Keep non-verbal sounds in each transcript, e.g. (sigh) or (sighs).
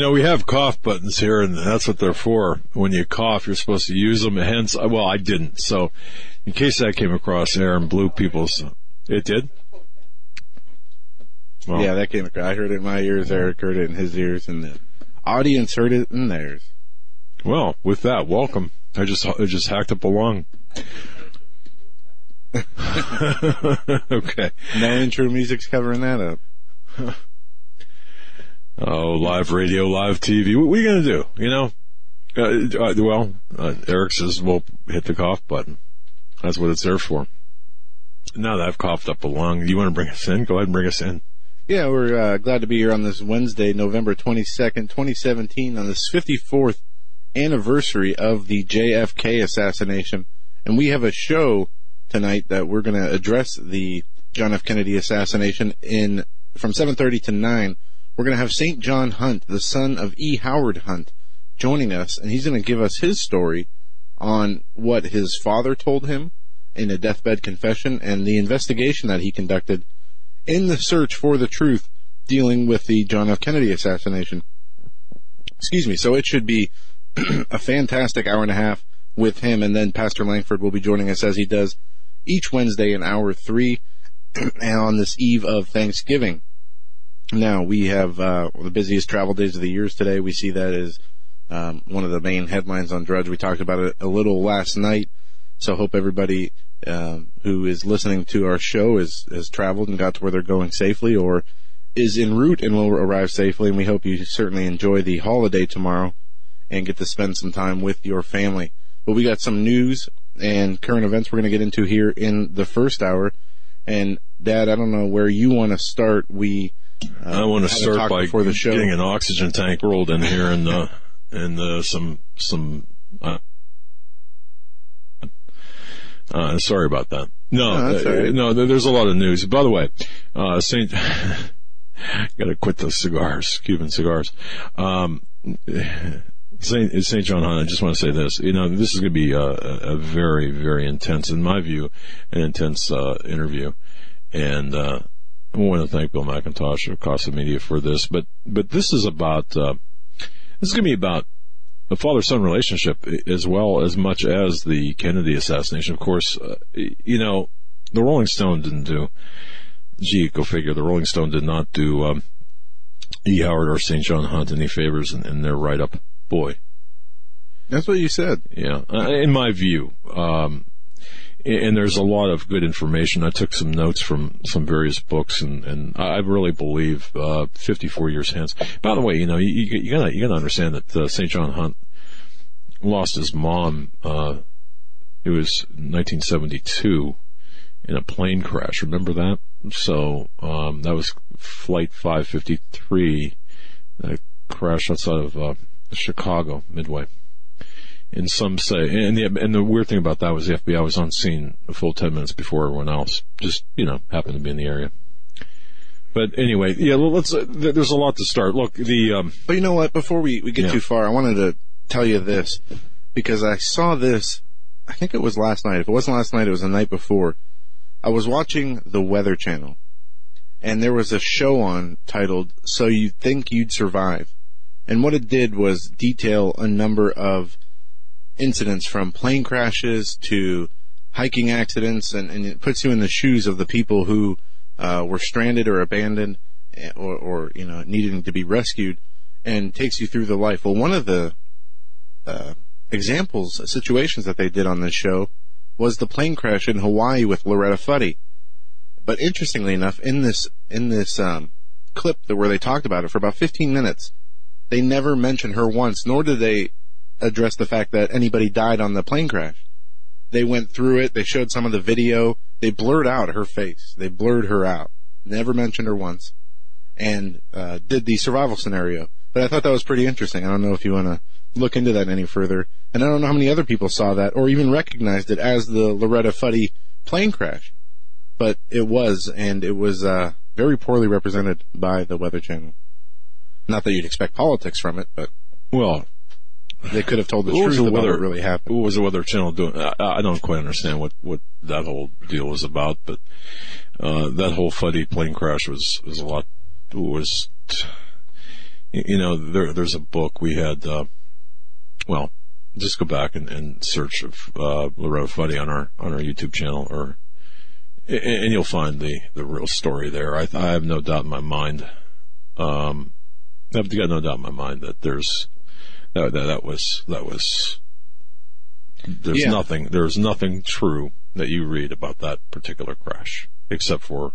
You know, we have cough buttons here, and that's what they're for. When you cough, you're supposed to use them. Hence, uh, well, I didn't. So, in case that came across air and blew people's, uh, it did. Well, Yeah, that came across. I heard it in my ears. Eric heard it in his ears, and the audience heard it in theirs. Well, with that, welcome. I just I just hacked up a lung. (laughs) (laughs) okay. No intro music's covering that up. (laughs) Oh, live radio, live TV. What, are you going to do? You know? Uh, uh, well, uh, Eric says, well, hit the cough button. That's what it's there for. Now that I've coughed up a lung, you want to bring us in? Go ahead and bring us in. Yeah, we're uh, glad to be here on this Wednesday, November 22nd, 2017, on this 54th anniversary of the JFK assassination. And we have a show tonight that we're going to address the John F. Kennedy assassination in from 7:30 to 9. We're going to have St. John Hunt, the son of E. Howard Hunt, joining us, and he's going to give us his story on what his father told him in a deathbed confession and the investigation that he conducted in the search for the truth dealing with the John F. Kennedy assassination. Excuse me. So it should be (clears throat) a fantastic hour and a half with him, and then Pastor Lankford will be joining us as he does each Wednesday in hour three (clears throat) and on this eve of Thanksgiving. Now we have uh, the busiest travel days of the years today. We see that as um, one of the main headlines on Drudge. We talked about it a little last night, so hope everybody uh, who is listening to our show is has traveled and got to where they're going safely, or is en route and will arrive safely. And we hope you certainly enjoy the holiday tomorrow and get to spend some time with your family. But we got some news and current events we're going to get into here in the first hour. And Dad, I don't know where you want to start. We I want to start by the show. getting an oxygen tank rolled in here and uh, and uh, some some. Uh, uh, sorry about that. No, No, uh, right. no. There's a lot of news. By the way, uh, Saint, (laughs) got to quit those cigars, Cuban cigars. Um, Saint Saint John Hunt. I just want to say this. You know, this is going to be a, a very, very intense, in my view, an intense uh, interview, and uh, I want to thank Bill McIntosh of Casa Media for this. But but this is about uh, this is going to be about a father-son relationship as well as much as the Kennedy assassination. Of course, uh, you know the Rolling Stone didn't do. Gee, go figure. The Rolling Stone did not do um, E. Howard or St. John Hunt any favors in, in their write-up. Boy, That's what you said. yeah, uh, in my view. Um, and there's a lot of good information. I took some notes from some various books, and, and I really believe uh, 54 years hence. By the way, you know, you, you, gotta you gotta understand that uh, St. John Hunt lost his mom. Uh, it was 1972 in a plane crash. Remember that? So um, that was Flight 553, that crashed outside of uh, Chicago Midway. And some say, and the and the weird thing about that was the FBI was on scene a full ten minutes before everyone else. Just you know, happened to be in the area. But anyway, yeah, let's. Uh, there's a lot to start. Look, the um, But you know what? Before we, we get Yeah. too far, I wanted to tell you this because I saw this. I think it was last night. If it wasn't last night, it was the night before. I was watching the Weather Channel, and there was a show on titled "So You Think You'd Survive," and what it did was detail a number of incidents from plane crashes to hiking accidents, and, and it puts you in the shoes of the people who uh, were stranded or abandoned, eh, or, or you know needing to be rescued, and takes you through the life. Well, one of the uh, examples, situations that they did on this show was the plane crash in Hawaii with Loretta Fuddy. But interestingly enough, in this in this um, clip that where they talked about it for about 15 minutes, they never mentioned her once, nor did they address the fact that anybody died on the plane crash. They went through it. They showed some of the video. They blurred out her face. They blurred her out. Never mentioned her once. and uh, did the survival scenario. But I thought that was pretty interesting. I don't know if you want to look into that any further. And I don't know how many other people saw that or even recognized it as the Loretta Fuddy plane crash. But it was, and it was uh, very poorly represented by the Weather Channel. Not that you'd expect politics from it, but Well, they could have told the truth the about weather- what really happened. what was the Weather Channel doing? I, I don't quite understand what, what that whole deal was about, but uh, that whole Fuddy plane crash was was a lot. Was you know there there's a book we had. Uh, well, just go back and, and search of uh, Loretta Fuddy on our on our YouTube channel, or and, and you'll find the the real story there. I, I have no doubt in my mind. Um, I've got no doubt in my mind that there's that that, that was that was there's Yeah. nothing there's nothing true that you read about that particular crash except for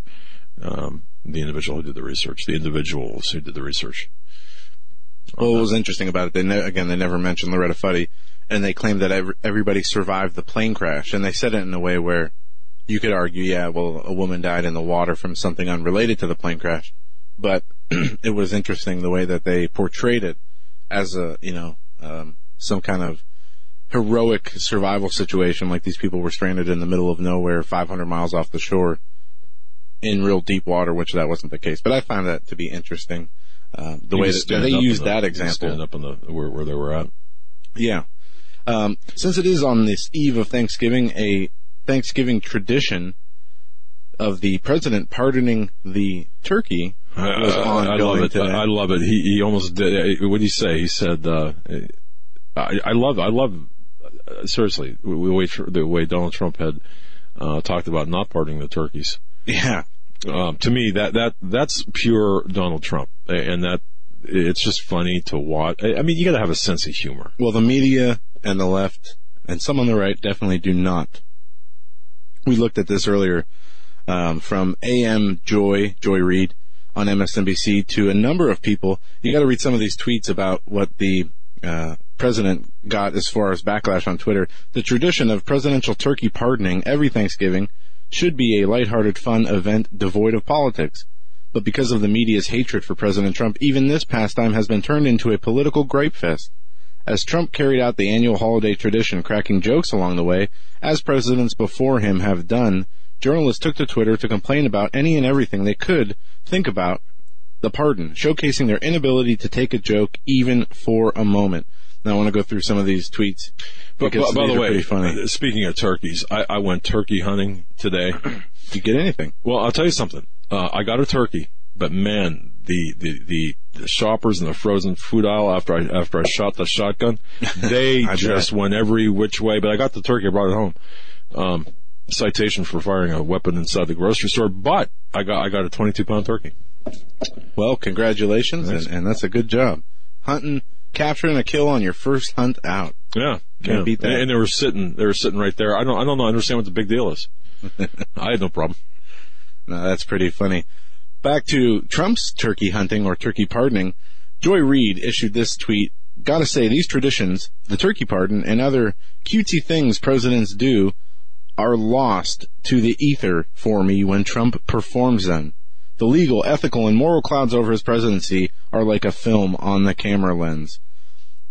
um, the individual who did the research, the individuals who did the research. Well, what was interesting about it, they ne- again, they never mentioned Loretta Fuddy, and they claimed that ev- everybody survived the plane crash, and they said it in a way where you could argue, yeah, well, a woman died in the water from something unrelated to the plane crash, but (clears throat) it was interesting the way that they portrayed it as a, you know, um, some kind of heroic survival situation, like these people were stranded in the middle of nowhere, 500 miles off the shore, in real deep water, which that wasn't the case. But I find that to be interesting. Uh, the You way that they used the- that example. stand up in the where, where they were at. Yeah. Um, since it is on this eve of Thanksgiving, a Thanksgiving tradition of the president pardoning the turkey was I, I love it. today. I love it. He he almost did. What did he say? He said, uh, "I, I love. I love. Uh, seriously, the way the way Donald Trump had uh, talked about not pardoning the turkeys. yeah. Um, to me, that that that's pure Donald Trump, and that it's just funny to watch. I I mean, you got to have a sense of humor. Well, the media and the left and some on the right definitely do not. We looked at this earlier um, from AM Joy Joy Reid on MSNBC to a number of people. You got to read some of these tweets about what the uh, president got as far as backlash on Twitter. The tradition of presidential turkey pardoning every Thanksgiving should be a lighthearted, fun event devoid of politics. But because of the media's hatred for President Trump, even this pastime has been turned into a political gripe fest. As Trump carried out the annual holiday tradition, cracking jokes along the way, as presidents before him have done, journalists took to Twitter to complain about any and everything they could think about the pardon, showcasing their inability to take a joke even for a moment. Now I want to go through some of these tweets. But, because but by the way, funny. uh, speaking of turkeys, I, I went turkey hunting today. Did (clears throat) you get anything? Well, I'll tell you something. Uh, I got a turkey, but man, the, the, the, the shoppers in the frozen food aisle after I, after I shot the shotgun, (laughs) they just bet. went every which way, but I got the turkey, I brought it home. Um, citation for firing a weapon inside the grocery store, but I got, I got a 22 pound turkey. Well, congratulations, and, and that's a good job. Hunting, capturing a kill on your first hunt out. Yeah. Can't yeah. beat that. And they were sitting, they were sitting right there. I don't, I don't know, understand what the big deal is. (laughs) I had no problem. No, that's pretty funny. Back to Trump's turkey hunting or turkey pardoning. Joy Reid issued this tweet. Gotta say, these traditions, the turkey pardon, and other cutesy things presidents do are lost to the ether for me when Trump performs them. The legal, ethical, and moral clouds over his presidency are like a film on the camera lens.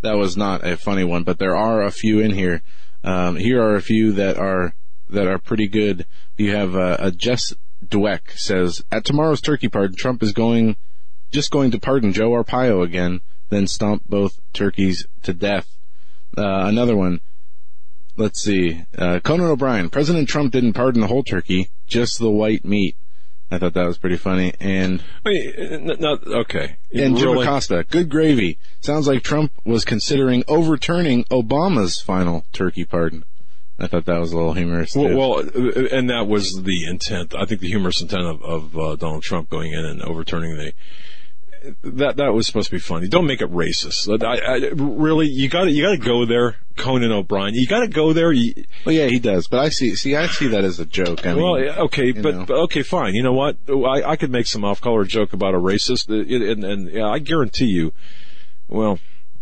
That was not a funny one, but there are a few in here. Um, here are a few that are that are pretty good. You have uh, a Jess Dweck says at tomorrow's turkey pardon, Trump is going just going to pardon Joe Arpaio again, then stomp both turkeys to death. Uh, another one. Let's see. Uh, Conan O'Brien. President Trump didn't pardon the whole turkey, just the white meat. I thought that was pretty funny. And Wait, n- okay. and Jim Really? Acosta, good gravy. Sounds like Trump was considering overturning Obama's final turkey pardon. I thought that was a little humorous. Too. Well, well, uh, and that was the intent. I think the humorous intent of, of uh, Donald Trump going in and overturning the that that was supposed to be funny. Don't make it racist. I, I, really, you got to you got to go there, Conan O'Brien. You got to go there. You, Well, yeah, he does. But I see, see, I see that as a joke. I well, yeah, okay, but, but okay, fine. You know what? I, I could make some off-color joke about a racist, uh, and, and yeah, I guarantee you. Well,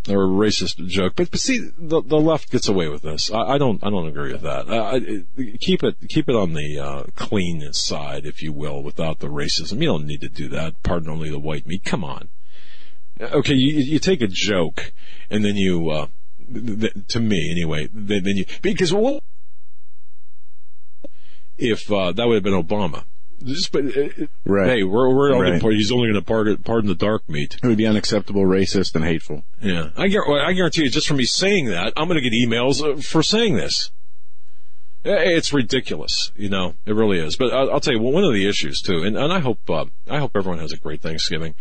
or a racist joke. But, but see, the, the left gets away with this. I, I don't I don't agree with that. I, I, keep it keep it on the uh, clean side, if you will, without the racism. You don't need to do that. Pardon only the white meat. Come on. Okay, you, you take a joke and then you, uh, th- th- to me anyway, then, then you because if uh, that would have been Obama. Just, but, uh, Right. Hey, we're, we're Right. only, he's only going to pardon, pardon the dark meat. It would be unacceptable, racist, and hateful. Yeah, I, guar- I guarantee you, just from me saying that, I'm going to get emails uh, for saying this. It's ridiculous, you know. It really is. But I'll, I'll tell you, well, one of the issues too, and, and I hope uh, I hope everyone has a great Thanksgiving,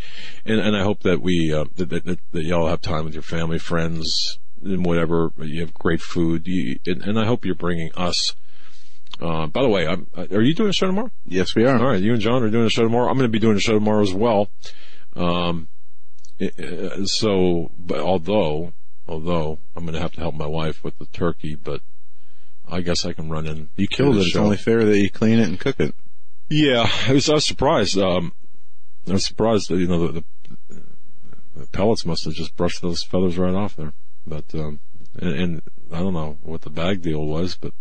and, and I hope that we uh, that, that, that, that y'all have time with your family, friends, and whatever. You have great food, you, and, and I hope you're bringing us. Uh, by the way, I'm, are you doing a show tomorrow? Yes, we are. All right, you and John are doing a show tomorrow. I'm going to be doing a show tomorrow as well. Um, uh, so, but although, although I'm going to have to help my wife with the turkey, but I guess I can run in. You killed it. the It's only fair that you clean it and cook it. Yeah, I was, I was surprised. Um, I was surprised that, you know, the, the, the pellets must have just brushed those feathers right off there. But, um, and, and I don't know what the bag deal was, but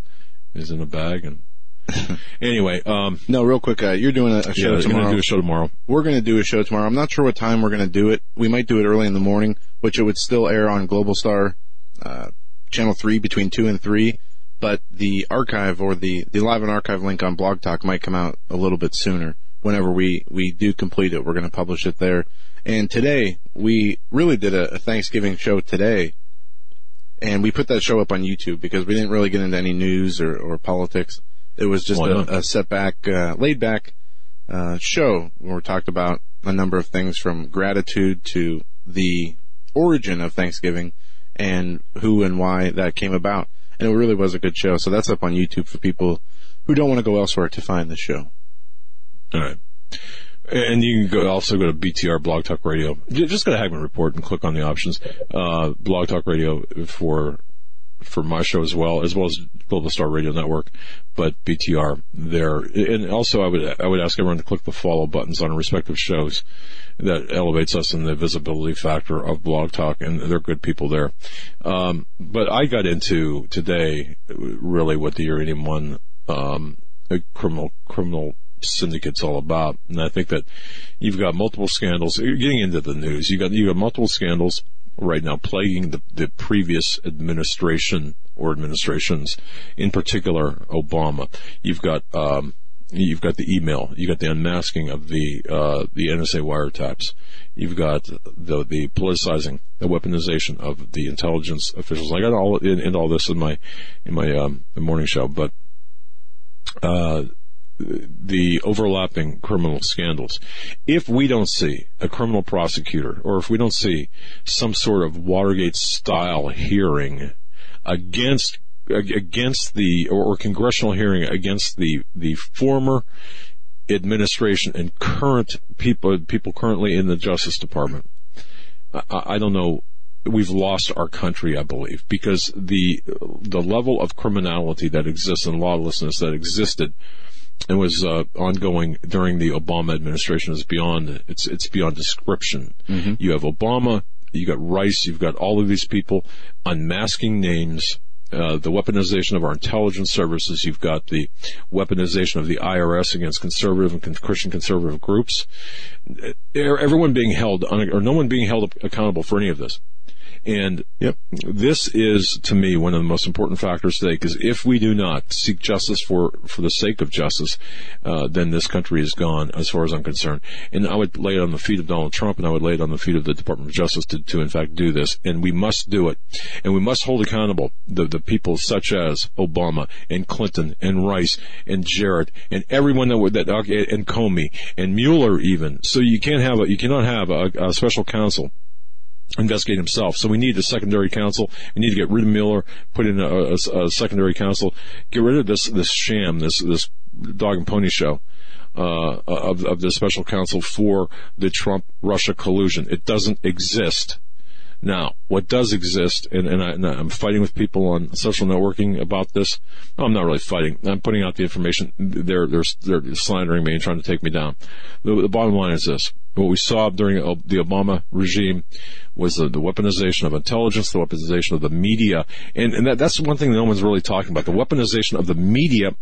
was in a bag and (laughs) anyway, um, No, real quick, uh, you're doing a, a yeah, show going tomorrow. to do a show tomorrow. We're going to do a show tomorrow. I'm not sure what time we're going to do it. We might do it early in the morning, which it would still air on Global Star, uh, channel three between two and three. But the archive or the, the live and archive link on Blog Talk might come out a little bit sooner. Whenever we, we do complete it, we're going to publish it there. And today, we really did a, a Thanksgiving show today. And we put that show up on YouTube because we didn't really get into any news or, or politics. It was just a, a set back, uh, laid back, uh, show where we talked about a number of things from gratitude to the origin of Thanksgiving and who and why that came about. And it really was a good show. So that's up on YouTube for people who don't want to go elsewhere to find the show. All right. And you can go, also go to BTR Blog Talk Radio. Just go to Hagmann Report and click on the options. Uh, Blog Talk Radio for, for my show as well, as well as Global Star Radio Network, but BTR there. And also I would, I would ask everyone to click the follow buttons on respective shows. That elevates us in the visibility factor of Blog Talk and they're good people there. Um, but I got into today really what the Uranium One, um, criminal, criminal syndicate's all about. And I think that you've got multiple scandals. You're getting into the news. You got you got multiple scandals right now plaguing the the previous administration or administrations, in particular Obama. You've got um, you've got the email. you've got the unmasking of the uh, the NSA wiretaps. You've got the the politicizing, the weaponization of the intelligence officials. I got all in, in all this in my in my um, morning show, but uh, the overlapping criminal scandals. If we don't see a criminal prosecutor, or if we don't see some sort of Watergate style hearing against against the or, congressional hearing against the the former administration and current people people currently in the Justice Department, I, I don't know we've lost our country, I believe, because the the level of criminality that exists and lawlessness that existed and was uh, ongoing during the Obama administration is beyond it's it's beyond description. You have Obama, you got Rice, you've got all of these people unmasking names. Uh, the weaponization of our intelligence services. You've got the weaponization of the IRS against conservative and con- Christian conservative groups. Everyone being held, un- or no one being held accountable for any of this. And Yep. this is, to me, one of the most important factors today, because if we do not seek justice for, for the sake of justice, uh, then this country is gone, as far as I'm concerned. And I would lay it on the feet of Donald Trump, and I would lay it on the feet of the Department of Justice to, to in fact, do this. And we must do it. And we must hold accountable the, the people such as Obama, and Clinton, and Rice, and Jarrett, and everyone that would, that, and Comey, and Mueller even. So you can't have a, you cannot have a, a special counsel investigate himself. So we need a secondary counsel. We need to get rid of Mueller, put in a, a- a secondary counsel, get rid of this this sham, this this dog and pony show. Uh, of, of the special counsel for the Trump Russia collusion. It doesn't exist. Now, what does exist, and, and, I, am fighting with people on social networking about this. No, I'm not really fighting. I'm putting out the information. They're, they're, they're slandering me and trying to take me down. The, the bottom line is this. What we saw during the Obama regime was the, the weaponization of intelligence, the weaponization of the media, and, and that, that's one thing no one's really talking about, the weaponization of the media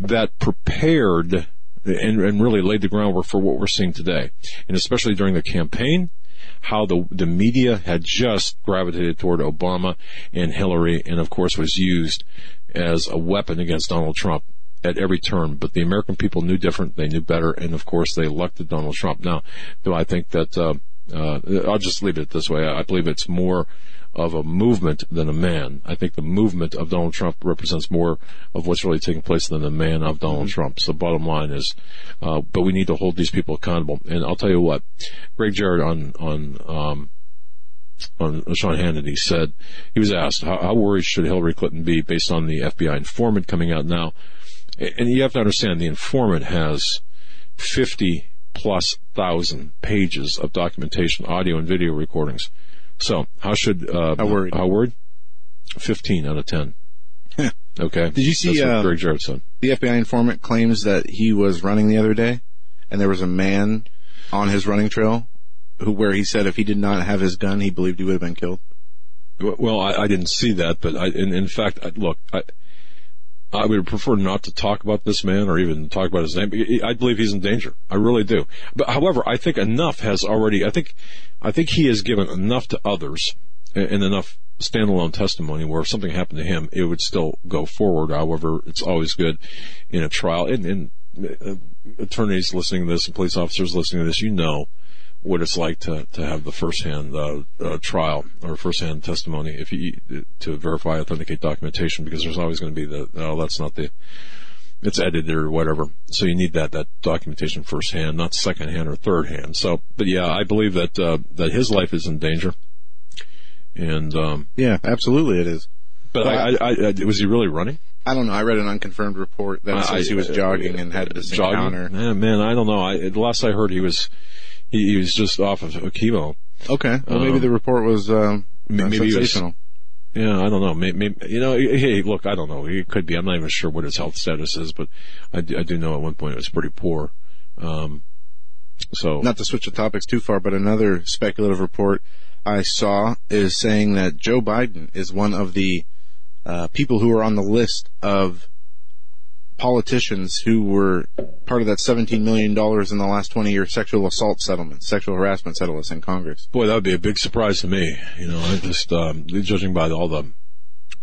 that prepared and, and really laid the groundwork for what we're seeing today. And especially during the campaign, how the the media had just gravitated toward Obama and Hillary, and of course was used as a weapon against Donald Trump at every turn. But the American people knew different; they knew better, and of course they elected Donald Trump. Now, do I think that? Uh, uh, I'll just leave it this way. I believe it's more of a movement than a man. I think the movement of Donald Trump represents more of what's really taking place than the man of Donald mm-hmm. Trump. So bottom line is, uh, but we need to hold these people accountable. And I'll tell you what, Gregg Jarrett on, on, um, on Sean Hannity said, he was asked, how, how worried should Hillary Clinton be based on the FBI informant coming out now? And you have to understand the informant has 50 plus thousand pages of documentation, audio and video recordings. So how should uh, how worried? How worried? Fifteen out of ten. (laughs) okay. Did you see uh, Gregg Jarrett said? The FBI informant claims that he was running the other day, and there was a man on his running trail who, where he said if he did not have his gun, he believed he would have been killed. Well, I, I didn't see that, but I, in, in fact, I, look, I, I would prefer not to talk about this man or even talk about his name. I believe he's in danger. I really do. But however, I think enough has already, I think, I think he has given enough to others and enough standalone testimony where if something happened to him, it would still go forward. However, it's always good in a trial and, and uh, attorneys listening to this and police officers listening to this, you know, what it's like to, to have the first-hand uh, uh, trial or first-hand testimony if you to verify authenticate documentation because there's always going to be the oh that's not the it's edited or whatever so you need that that documentation first-hand not second-hand or third-hand so but yeah I believe that uh, that his life is in danger and um, yeah absolutely it is but I, I, I, was he really running I don't know. I read an unconfirmed report that says he was jogging and had this jogging? encounter. Man, man, I don't know. I, the last I heard, he was he, he was just off of chemo. Okay. Well, maybe um, the report was um, maybe sensational. Was, yeah, I don't know. Maybe, maybe, you know, hey, look, I don't know. It could be. I'm not even sure what his health status is, but I do, I do know at one point it was pretty poor. Um, so not to switch the topics too far, but another speculative report I saw is saying that Joe Biden is one of the uh, people who are on the list of politicians who were part of that $17 million in the last 20 year sexual assault settlement, sexual harassment settlements in Congress. Boy, that would be a big surprise to me. You know, I just, um, judging by all the,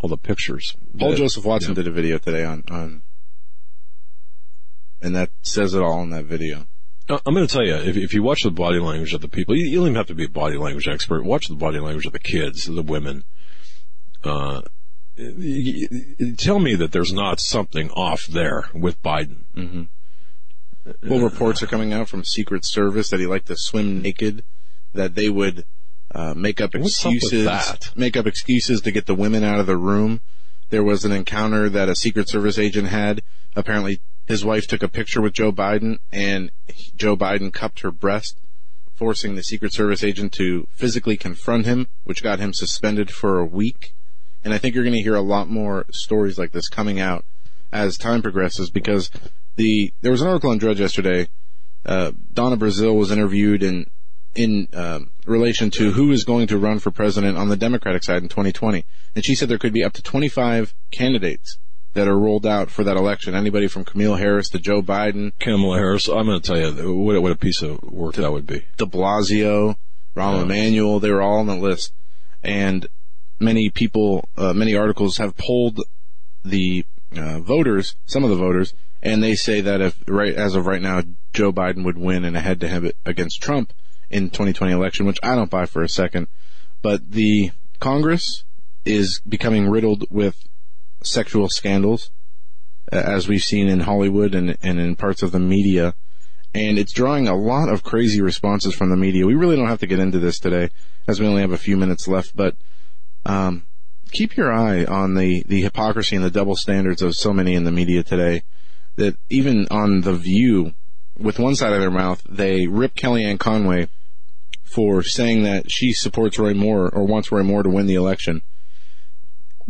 all the pictures. Paul that, Joseph Watson yeah. did a video today on, on, and that says it all in that video. Uh, I'm going to tell you, if, if you watch the body language of the people, you, you don't even have to be a body language expert. Watch the body language of the kids, the women, uh, tell me that there's not something off there with Biden. Mm-hmm. Well, reports are coming out from Secret Service that he liked to swim naked, that they would uh, make up excuses, up make up excuses to get the women out of the room. There was an encounter that a Secret Service agent had. Apparently, his wife took a picture with Joe Biden, and Joe Biden cupped her breast, forcing the Secret Service agent to physically confront him, which got him suspended for a week. And I think you're going to hear a lot more stories like this coming out as time progresses because the there was an article on Drudge yesterday. Uh, Donna Brazile was interviewed in in uh, relation to who is going to run for president on the Democratic side in 2020, and she said there could be up to 25 candidates that are rolled out for that election. Anybody from Kamala Harris to Joe Biden, Kamala Harris. I'm going to tell you what, what a piece of work that would be. De Blasio, Rahm yeah. Emanuel, they were all on the list, and many people, uh, many articles have polled the uh, voters, some of the voters, and they say that if right as of right now, Joe Biden would win in a head-to-head against Trump in 2020 election, which I don't buy for a second. But the Congress is becoming riddled with sexual scandals, as we've seen in Hollywood and, and in parts of the media. And it's drawing a lot of crazy responses from the media. We really don't have to get into this today, as we only have a few minutes left, but um, keep your eye on the, the hypocrisy and the double standards of so many in the media today that even on The View, with one side of their mouth, they rip Kellyanne Conway for saying that she supports Roy Moore or wants Roy Moore to win the election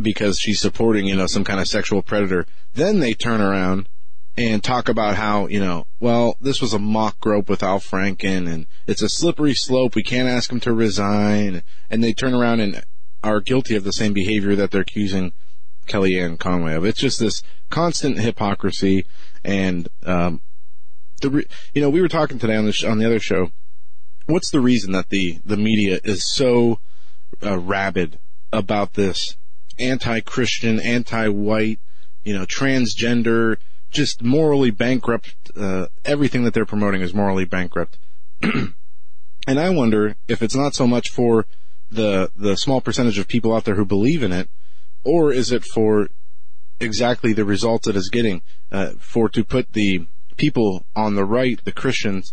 because she's supporting, you know, some kind of sexual predator. Then they turn around and talk about how, you know, well, this was a mock grope with Al Franken and it's a slippery slope. We can't ask him to resign. And they turn around and are guilty of the same behavior that they're accusing Kellyanne Conway of. It's just this constant hypocrisy and, um, the, re- you know, we were talking today on the, sh- on the other show. What's the reason that the, the media is so uh, rabid about this anti-Christian, anti-white, you know, transgender, just morally bankrupt. Uh, everything that they're promoting is morally bankrupt. (clears throat) and I wonder if it's not so much for the the small percentage of people out there who believe in it, or is it for exactly the results it is getting? Uh, for to put the people on the right, the Christians,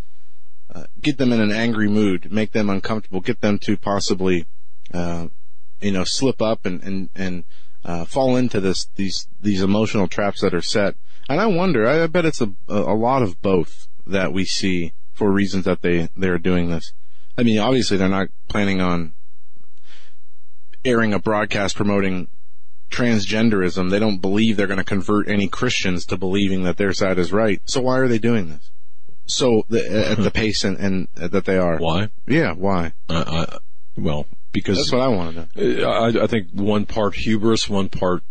uh, get them in an angry mood, make them uncomfortable, get them to possibly, uh, you know, slip up and and and uh, fall into this these these emotional traps that are set. And I wonder, I, I bet it's a, a lot of both that we see for reasons that they, they're doing this. I mean, obviously they're not planning on airing a broadcast promoting transgenderism. They don't believe they're going to convert any Christians to believing that their side is right. So why are they doing this? So the, at the pace and, and uh, that they are. Why? Yeah, why? I, I, well, because That's what I want to know. I, I think one part hubris, one part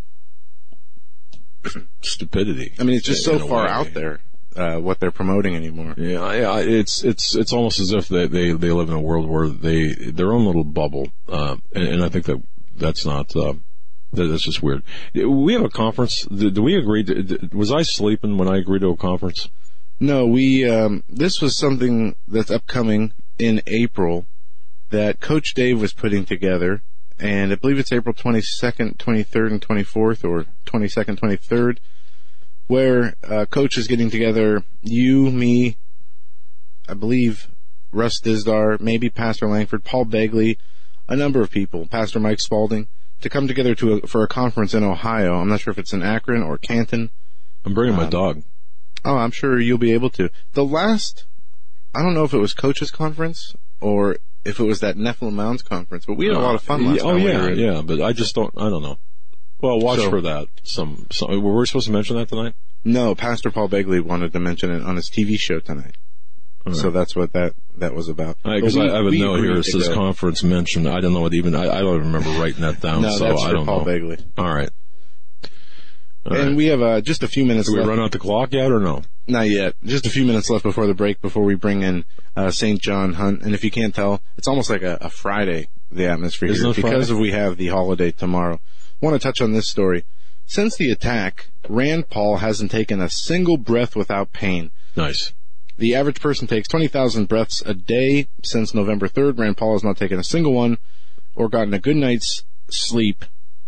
(clears throat) stupidity. I mean, it's just so far way. out there, uh, what they're promoting anymore. Yeah, yeah, it's it's it's almost as if they they, they live in a world where they their own little bubble, uh, and, and I think that that's not uh, that's just weird. We have a conference. Do, we agree? To, was I sleeping when I agreed to a conference? No, we, um, this was something that's upcoming in April that Coach Dave was putting together. And I believe it's April 22nd, 23rd, and 24th, or 22nd, 23rd, where, uh, Coach is getting together, you, me, I believe Russ Dizdar, maybe Pastor Lankford, Paul Begley, a number of people, Pastor Mike Spalding, to come together to a, for a conference in Ohio. I'm not sure if it's in Akron or Canton. I'm bringing my Um, dog. Oh, I'm sure you'll be able to. The last, I don't know if it was coaches conference or if it was that Nephilim Mounds conference, but we had a lot of fun last year. oh we yeah, were yeah, but I just don't. I don't know. Well, watch So- for that. Some, some. Were we supposed to mention that tonight? No, Pastor Paul Begley wanted to mention it on his TV show tonight. Right. So that's what that that was about. Because But I, I have a note here. It says conference mentioned. I don't know what even. I, I don't remember writing that down. No, so that's I for don't Paul know. Begley. All right. All and right. we have uh, just a few minutes Did we left. run out the clock yet or no? Not yet. Just a few minutes left before the break before we bring in uh, St. John Hunt. And if you can't tell, it's almost like a, a Friday, the atmosphere Isn't here, because Friday? we have the holiday tomorrow. Want to touch on this story. Since the attack, Rand Paul hasn't taken a single breath without pain. Nice. The average person takes 20,000 breaths a day since November 3rd. Rand Paul has not taken a single one or gotten a good night's sleep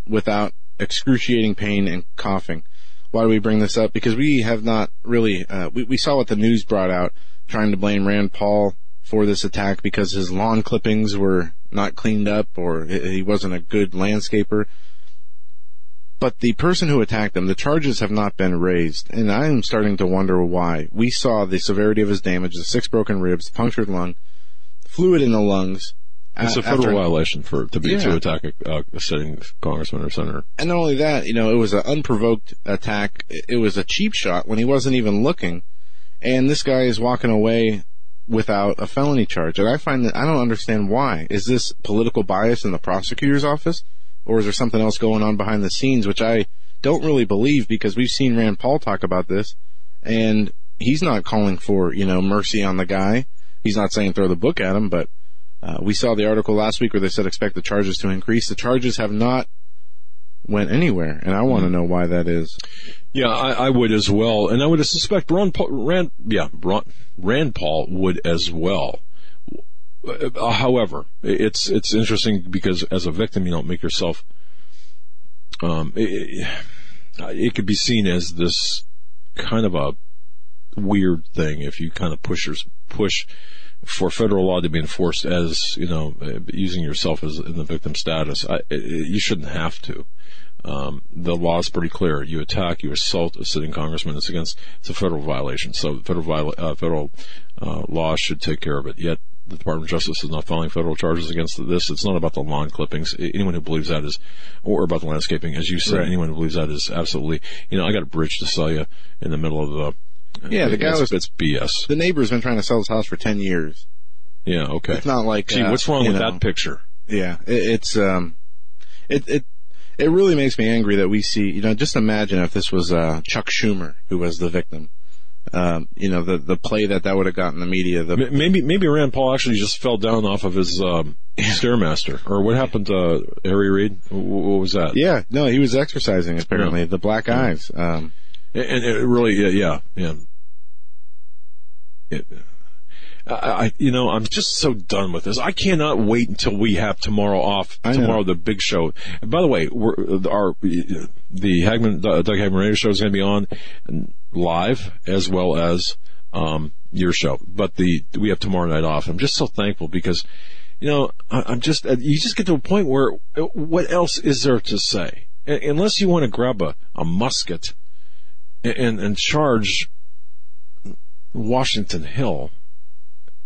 without excruciating pain and coughing. Why do we bring this up? Because we have not really, uh, we, we saw what the news brought out trying to blame Rand Paul for this attack because his lawn clippings were not cleaned up or he he wasn't a good landscaper. But the person who attacked him, the charges have not been raised, and I'm starting to wonder why. We saw the severity of his damage, the six broken ribs, punctured lung, fluid in the lungs. It's a federal after- violation for to be to Yeah. attack a, a sitting congressman or senator. And not only that, you know, it was an unprovoked attack. It it was a cheap shot when he wasn't even looking. And this guy is walking away without a felony charge. And I find that I don't understand why. Is this political bias in the prosecutor's office? Or is there something else going on behind the scenes, which I don't really believe because we've seen Rand Paul talk about this and he's not calling for, you know, mercy on the guy. He's not saying throw the book at him, but uh, we saw the article last week where they said expect the charges to increase. The charges have not went anywhere, and I want to know why that is. Yeah, I, I would as well, and I would suspect Ron Paul, Rand, yeah, Ron, Rand Paul would as well. Uh, however, it's it's interesting because as a victim, you don't make yourself. Um, it, it could be seen as this kind of a weird thing if you kind of push your, push for federal law to be enforced as you know using yourself as in the victim status. I, it, you shouldn't have to. Um, the law is pretty clear. You attack, you assault a sitting congressman. It's against, it's a federal violation. So federal, viola- uh, federal, uh, law should take care of it. Yet the Department of Justice is not filing federal charges against this. It's not about the lawn clippings. Anyone who believes that is, or about the landscaping, as you said, Right. anyone who believes that is absolutely, you know, I got a bridge to sell you in the middle of the. Yeah, the guy it's, was- it's BS. The neighbor's been trying to sell his house for 10 years. Yeah, okay. It's not like, Gee, uh, what's wrong with know, that picture? Yeah, it, it's, um, it, it, it really makes me angry that we see, you know, just imagine if this was, uh, Chuck Schumer who was the victim. Um, you know, the, the play that that would have gotten the media, the, Maybe maybe Rand Paul actually just fell down off of his um, stairmaster, or what happened to uh, Harry Reid? What was that? yeah, no, he was exercising apparently, the black eyes. Um, And and it really, yeah, yeah, yeah. It, I, you know, I'm just so done with this. I cannot wait until we have tomorrow off. I know. Tomorrow, the big show. And by the way, we're, our the Hagmann Doug Hagmann Radio Show is going to be on live as well as um, your show. But the we have tomorrow night off. I'm just so thankful because, you know, I, I'm just you just get to a point where uh, what else is there to say? Uh, Unless you want to grab a, a musket and and charge Washington Hill,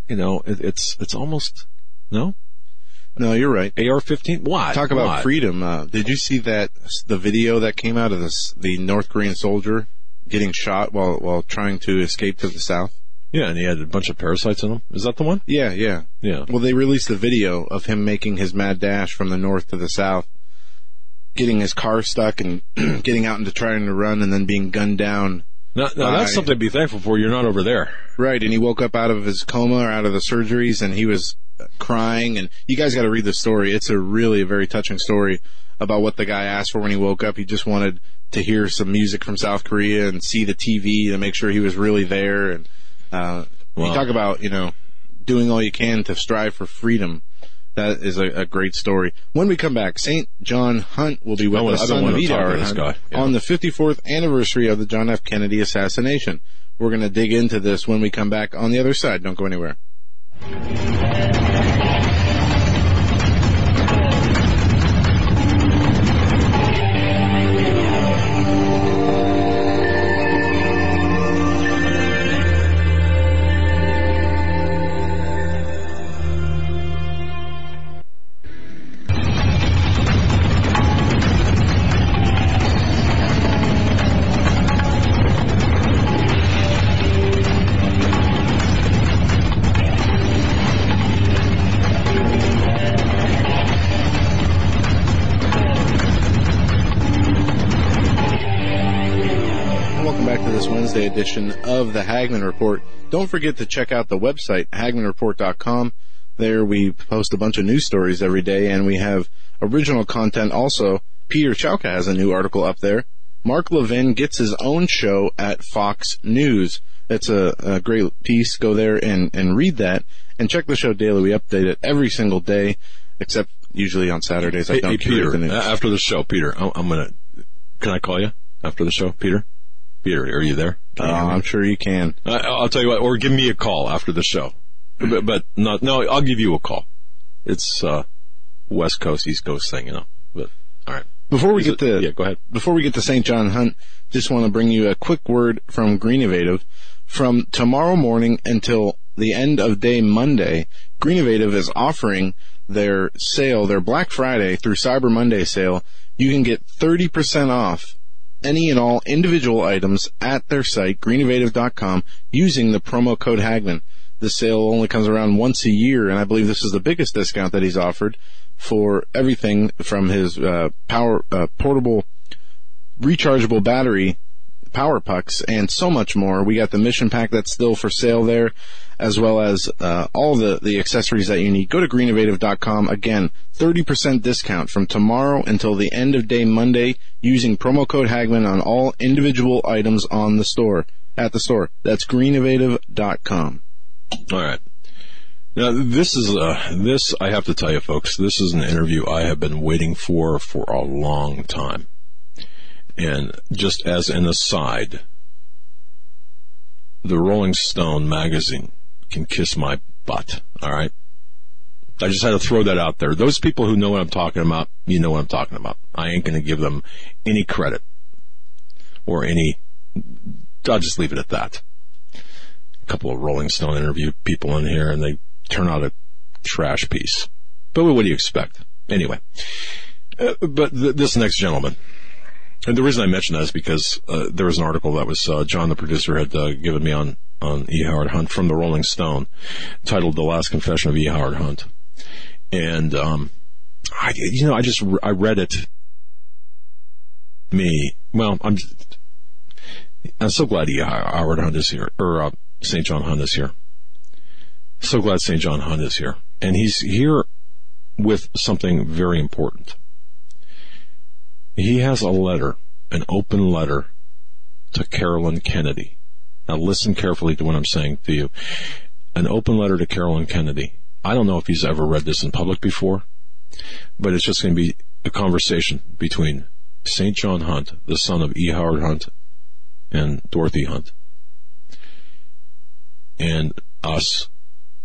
you know, it, it's it's almost no no, you're right. AR-15. Why Talk about Why? freedom. Uh, did you see that the video that came out of this the North Korean soldier getting shot while while trying to escape to the south? Yeah, and he had a bunch of parasites in him. Is that the one? Yeah, yeah. Yeah. Well, they released the video of him making his mad dash from the north to the south, getting his car stuck and (clears throat) getting out into trying to run and then being gunned down. Now, now that's something to be thankful for. You're not over there. Right, and he woke up out of his coma or out of the surgeries and he was uh, crying and you guys got to read the story. It's a really a very touching story about what the guy asked for when he woke up. He just wanted to hear some music from South Korea and see the TV to make sure he was really there and uh you talk about, you know, doing all you can to strive for freedom. That is a, a great story. When we come back, St. John Hunt will be with us I don't of talk this guy. Yeah. on the 54th anniversary of the John F. Kennedy assassination. We're going to dig into this when we come back on the other side. Don't go anywhere. Edition of the Hagmann Report. Don't forget to check out the website, hagmannreport.com. There we post a bunch of news stories every day and we have original content also. Peter Chowka has a new article up there. Mark Levin gets his own show at Fox News. That's a, a great piece. Go there and, and read that and check the show daily. We update it every single day, except usually on Saturdays. I Hey, don't hey, Peter, the news. Uh, after the show, Peter, I'm, I'm gonna. Can I call you after the show, Peter? Peter, are you there? Can Uh, you hear me? I'm sure you can. I, I'll tell you what, or give me a call after the show. But, but not, no, I'll give you a call. It's, uh, West Coast, East Coast thing, you know. But, alright. Before we Is get it- to yeah, go ahead. before we get to St. John Hunt, just want to bring you a quick word from Greenevative. From tomorrow morning until the end of day Monday, Greenevative is offering their sale, their Black Friday through Cyber Monday sale. You can get 30% off any and all individual items at their site, greenevative.com, using the promo code Hagmann. The sale only comes around once a year, and I believe this is the biggest discount that he's offered for everything from his uh, power uh, portable rechargeable battery power pucks and so much more. We got the mission pack that's still for sale there, as well as uh, all the, the accessories that you need. Go to greeninnovative.com. Again, 30% discount from tomorrow until the end of day Monday using promo code Hagmann on all individual items on the store, at the store. That's greeninnovative.com. Alright. Now, this is, uh, this, I have to tell you folks, this is an interview I have been waiting for for a long time. And just as an aside, the Rolling Stone magazine can kiss my butt, alright? I just had to throw that out there. Those people who know what I'm talking about, you know what I'm talking about. I ain't gonna give them any credit. Or any, I'll just leave it at that. A couple of Rolling Stone interview people in here and they turn out a trash piece. But what do you expect? Anyway, uh, but th- this next gentleman, and the reason I mention that is because uh, there was an article that was uh, John, the producer, had uh, given me on on E. Howard Hunt from the Rolling Stone, titled "The Last Confession of E. Howard Hunt," and um, I, you know, I just I read it. Me, well, I'm I'm so glad E. Howard Hunt is here, or uh, St. John Hunt is here. So glad St. John Hunt is here, and he's here with something very important. He has a letter, an open letter to Carolyn Kennedy. Now listen carefully to what I'm saying to you. An open letter to Carolyn Kennedy. I don't know if he's ever read this in public before, but it's just going to be a conversation between St. John Hunt, the son of E. Howard Hunt, and Dorothy Hunt, and us,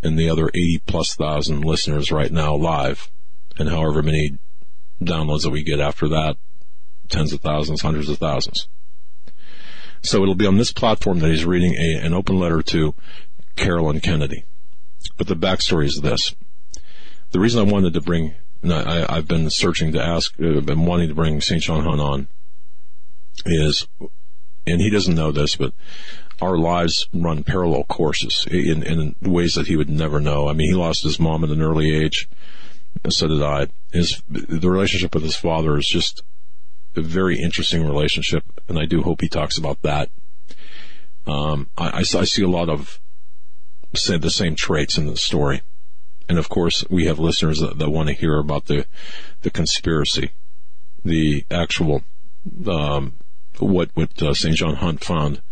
and the other 80 plus thousand listeners right now live, and however many downloads that we get after that, tens of thousands, hundreds of thousands. So it'll be on this platform that he's reading a, an open letter to Carolyn Kennedy. But the backstory is this. The reason I wanted to bring, I, have been searching to ask, I've uh, been wanting to bring St. John Hunt on is, and he doesn't know this, but our lives run parallel courses in, in ways that he would never know. I mean, he lost his mom at an early age. So did I. His, the relationship with his father is just a very interesting relationship, and I do hope he talks about that. Um, I, I, I, see a lot of say the same traits in the story, and of course, we have listeners that, that want to hear about the the conspiracy, the actual um, what what uh, St. John Hunt found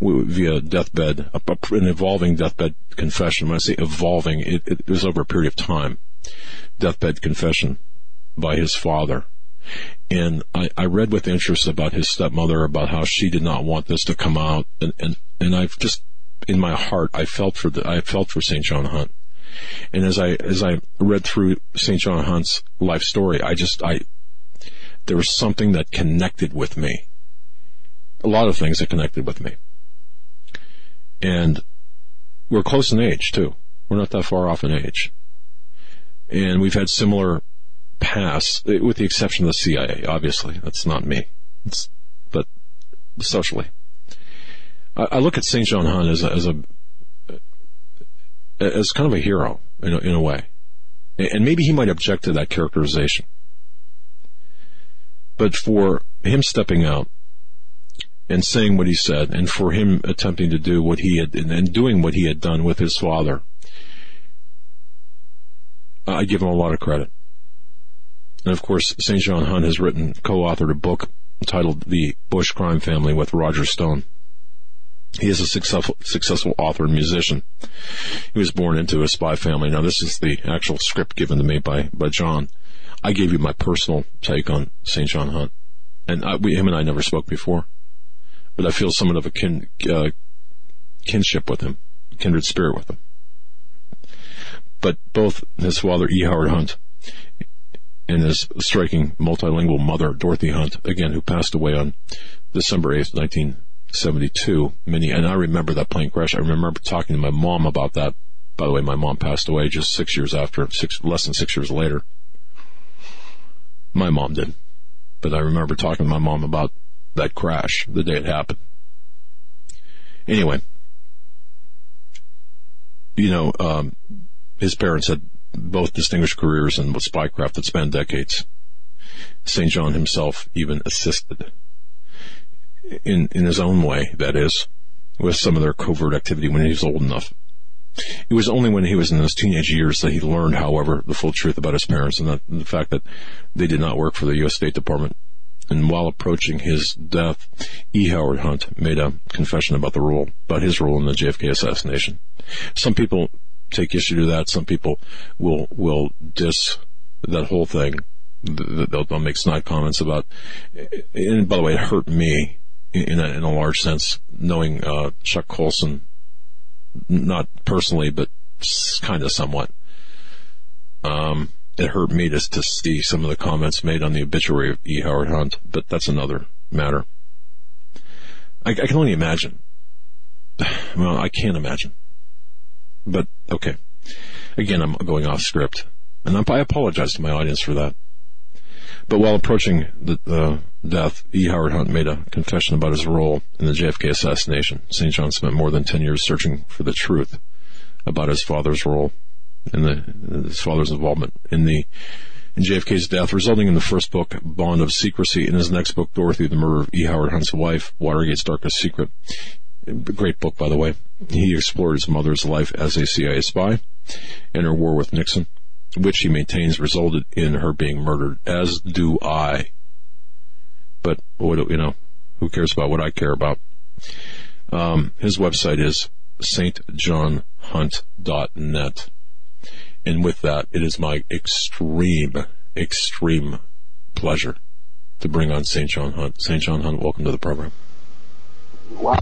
via deathbed, an evolving deathbed confession. When I say evolving, it, it was over a period of time. Deathbed confession by his father. And I, I read with interest about his stepmother, about how she did not want this to come out. And, and, and I've just, in my heart, I felt for the, I felt for St. John Hunt. And as I, as I read through St. John Hunt's life story, I just, I, there was something that connected with me. A lot of things that connected with me. And we're close in age too. We're not that far off in age. And we've had similar pass, with the exception of the CIA, obviously. That's not me. It's, but socially. I, I look at St. John Hunt as a, as a, as kind of a hero in a, in a way. And maybe he might object to that characterization. But for him stepping out and saying what he said and for him attempting to do what he had and doing what he had done with his father, I give him a lot of credit. And of course, St. John Hunt has written, co-authored a book titled The Bush Crime Family with Roger Stone. He is a successful, successful author and musician. He was born into a spy family. Now this is the actual script given to me by, by John. I gave you my personal take on St. John Hunt. And I, we, him and I never spoke before. But I feel somewhat of a kin, uh, kinship with him, kindred spirit with him. But both his father, E. Howard Hunt, and his striking multilingual mother, Dorothy Hunt, again, who passed away on December 8th, 1972. Many, and I remember that plane crash. I remember talking to my mom about that. By the way, my mom passed away just six years after, six, less than six years later. My mom did. But I remember talking to my mom about that crash the day it happened. Anyway, you know, um, his parents had both distinguished careers in spycraft that spanned decades. St. John himself even assisted in, in his own way, that is, with some of their covert activity when he was old enough. It was only when he was in his teenage years that he learned, however, the full truth about his parents and, that, the fact that they did not work for the U.S. State Department. And while approaching his death, E. Howard Hunt made a confession about the role, about his role in the JFK assassination. Some people take issue to that. Some people will will diss that whole thing. They'll, they'll make snide comments about. And by the way, it hurt me in a, in a large sense knowing uh, Chuck Colson, not personally, but kind of somewhat. Um, it hurt me to, to see some of the comments made on the obituary of E. Howard Hunt, but that's another matter. I, I can only imagine. (sighs) Well, I can't imagine but okay. Again, I'm going off script, and I apologize to my audience for that. But while approaching the uh, death, E. Howard Hunt made a confession about his role in the JFK assassination. St. John spent more than 10 years searching for the truth about his father's role and the, his father's involvement in the in JFK's death, resulting in the first book, Bond of Secrecy, in his next book, Dorothy, the murder of E. Howard Hunt's wife, Watergate's Darkest Secret. Great book, by the way. He explored his mother's life as a CIA spy and her war with Nixon, which he maintains resulted in her being murdered, as do I. But what you know, who cares about what I care about? Um, his website is stjohnhunt.net. And with that, it is my extreme, extreme pleasure to bring on St. John Hunt. St. John Hunt, welcome to the program. Wow.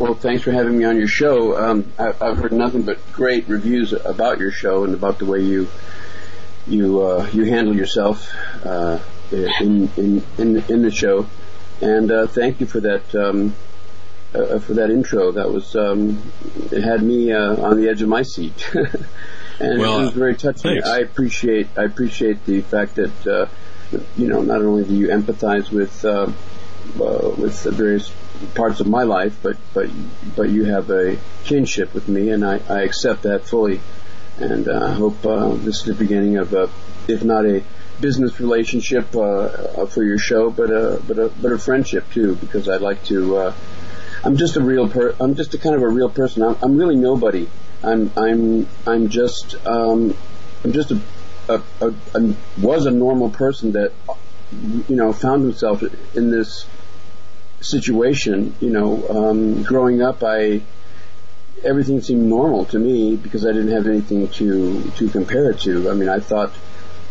Well, thanks for having me on your show. Um, I, have heard nothing but great reviews about your show and about the way you you uh, you handle yourself uh, in, in in in the show. And uh, thank you for that um, uh, for that intro. That was um, it had me uh, on the edge of my seat. (laughs) and well, it was very touching. Thanks. I appreciate I appreciate the fact that uh, you know not only do you empathize with uh, uh, with the various parts of my life, but but but you have a kinship with me, and I, I accept that fully. And uh, I hope uh, this is the beginning of a, if not a business relationship uh, for your show, but a but a but a friendship too, because I'd like to. I'm just a real per. I'm just a kind of a real person. I'm, I'm really nobody. I'm I'm I'm just um, I'm just a, a, a, a was a normal person that you know found himself in this situation. You know, um, growing up, I everything seemed normal to me because I didn't have anything to to compare it to. I mean, I thought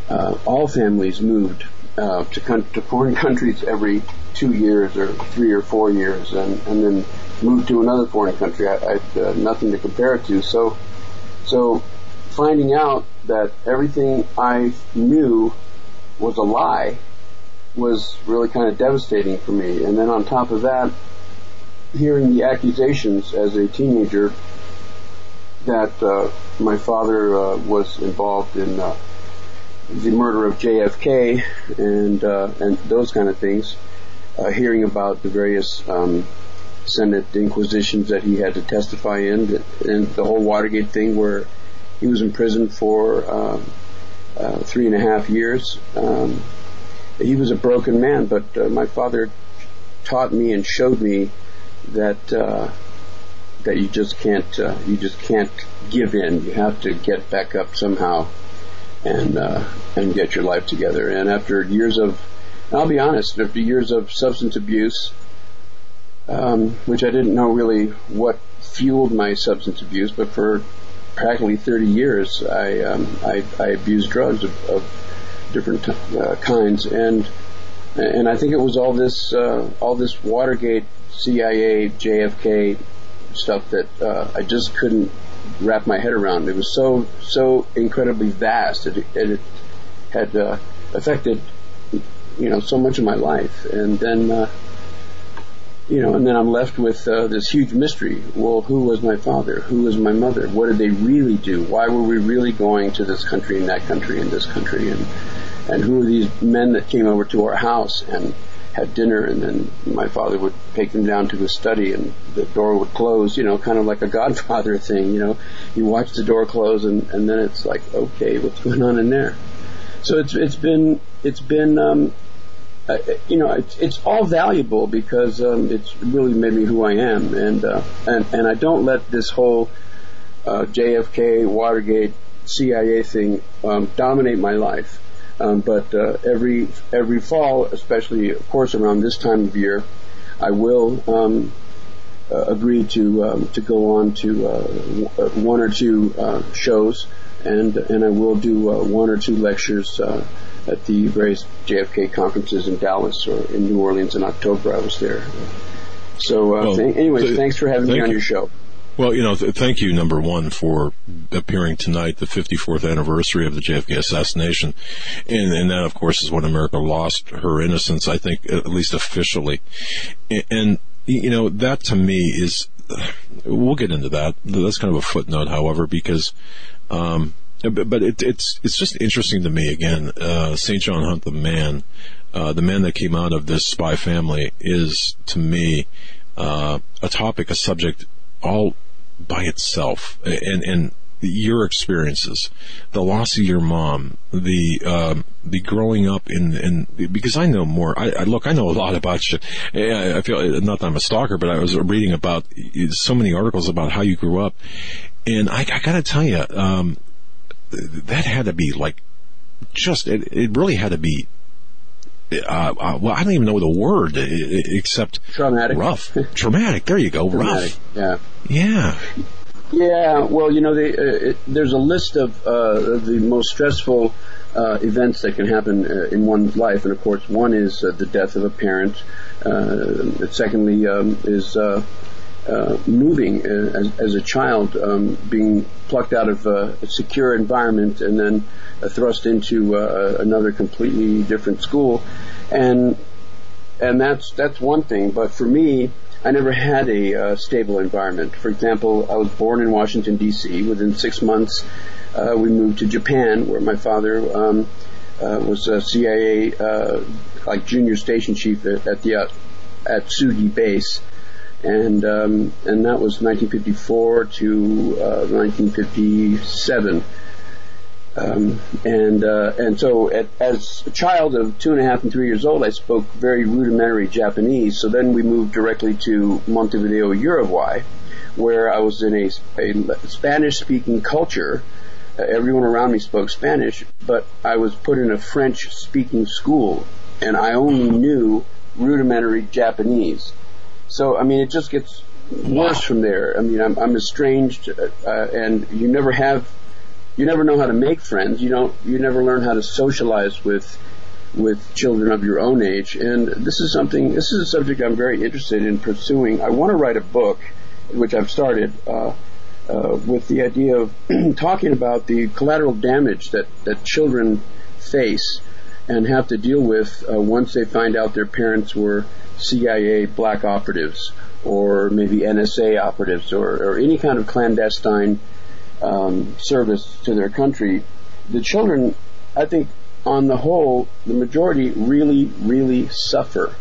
uh, all families moved uh, to, con- to foreign (laughs) countries every two years or three or four years, and, and then moved to another foreign country. I, I had uh, nothing to compare it to. So, so finding out that everything I knew was a lie was really kind of devastating for me. And then on top of that, hearing the accusations as a teenager that uh, my father uh, was involved in uh, the murder of JFK and uh, and those kind of things, uh, hearing about the various um, Senate inquisitions that he had to testify in, and the whole Watergate thing where he was in prison for uh, three and a half years. Um, he was a broken man, but uh, my father taught me and showed me that uh, that you just can't uh, you just can't give in. You have to get back up somehow and uh, and get your life together. And after years of, I'll be honest, after years of substance abuse um, which I didn't know really what fueled my substance abuse, but for practically 30 years, I um, I, I, abused drugs of, of different uh, kinds, and and I think it was all this uh, all this Watergate, CIA, JFK stuff that uh, I just couldn't wrap my head around. It was so so incredibly vast. It, it had uh, affected you know so much of my life, and then uh, you know, and then I'm left with uh, this huge mystery. Well, who was my father? Who was my mother? What did they really do? Why were we really going to this country and that country and this country? And and who are these men that came over to our house and had dinner? And then my father would take them down to his study, and the door would close. You know, kind of like a Godfather (laughs) thing. You know, you watch the door close, and and then it's like, okay, what's going on in there? So it's it's been it's been um, uh, you know, it's, it's all valuable because um, it's really made me who I am, and uh, and and I don't let this whole uh, JFK, Watergate, CIA thing um, dominate my life. Um, but uh, every every fall, especially of course around this time of year, I will um, uh, agree to um, to go on to uh, one or two shows, and and I will do one or two lectures at the various JFK conferences in Dallas or in New Orleans in October. I was there. So, uh, well, th- anyways, th- thanks for having me on you. your show. Well, you know, th- thank you, number one, for appearing tonight, the 54th anniversary of the JFK assassination. And, and that, of course, is when America lost her innocence, I think, at least officially. And, and you know, that to me is (sighs) we'll get into that. That's kind of a footnote, however, because, um, but, it, it's it's just interesting to me again. Uh, St. John Hunt, the man, uh, the man that came out of this spy family, is to me uh, a topic, a subject all by itself, and and your experiences, the loss of your mom, the um, the growing up in in because I know more. I, I look, I know a lot about you. I, I feel not that I'm a stalker, but I was reading about so many articles about how you grew up, and I, I got to tell you, um, that had to be like just it, it really had to be uh, uh, well, I don't even know the word except traumatic. Rough, traumatic. There you go. Traumatic. Rough. Yeah. Yeah. Yeah. Well, you know, they, uh, it, there's a list of uh, the most stressful uh, events that can happen uh, in one's life, and of course, one is the death of a parent. secondly, um, is uh, moving as, as, a child, um, being plucked out of uh, a secure environment and then uh, thrust into uh, another completely different school, and and that's that's one thing. But for me, I never had a uh, stable environment. For example, I was born in Washington D.C. Within six months, we moved to Japan, where my father. Um, was a CIA like junior station chief at, at the Atsugi base, and um, and that was 1954 to uh, 1957. Um, and uh, and so at, as a child of two and a half and three years old, I spoke very rudimentary Japanese. So then we moved directly to Montevideo, Uruguay, where I was in a, a Spanish-speaking culture. Uh, everyone around me spoke Spanish, but I was put in a French-speaking school, and I only knew rudimentary Japanese. So I mean, it just gets worse wow. from there. I mean, I'm, I'm estranged, uh, and you never have, you never know how to make friends. You don't, you never learn how to socialize with with children of your own age. And this is something, this is a subject I'm very interested in pursuing. I want to write a book, which I've started. Uh, uh, with the idea of (clears throat) talking about the collateral damage that, that children face and have to deal with uh, once they find out their parents were CIA black operatives or maybe NSA operatives or, or any kind of clandestine um, service to their country. The children, I think, on the whole, the majority really, really suffer.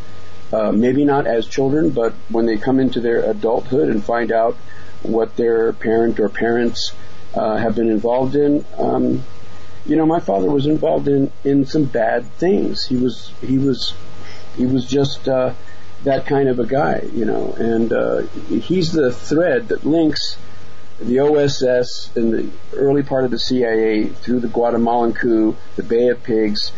Uh, maybe not as children, but when they come into their adulthood and find out what their parent or parents uh, have been involved in, um, you know, my father was involved in in some bad things. He was he was he was just uh, that kind of a guy, you know, and uh, he's the thread that links the OSS in the early part of the CIA through the Guatemalan coup, the Bay of Pigs,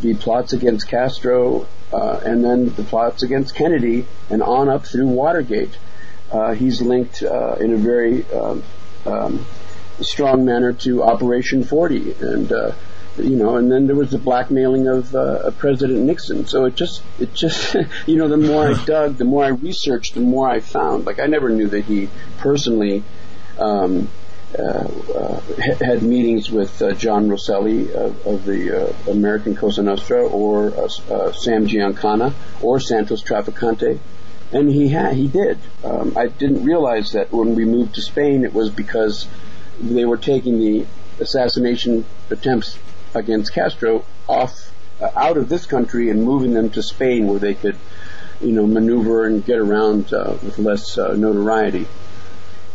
the plots against Castro, uh, and then the plots against Kennedy, and on up through Watergate. Uh, he's linked uh, in a very um, um, strong manner to Operation 40 and uh, you know, and then there was the blackmailing of, uh, of President Nixon. So it just, it just, (laughs) you know, the more I dug, the more I researched, the more I found. Like I never knew that he personally um, uh, uh, had meetings with uh, John Rosselli of, of the uh, American Cosa Nostra, or Sam Giancana, or Santos Trafficante. And he had, he did. Um, I didn't realize that when we moved to Spain, it was because they were taking the assassination attempts against Castro off uh, out of this country and moving them to Spain, where they could, you know, maneuver and get around uh, with less uh, notoriety.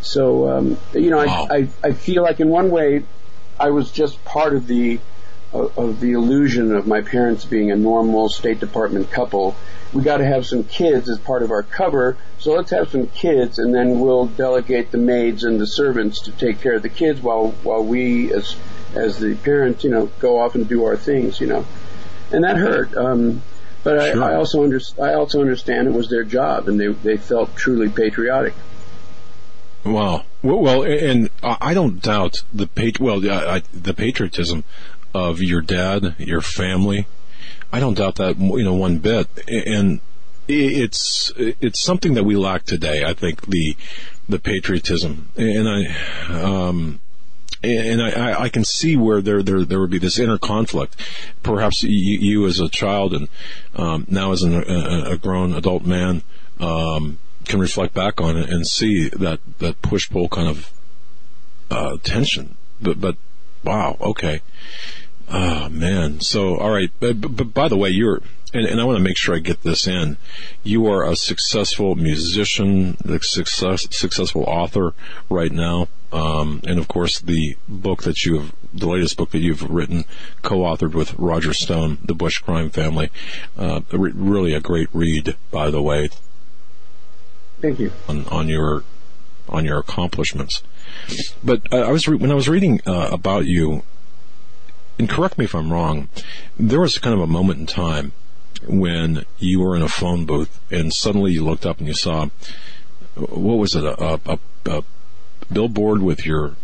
So, um, you know, wow. I, I I feel like in one way, I was just part of the of the illusion of my parents being a normal State Department couple. We got to have some kids as part of our cover, so let's have some kids, and then we'll delegate the maids and the servants to take care of the kids while while we, as as the parents, you know, go off and do our things, you know, and that hurt. Um, but sure. I, I, also under, I also understand it was their job, and they they felt truly patriotic. Wow. Well, and I don't doubt the well, I, the patriotism of your dad, your family. I don't doubt that you know one bit, and it's it's something that we lack today. I think the the patriotism, and I. Um, and I, I can see where there, there there would be this inner conflict. Perhaps you, you as a child and um, now as an, a, a, grown adult man, um, can reflect back on it and see that that push pull kind of uh, tension. But but wow, okay. Oh man. So all right. But, but by the way, you're and, and I want to make sure I get this in. You are a successful musician, a success, successful author right now. Um, and of course, the book that you have, the latest book that you've written, co-authored with Roger Stone, The Bush Crime Family, uh, re- really a great read, by the way. Thank you. On, on your, on your accomplishments. But uh, I was re- when I was reading uh, about you, and correct me if I'm wrong, there was kind of a moment in time when you were in a phone booth and suddenly you looked up and you saw what was it a, a, a billboard with your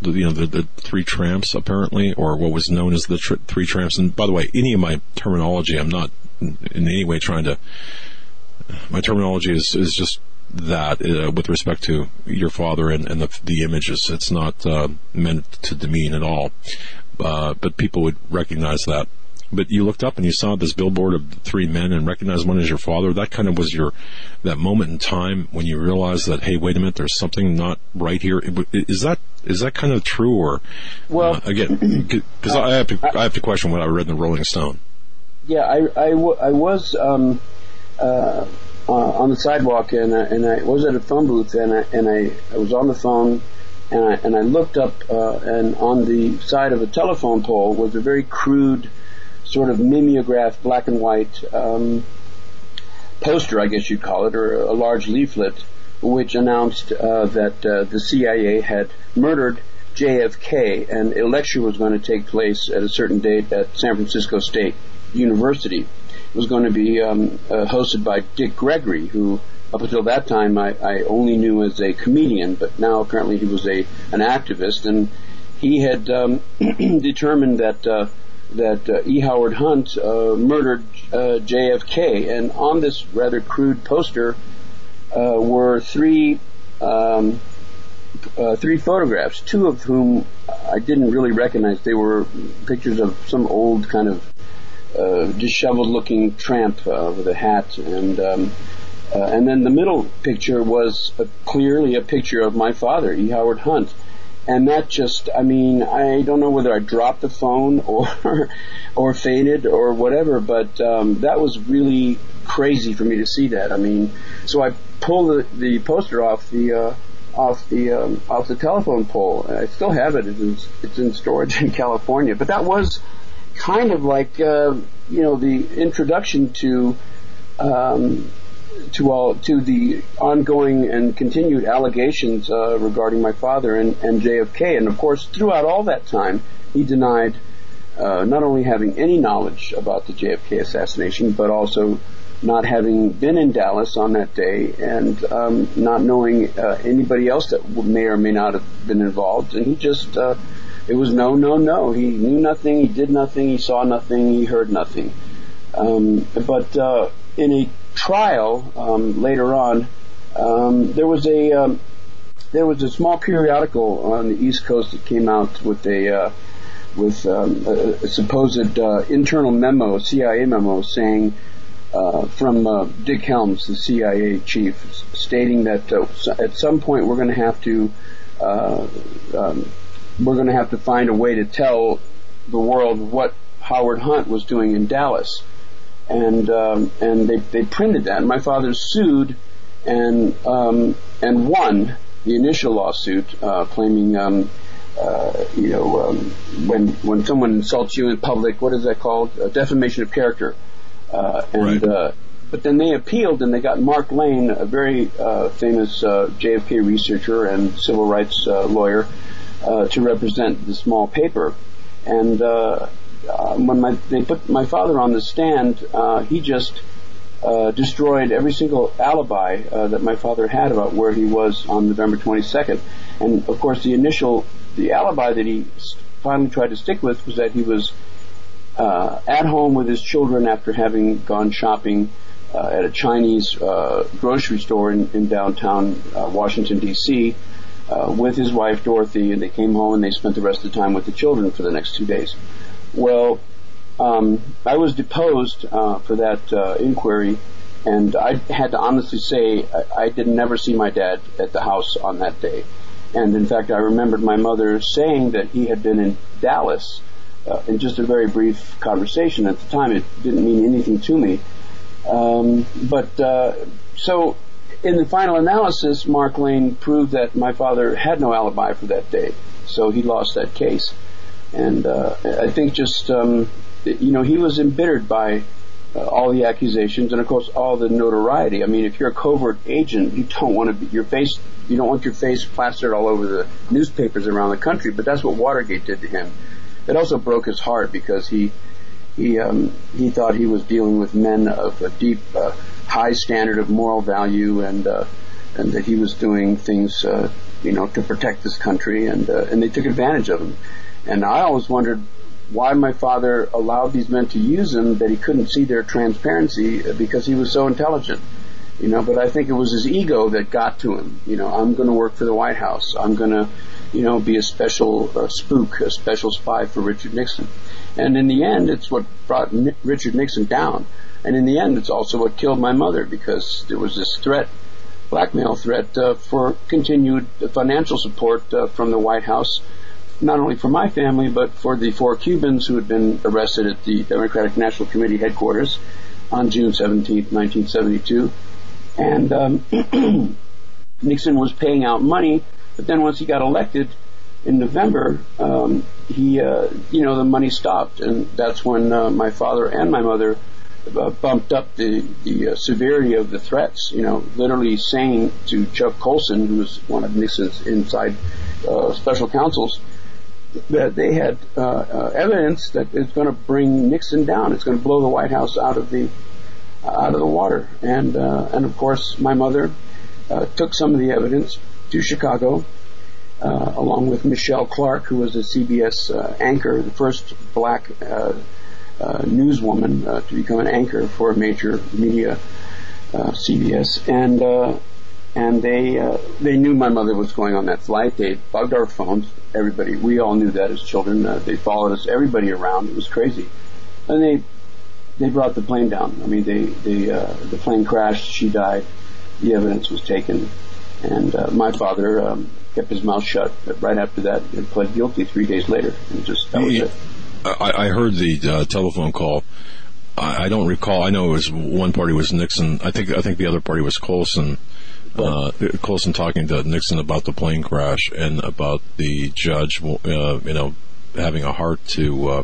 you know the, the three tramps apparently or what was known as the three tramps and by the way any of my terminology i'm not in any way trying to my terminology is is just that uh, with respect to your father and, and the, the images it's not uh, meant to demean at all uh, but people would recognize that but you looked up and you saw this billboard of three men and recognized one as your father. That kind of was your that moment in time when you realized that hey, wait a minute, there's something not right here. Is that is that kind of true or well uh, again because I have to I have to question what I read in the Rolling Stone. Yeah, I I, w- I was. Um, uh, on the sidewalk and I, and I was at a phone booth and I and I, I was on the phone and I and I looked up uh, and on the side of a telephone pole was a very crude sort of mimeograph black and white um, poster, I guess you'd call it, or a large leaflet, which announced uh, that uh, the CIA had murdered JFK, and a lecture was going to take place at a certain date at San Francisco State University. Was going to be um, uh, hosted by Dick Gregory, who up until that time I, I, only knew as a comedian, but now apparently he was a an activist, and he had um, (clears throat) determined that uh, that uh, E. Howard Hunt uh, murdered uh, JFK, and on this rather crude poster uh, were three um, uh, three photographs, two of whom I didn't really recognize. They were pictures of some old kind of uh, disheveled-looking tramp with a hat, and um, and then the middle picture was clearly a picture of my father, E. Howard Hunt and that just I mean I don't know whether I dropped the phone (laughs) or or fainted or whatever, but um, that was really crazy for me to see that. I mean, so I pulled the, the poster off the uh, off the um, off the telephone pole. I still have it. It's in, it's in storage (laughs) in California. But that was kind of like uh, you know the introduction to um, to all to the ongoing and continued allegations uh, regarding my father and, and JFK. And of course, throughout all that time, he denied uh, not only having any knowledge about the JFK assassination, but also not having been in Dallas on that day and um, not knowing uh, anybody else that may or may not have been involved. And he just, uh, it was no, no, no. He knew nothing, he did nothing, he saw nothing, he heard nothing. Um, but uh, in a trial um, later on, um, there was a um, there was a small periodical on the East Coast that came out with a uh, with um, a, a, supposed uh, internal memo, CIA memo, saying uh, from uh, Dick Helms, the CIA chief, stating that uh, at some point we're going to have to uh, um, we're going to have to find a way to tell the world what Howard Hunt was doing in Dallas and um, and they they printed that. My father sued and um, and won the initial lawsuit, uh, claiming um, uh, you know um, when when someone insults you in public, what is that called? defamation of character. Uh, and right. Uh, but then they appealed and they got Mark Lane, a very uh, famous uh, JFK researcher and civil rights lawyer, to represent the small paper. And uh, when my, they put my father on the stand, uh, he just uh, destroyed every single alibi uh, that my father had about where he was on November 22nd. And of course, the initial the alibi that he finally tried to stick with was that he was uh, at home with his children after having gone shopping uh, at a Chinese grocery store in, in downtown Washington D.C. with his wife Dorothy, and they came home and they spent the rest of the time with the children for the next two days. Well, um, I was deposed uh, for that uh, inquiry, And I had to honestly say I, I did never see my dad at the house on that day. And in fact, I remembered my mother saying that he had been in Dallas uh, in just a very brief conversation. At the time, it didn't mean anything to me. Um, but uh, so, in the final analysis, Mark Lane proved that my father had no alibi for that day, so he lost that case. And uh, I think just um, you know he was embittered by uh, all the accusations and of course all the notoriety. I mean, if you're a covert agent, you don't want to be your face. You don't want your face plastered all over the newspapers around the country. But that's what Watergate did to him. It also broke his heart because he he um, he thought he was dealing with men of a deep, uh, high standard of moral value, and uh, and that he was doing things, uh, you know, to protect this country, and uh, and they took advantage of him. And I always wondered why my father allowed these men to use him, that he couldn't see their transparency because he was so intelligent. You know, but I think it was his ego that got to him. You know, I'm going to work for the White House. I'm going to, you know, be a special uh, spook, a special spy for Richard Nixon. And in the end, it's what brought Richard Nixon down. And in the end, it's also what killed my mother because there was this threat, blackmail threat, uh, for continued financial support uh, from the White House not only for my family, but for the four Cubans who had been arrested at the Democratic National Committee headquarters on June 17, 1972. And um, (clears throat) Nixon was paying out money, but then once he got elected in November, um, he, uh, you know, the money stopped, and that's when uh, my father and my mother uh, bumped up the the uh, severity of the threats. You know, literally saying to Chuck Colson, who was one of Nixon's inside uh, special counsels, that they had uh, uh, evidence that it's going to bring Nixon down. It's going to blow the White House out of the out of the water. And and of course, my mother took some of the evidence to Chicago, along with Michele Clark, who was a CBS anchor, the first black newswoman to become an anchor for a major media, CBS, and uh and they uh, they knew my mother was going on that flight. They bugged our phones. Everybody, we all knew that as children. Uh, they followed us, everybody around. It was crazy, and they they brought the plane down. I mean, they they uh, the plane crashed. She died. The evidence was taken, and uh, my father um, kept his mouth shut. But right after that, and pled guilty three days later, and just that was it. I, I heard the uh, telephone call. I, I don't recall. I know it was one party was Nixon. I think I think the other party was Colson uh, Colson talking to Nixon about the plane crash and about the judge, uh, you know, having a heart to uh,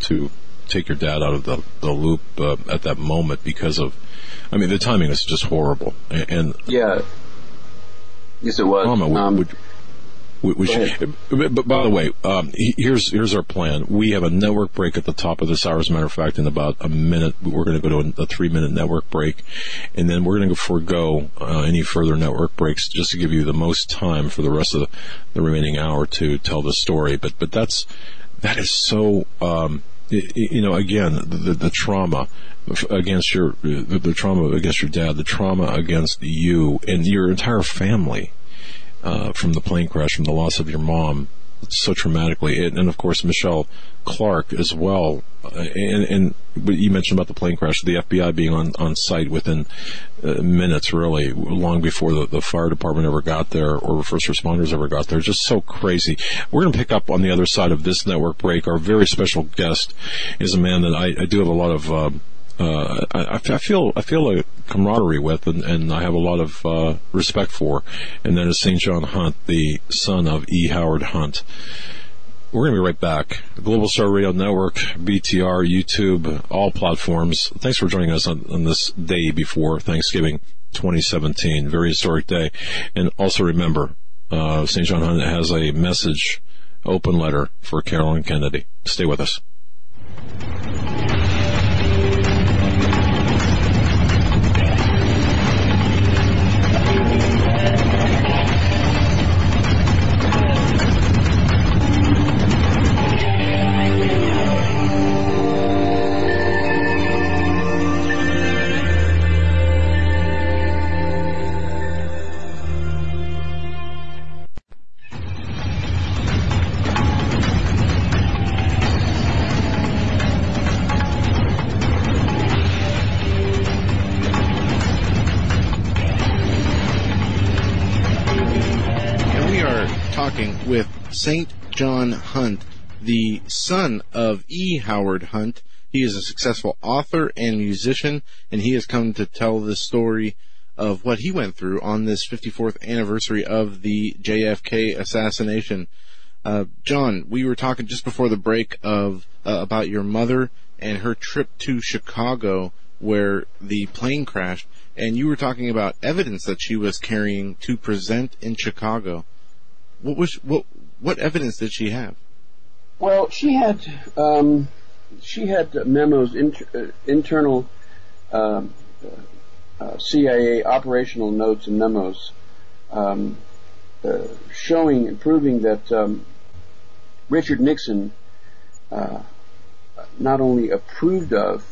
to take your dad out of the the loop uh, at that moment because of, I mean, the timing is just horrible. And, and yeah, yes, it was. Mama, um, would, should, but by the way, um, here's here's our plan. We have a network break at the top of this hour. As a matter of fact, in about a minute, we're going to go to a, three minute network break, and then we're going to forego uh, any further network breaks just to give you the most time for the rest of the, the remaining hour to tell the story. But but that's that is so. Um, you know, again, the, the, the trauma against your the, the, trauma against your dad, the trauma against you and your entire family uh, from the plane crash, from the loss of your mom so traumatically, and, of course Michele Clark as well. Uh, and, and you mentioned about the plane crash, the FBI being on, on site within uh, minutes, really, long before the, the fire department ever got there or first responders ever got there. Just so crazy. We're going to pick up on the other side of this network break. Our very special guest is a man that I, I do have a lot of. Uh, uh, I, I, feel I feel a camaraderie with, and, and I have a lot of uh, respect for, and that is St. John Hunt, the son of E. Howard Hunt. We're going to be right back. Global Star Radio Network, BTR, YouTube, all platforms. Thanks for joining us on, on this day before Thanksgiving 2017. Very historic day. And also remember, uh, St. John Hunt has a message, open letter for Carolyn Kennedy. Stay with us. St. John Hunt, the son of E. Howard Hunt. He is a successful author and musician, and he has come to tell the story of what he went through on this 54th anniversary of the JFK assassination. Uh, John, we were talking just before the break of uh, about your mother and her trip to Chicago where the plane crashed, and you were talking about evidence that she was carrying to present in Chicago. What was what what evidence did she have? Well, she had um, she had memos, uh, internal um, uh, CIA operational notes and memos um, uh, showing and proving that um, Richard Nixon uh, not only approved of,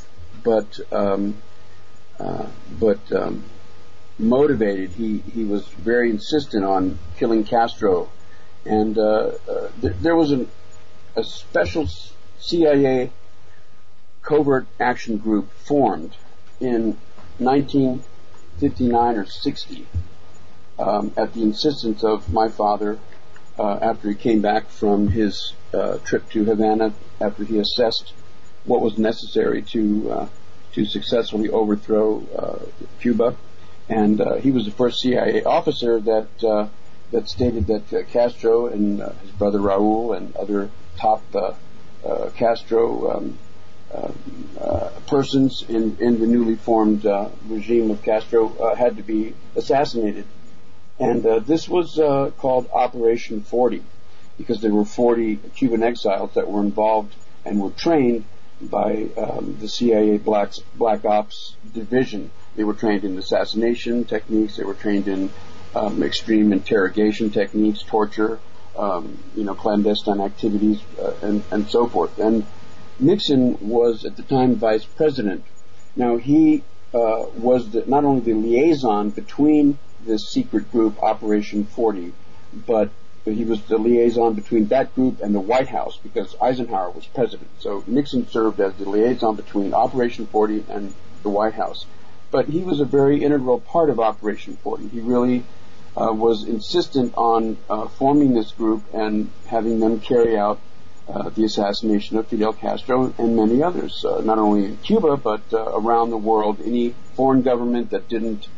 but um, uh, but um, motivated. He he was very insistent on killing Castro, and uh, uh, th- there was an, a special CIA covert action group formed in 1959 or 60 um, at the insistence of my father uh, after he came back from his uh, trip to Havana after he assessed what was necessary to uh, to successfully overthrow uh, Cuba, and he was the first CIA officer that that stated that uh, Castro and uh, his brother Raúl and other top Castro um, persons in in the newly formed regime of Castro had to be assassinated, and this was called Operation 40 because there were 40 Cuban exiles that were involved and were trained by um, the CIA Black, Black Ops Division. They were trained in assassination techniques. They were trained in um, extreme interrogation techniques, torture, um, you know, clandestine activities, uh, and, and so forth. And Nixon was at the time vice president. Now he uh, was the, not only the liaison between this secret group, Operation 40, but he was the liaison between that group and the White House because Eisenhower was president. So Nixon served as the liaison between Operation 40 and the White House. But he was a very integral part of Operation 40. He really uh, was insistent on uh, forming this group and having them carry out uh, the assassination of Fidel Castro and many others, uh, not only in Cuba but uh, around the world. Any foreign government that didn't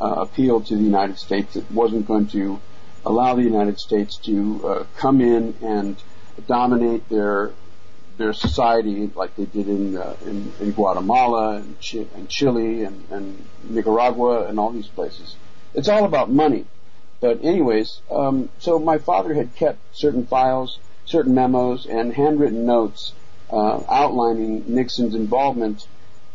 uh, appeal to the United States, that wasn't going to allow the United States to come in and dominate their their society like they did in uh, in, in, Guatemala and, and Chile and, and, Nicaragua and all these places. It's all about money. But anyways, um, so my father had kept certain files, certain memos, and handwritten notes uh, outlining Nixon's involvement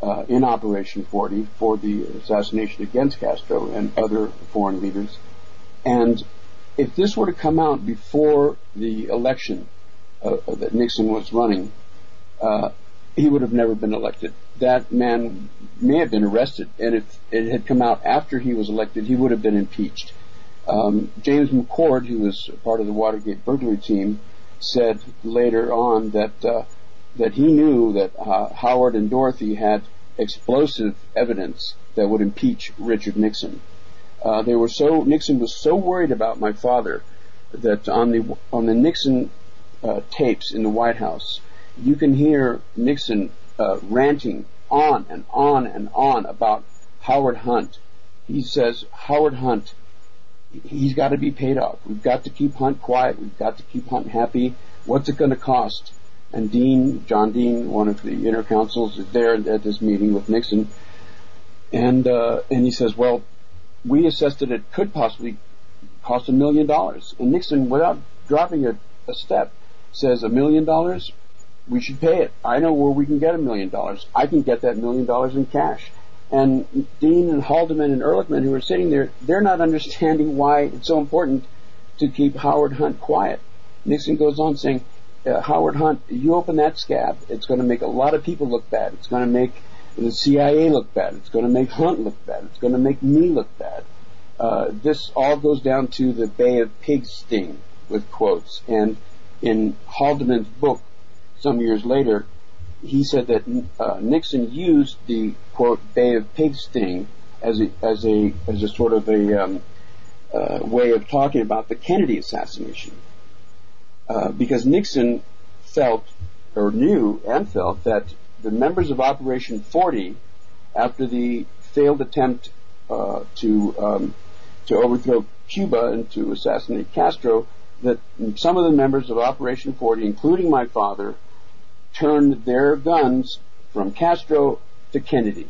uh, in Operation 40 for the assassination against Castro and other foreign leaders. And if this were to come out before the election uh, that Nixon was running, uh, he would have never been elected. That man may have been arrested, and if it had come out after he was elected, he would have been impeached. Um, James McCord, who was part of the Watergate burglary team, said later on that uh, that he knew that uh, Howard and Dorothy had explosive evidence that would impeach Richard Nixon. Uh, they were so Nixon was so worried about my father that on the on the Nixon uh, tapes in the White House, you can hear Nixon uh, ranting on and on and on about Howard Hunt. He says Howard Hunt, he's got to be paid off. We've got to keep Hunt quiet. We've got to keep Hunt happy. What's it going to cost? And Dean, John Dean, one of the inner counsels, is there at this meeting with Nixon, and uh, and he says, well, we assessed that it could possibly cost a million dollars. And Nixon, without dropping a, a step, says a million dollars, we should pay it. I know where we can get a million dollars. I can get that million dollars in cash. And Dean and Haldeman and Ehrlichman, who are sitting there, they're not understanding why it's so important to keep Howard Hunt quiet. Nixon goes on saying, uh, Howard Hunt, you open that scab, it's going to make a lot of people look bad. It's going to make the CIA look bad. It's going to make Hunt look bad. It's going to make me look bad. Uh, this all goes down to the Bay of Pigs sting with quotes. And in Haldeman's book, some years later, he said that uh, Nixon used the quote Bay of Pigs thing as a as a as a sort of a um, uh, way of talking about the Kennedy assassination. uh, because Nixon felt or knew and felt that the members of Operation 40, after the failed attempt uh, to um, to overthrow Cuba and to assassinate Castro, that some of the members of Operation 40, including my father, turned their guns from Castro to Kennedy.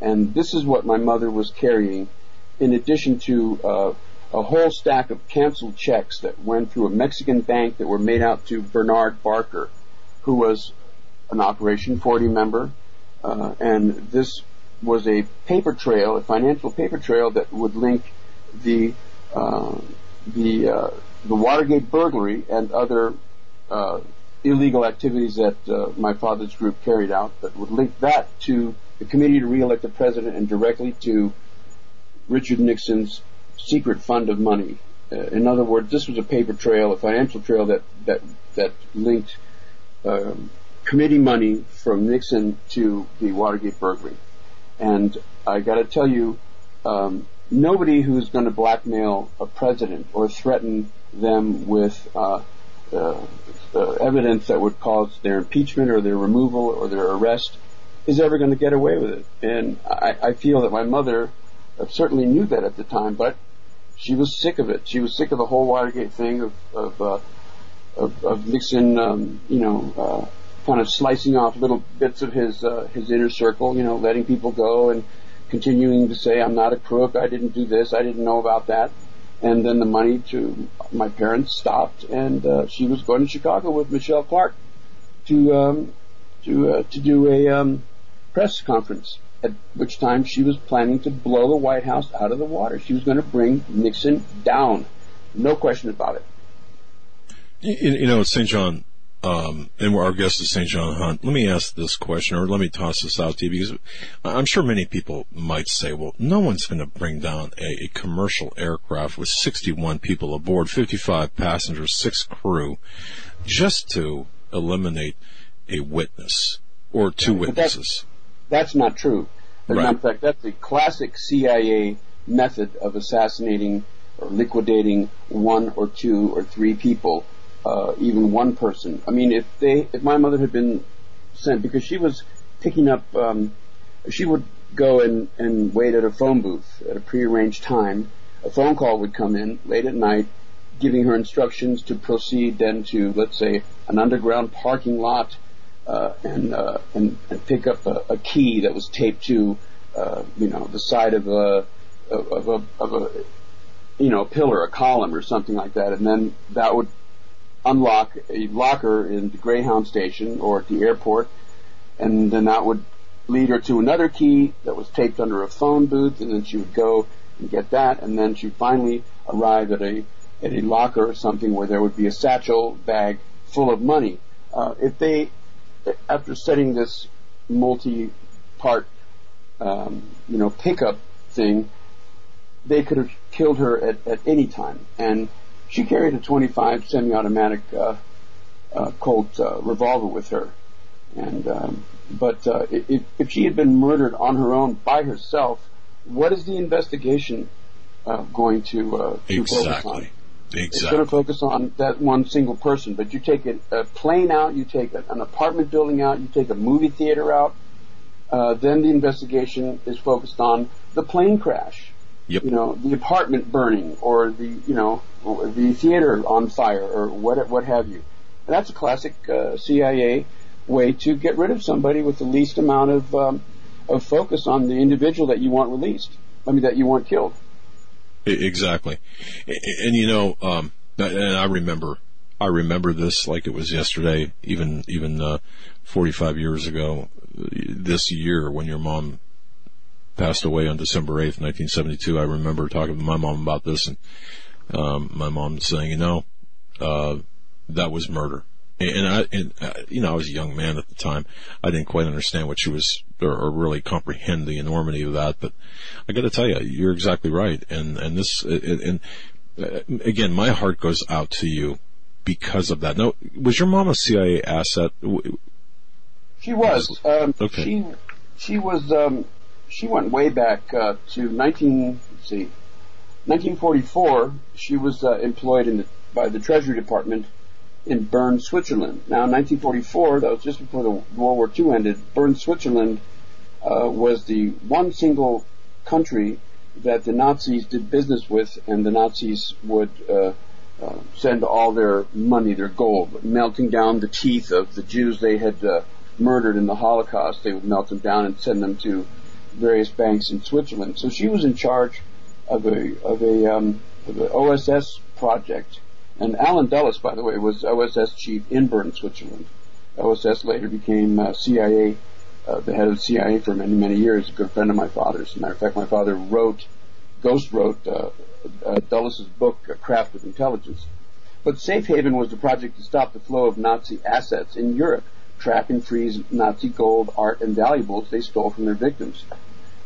And this is what my mother was carrying, in addition to uh, a whole stack of canceled checks that went through a Mexican bank that were made out to Bernard Barker, who was an Operation 40 member. Uh, and this was a paper trail, a financial paper trail that would link the uh, the uh, the Watergate burglary and other uh, illegal activities that uh, my father's group carried out, but would link that to the committee to re-elect the president and directly to Richard Nixon's secret fund of money. Uh, in other words, this was a paper trail, a financial trail that that that linked um, committee money from Nixon to the Watergate burglary. And I got to tell you, um, nobody who's going to blackmail a president or threaten them with uh, evidence that would cause their impeachment or their removal or their arrest is ever going to get away with it. And I, I feel that my mother certainly knew that at the time, but she was sick of it. She was sick of the whole Watergate thing of of, uh, of, of Nixon, um, you know, uh, kind of slicing off little bits of his uh, his inner circle, you know, letting people go and continuing to say, "I'm not a crook. I didn't do this. I didn't know about that." And then the money to my parents stopped, and uh, she was going to Chicago with Michele Clark to um, to uh, to do a um, press conference at which time she was planning to blow the White House out of the water. She was going to bring Nixon down. No question about it. You, you know, St. John, um, and our guest is St. John Hunt. Let me ask this question, or let me toss this out to you, because I'm sure many people might say, well, no one's going to bring down a, a commercial aircraft with 61 people aboard, 55 passengers, six crew, just to eliminate a witness or two witnesses. That's not true. As a matter of fact, that's the classic CIA method of assassinating or liquidating one or two or three people, uh, even one person. I mean, if they, if my mother had been sent, because she was picking up, um, she would go and, and wait at a phone booth at a prearranged time. A phone call would come in late at night, giving her instructions to proceed then to, let's say, an underground parking lot uh, and, uh, and and pick up a, a, key that was taped to uh, you know the side of a of a of a you know a pillar, a column, or something like that, and then that would unlock a locker in the Greyhound station or at the airport, and then that would lead her to another key that was taped under a phone booth, and then she would go and get that, and then she finally arrived at a at a locker or something where there would be a satchel bag full of money. Uh, if they after setting this multi-part, um, you know, pickup thing, they could have killed her at, at any time. And she carried a 25 semi-automatic uh, uh, Colt uh, revolver with her. And um, but uh, if, if she had been murdered on her own by herself, what is the investigation uh, going to, uh, to exactly. focus on? Exactly. It's going to focus on that one single person. But you take a, a plane out, you take a, an apartment building out, you take a movie theater out, uh, then the investigation is focused on the plane crash. Yep. You know, the apartment burning, or the you know, the theater on fire, or what what have you. And that's a classic uh, CIA way to get rid of somebody with the least amount of um, of focus on the individual that you want released. I mean, that you want killed. Exactly, and you know, um, and I remember, I remember this like it was yesterday, even even uh, 45 years ago, this year when your mom passed away on December 8th, 1972. I remember talking to my mom about this, and um, my mom saying, you know, uh, that was murder. And I, and, uh, you know, I was a young man at the time. I didn't quite understand what she was, or, or really comprehend the enormity of that. But I got to tell you, you're exactly right. And and this, and uh, again, my heart goes out to you because of that. Now, was your mom a CIA asset? She was. Um, okay. She she was. Um, she went way back uh, to 19. Let's see, 1944. She was uh, employed in the, by the Treasury Department in Bern, Switzerland. Now, in 1944, that was just before the World War II ended, Bern, Switzerland uh, was the one single country that the Nazis did business with, and the Nazis would uh, uh, send all their money, their gold, melting down the teeth of the Jews they had uh, murdered in the Holocaust. They would melt them down and send them to various banks in Switzerland. So she was in charge of a of a um, of the OSS project. And Allen Dulles, by the way, was OSS chief in Bern, Switzerland. OSS later became uh, CIA, uh, the head of CIA for many, many years, a good friend of my father's. As a matter of fact, my father wrote, ghost wrote, uh, uh, Dulles' book, Craft of Intelligence. But Safe Haven was the project to stop the flow of Nazi assets in Europe, track and freeze Nazi gold, art, and valuables they stole from their victims.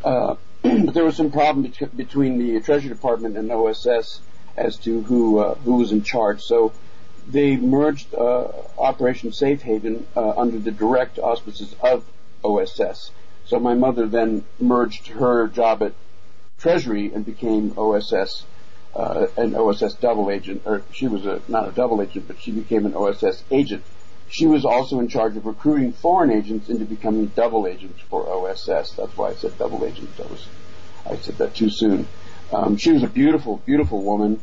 Uh, (clears throat) but there was some problem between the Treasury Department and OSS as to who uh, who was in charge. So they merged uh, Operation Safe Haven uh, under the direct auspices of OSS. So my mother then merged her job at Treasury and became OSS, uh, an OSS double agent, or she was a, not a double agent, but she became an OSS agent. She was also in charge of recruiting foreign agents into becoming double agents for OSS. That's why I said double agent. That was, I said that too soon. Um, she was a beautiful, beautiful woman,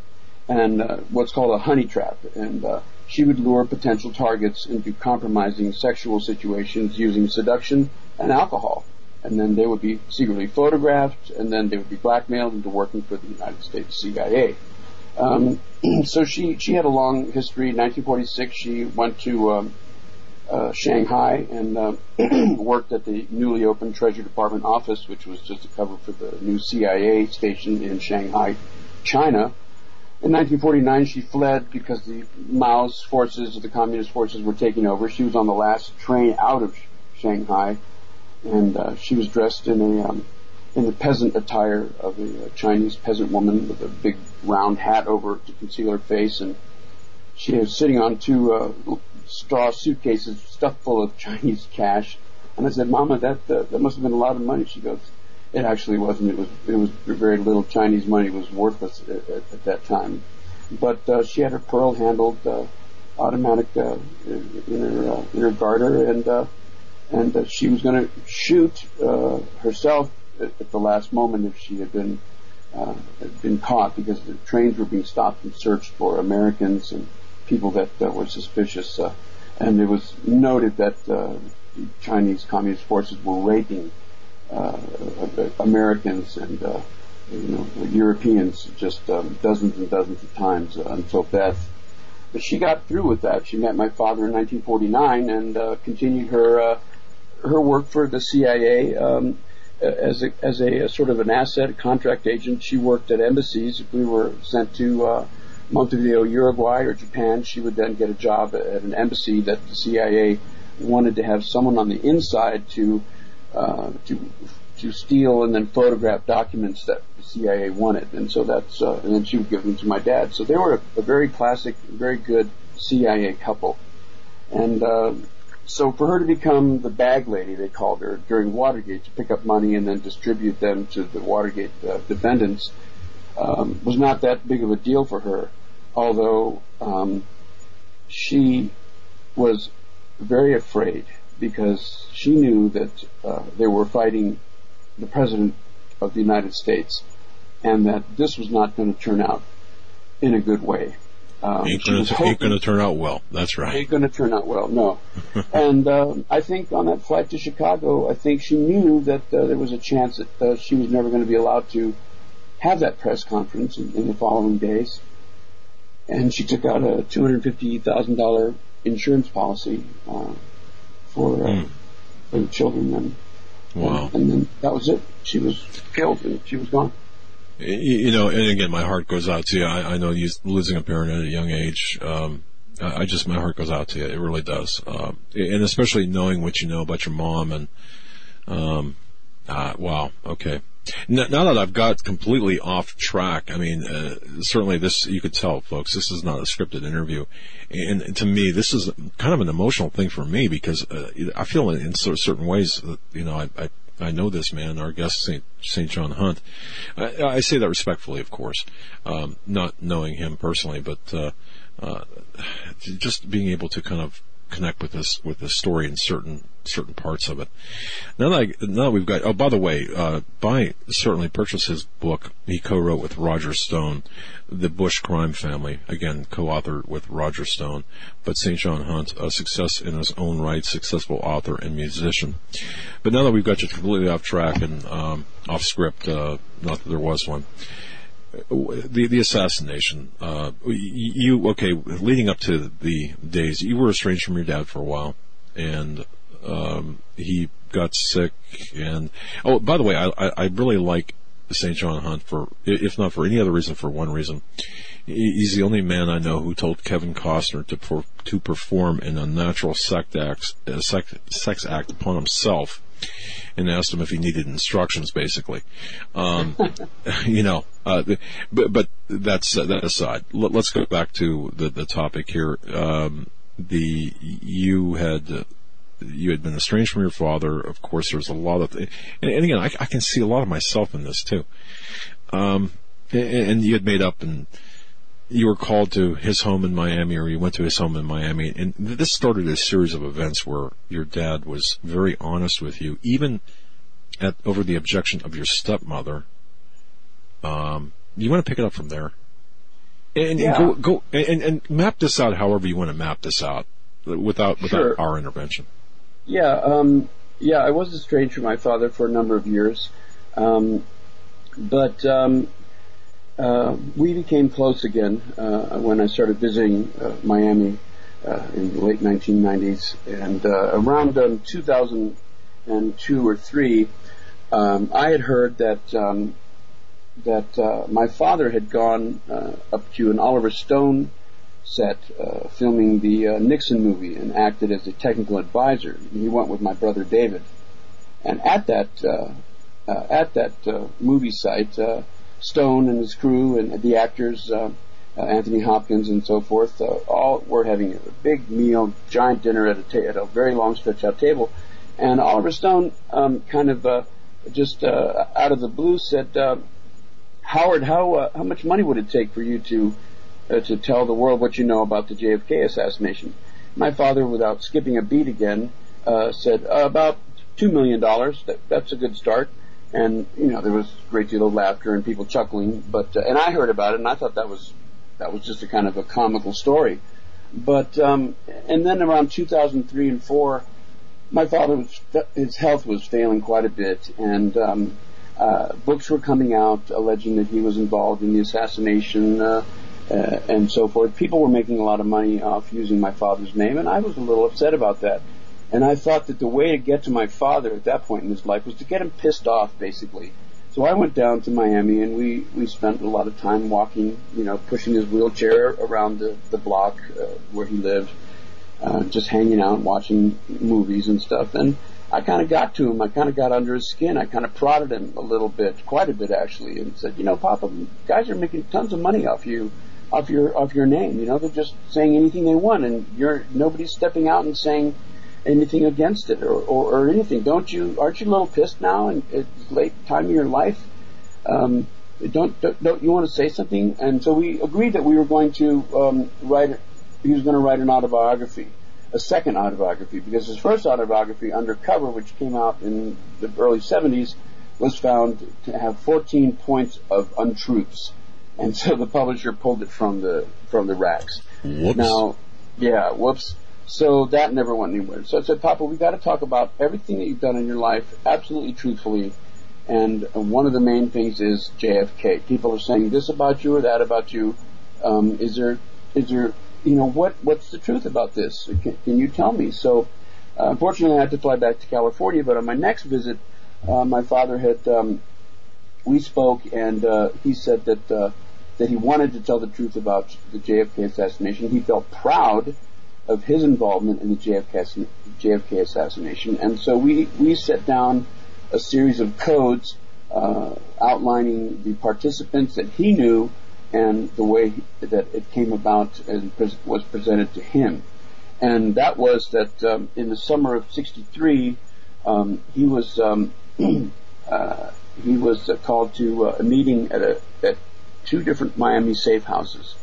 and uh, what's called a honey trap. And uh, she would lure potential targets into compromising sexual situations using seduction and alcohol and then they would be secretly photographed, and then they would be blackmailed into working for the United States CIA. Um, (clears throat) so she she had a long history. In 1946, she went to um, uh, Shanghai and uh, (clears throat) worked at the newly opened Treasury Department office, which was just a cover for the new CIA station in Shanghai, China. In 1949, she fled because the Mao's forces, the communist forces, were taking over. She was on the last train out of Shanghai and uh, she was dressed in a um, in the peasant attire of a, Chinese peasant woman with a big round hat over to conceal her face, and she was sitting on two uh, straw suitcases stuffed full of Chinese cash. And I said, "Mama, that uh, that must have been a lot of money." She goes, "It actually wasn't. It was it was very little. Chinese money was worthless at, at, at that time." But uh, she had her pearl-handled uh, automatic uh, in her uh, in her garter, and uh, and that she was going to shoot uh, herself at, the last moment if she had been uh, had been caught because the trains were being stopped and searched for Americans and people that uh, were suspicious. Uh, and it was noted that uh, the Chinese Communist forces were raping uh, Americans and you know Europeans just um, dozens and dozens of times until death. But she got through with that. She met my father in 1949 and continued her her work for the CIA um, as a, as a, a, sort of an asset a contract agent. She worked at embassies. If we were sent to uh, Montevideo, Uruguay, or Japan, she would then get a job at an embassy that the CIA wanted to have someone on the inside to uh, to to steal and then photograph documents that the CIA wanted, and so that's uh, and then she would give them to my dad. So they were a, a very classic, very good CIA couple, and uh, so for her to become the bag lady, they called her during Watergate to pick up money and then distribute them to the Watergate uh, defendants um, was not that big of a deal for her. Although um, she was very afraid because she knew that uh, they were fighting the president of the United States and that this was not going to turn out in a good way. Um, ain't going to turn out well. That's right. Ain't going to turn out well. No. (laughs) and um, I think on that flight to Chicago, I think she knew that uh, there was a chance that uh, she was never going to be allowed to have that press conference in, in the following days. And she took out a two hundred fifty thousand dollar insurance policy uh, for mm. for the children. And, wow. And, and then that was it. She was killed and she was gone you know, and again, my heart goes out to you. I, I know you losing a parent at a young age. Um, I just, my heart goes out to you. It really does. Um, and especially knowing what you know about your mom and, um, uh, wow. Okay. Now, now, that I've got completely off track, I mean, uh, certainly this, you could tell folks, this is not a scripted interview. And to me, this is kind of an emotional thing for me because, uh, I feel in, in certain ways that, you know, I, I I know this man, our guest, St. John Hunt. I, I, say that respectfully, of course, um, not knowing him personally, but uh, uh, just being able to kind of connect with this with the story in certain certain parts of it. Now that I, now that we've got oh by the way, uh, buy certainly purchase his book he co-wrote with Roger Stone, The Bush Crime Family. Again, co-authored with Roger Stone, but St. John Hunt, a success in his own right, successful author and musician. But now that we've got you completely off track and um, off script, uh, not that there was one the the assassination. Uh, you okay? Leading up to the days, you were estranged from your dad for a while, and um, he got sick. And oh, by the way, I I really like St. John Hunt for if not for any other reason, for one reason. He's the only man I know who told Kevin Costner to for, to perform an unnatural sex act, sex, sex act upon himself and asked him if he needed instructions, basically. Um, (laughs) you know, uh, but, but that's uh, that aside. Let, us go back to the, the topic here. Um, the you had uh, you had been estranged from your father. Of course, there's a lot of, and, and again, I, I, can see a lot of myself in this too. Um, and, and you had made up and you were called to his home in Miami or you went to his home in Miami. And this started a series of events where your dad was very honest with you, even at, over the objection of your stepmother. Um, you want to pick it up from there? And, yeah. and go, go and, and, map this out however you want to map this out without, without sure. our intervention. Yeah, um, yeah, I was estranged from my father for a number of years. Um, but um, uh, we became close again uh, when I started visiting uh, Miami uh, in the late 1990s, and uh, around um, 2002 or three, um, I had heard that um, that uh, my father had gone up to an Oliver Stone set filming the Nixon movie and acted as a technical advisor. He went with my brother David, and at that at that movie site Stone and his crew and the actors, uh, uh, Anthony Hopkins and so forth, uh, all were having a big meal, giant dinner at a, ta- at a very long stretch out table. And Oliver Stone um, kind of uh, just out of the blue said, Howard, how how much money would it take for you to uh, to tell the world what you know about the JFK assassination? My father, without skipping a beat again, uh, said uh, about two million dollars. That, that's a good start and you know there was a great deal of laughter and people chuckling. But uh, and I heard about it, and I thought that was that was just a kind of a comical story. But um, and then around 2003 and four, my father was his health was failing quite a bit, and um, uh, books were coming out alleging that he was involved in the assassination. Uh, uh, and so forth. People were making a lot of money off using my father's name, and I was a little upset about that. And I thought that the way to get to my father at that point in his life was to get him pissed off, basically. So I went down to Miami and we, we spent a lot of time walking, you know, pushing his wheelchair around the, the block uh, where he lived, uh, just hanging out, watching movies and stuff. And I kind of got to him. I kind of got under his skin. I kind of prodded him a little bit, quite a bit actually, and said, you know, Papa, guys are making tons of money off you, off your, off your name. You know, they're just saying anything they want and you're, nobody's stepping out and saying, anything against it or, or, or anything. Don't you? Aren't you a little pissed now? And it's late time of your life. Um, don't, don't, don't you want to say something? And so we agreed that we were going to um, write. He was going to write an autobiography, a second autobiography, because his first autobiography, Undercover, which came out in the early '70s, was found to have 14 points of untruths, and so the publisher pulled it from the from the racks. Whoops. Now, yeah, whoops. So that never went anywhere. So I said, Papa, we got to talk about everything that you've done in your life, absolutely truthfully. And one of the main things is JFK. People are saying this about you or that about you. Um, is there, is there, you know, what, what's the truth about this? Can, can you tell me? So, uh, unfortunately, I had to fly back to California. But on my next visit, uh, my father had, um, we spoke, and uh, he said that uh, that he wanted to tell the truth about the JFK assassination. He felt proud of his involvement in the JFK, JFK assassination. And so we, we set down a series of codes uh, outlining the participants that he knew and the way that it came about and was presented to him. And that was that um, in the summer of '63, um, he was um, (clears throat) uh, he was uh, called to uh, a meeting at a at two different Miami safe houses.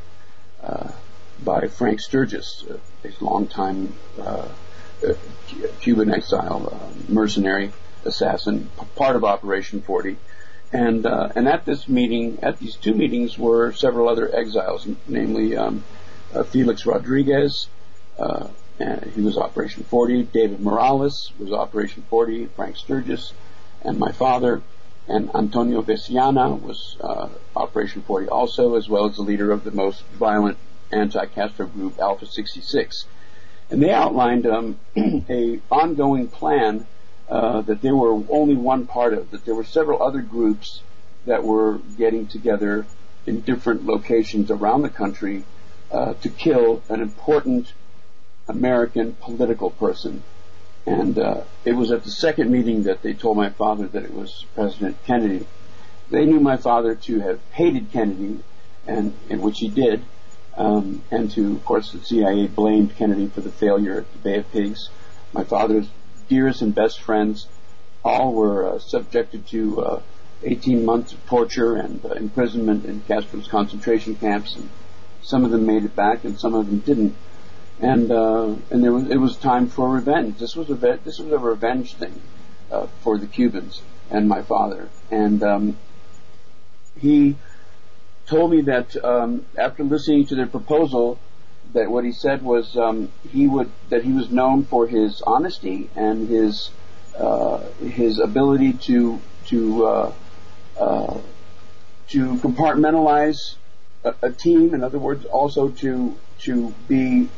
By Frank Sturgis, a longtime uh, Cuban exile, uh, mercenary assassin, part of Operation 40. And uh, and at this meeting, at these two meetings, were several other exiles, namely um, uh, Felix Rodriguez, uh, he was Operation 40. David Morales was Operation 40. Frank Sturgis, and my father, and Antonio Veciana was uh, Operation 40 also, as well as the leader of the most violent anti-Castro group, Alpha 66. And they outlined um, (clears throat) a ongoing plan uh, that they were only one part of, that there were several other groups that were getting together in different locations around the country uh, to kill an important American political person. And uh, it was at the second meeting that they told my father that it was President Kennedy. They knew my father to have hated Kennedy, and in which he did, um, and to, of course, the CIA blamed Kennedy for the failure at the Bay of Pigs. My father's dearest and best friends all were uh, subjected to uh, 18 months of torture and uh, imprisonment in Castro's concentration camps, and some of them made it back, and some of them didn't. And uh, and there was it was time for revenge. This was a this was a revenge thing uh, for the Cubans and my father. And um, he told me that um, after listening to their proposal, that what he said was um, he would that he was known for his honesty and his uh, his ability to to uh, uh, to compartmentalize a, a, team. In other words, also to to be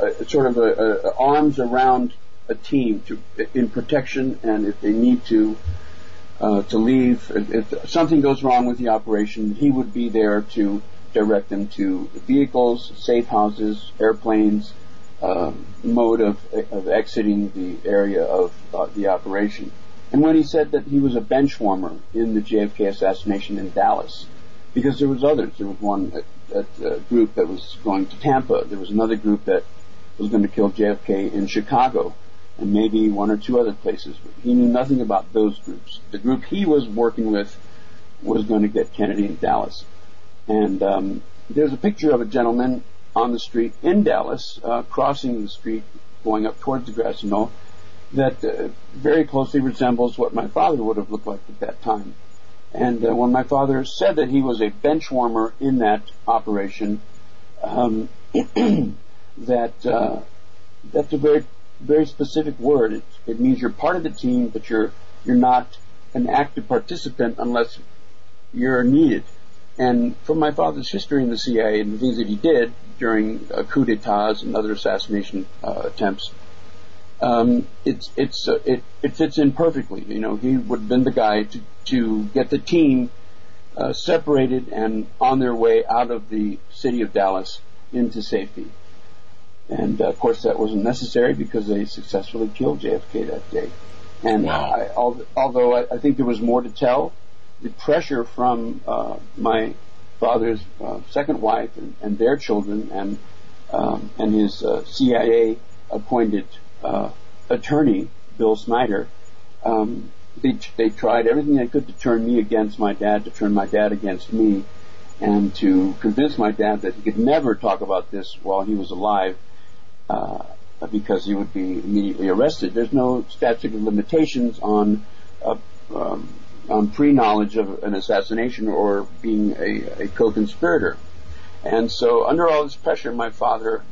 uh, sort of a, a, arms around a team to in protection, and if they need to uh, to leave, if, something goes wrong with the operation, he would be there to direct them to vehicles, safe houses, airplanes, uh, mode of, of exiting the area of uh, the operation. And when he said that he was a bench warmer in the JFK assassination in Dallas, because there was others. There was one at, a group that was going to Tampa. There was another group that was going to kill JFK in Chicago, and maybe one or two other places. He knew nothing about those groups. The group he was working with was going to get Kennedy in Dallas. And um, there's a picture of a gentleman on the street in Dallas, uh, crossing the street, going up towards the grassy knoll, that uh, very closely resembles what my father would have looked like at that time. And uh, when my father said that he was a bench warmer in that operation, um, (clears throat) that uh, that's a very very specific word. It, it means you're part of the team, but you're you're not an active participant unless you're needed. And from my father's history in the CIA and the things that he did during uh, coup d'états and other assassination uh, attempts, um, it's it's uh, it it fits in perfectly. You know, he would have been the guy to to get the team uh, separated and on their way out of the city of Dallas into safety. And uh, of course, that wasn't necessary because they successfully killed JFK that day. And wow. I, although I, I, think there was more to tell, the pressure from uh, my father's uh, second wife and, and, their children and um, and his uh, CIA appointed uh, attorney, Bill Snyder, um, they, they tried everything they could to turn me against my dad, to turn my dad against me, and to convince my dad that he could never talk about this while he was alive, uh, because he would be immediately arrested. There's no statute of limitations on uh, um, on pre-knowledge of an assassination or being a, a co-conspirator. And so, under all this pressure, my father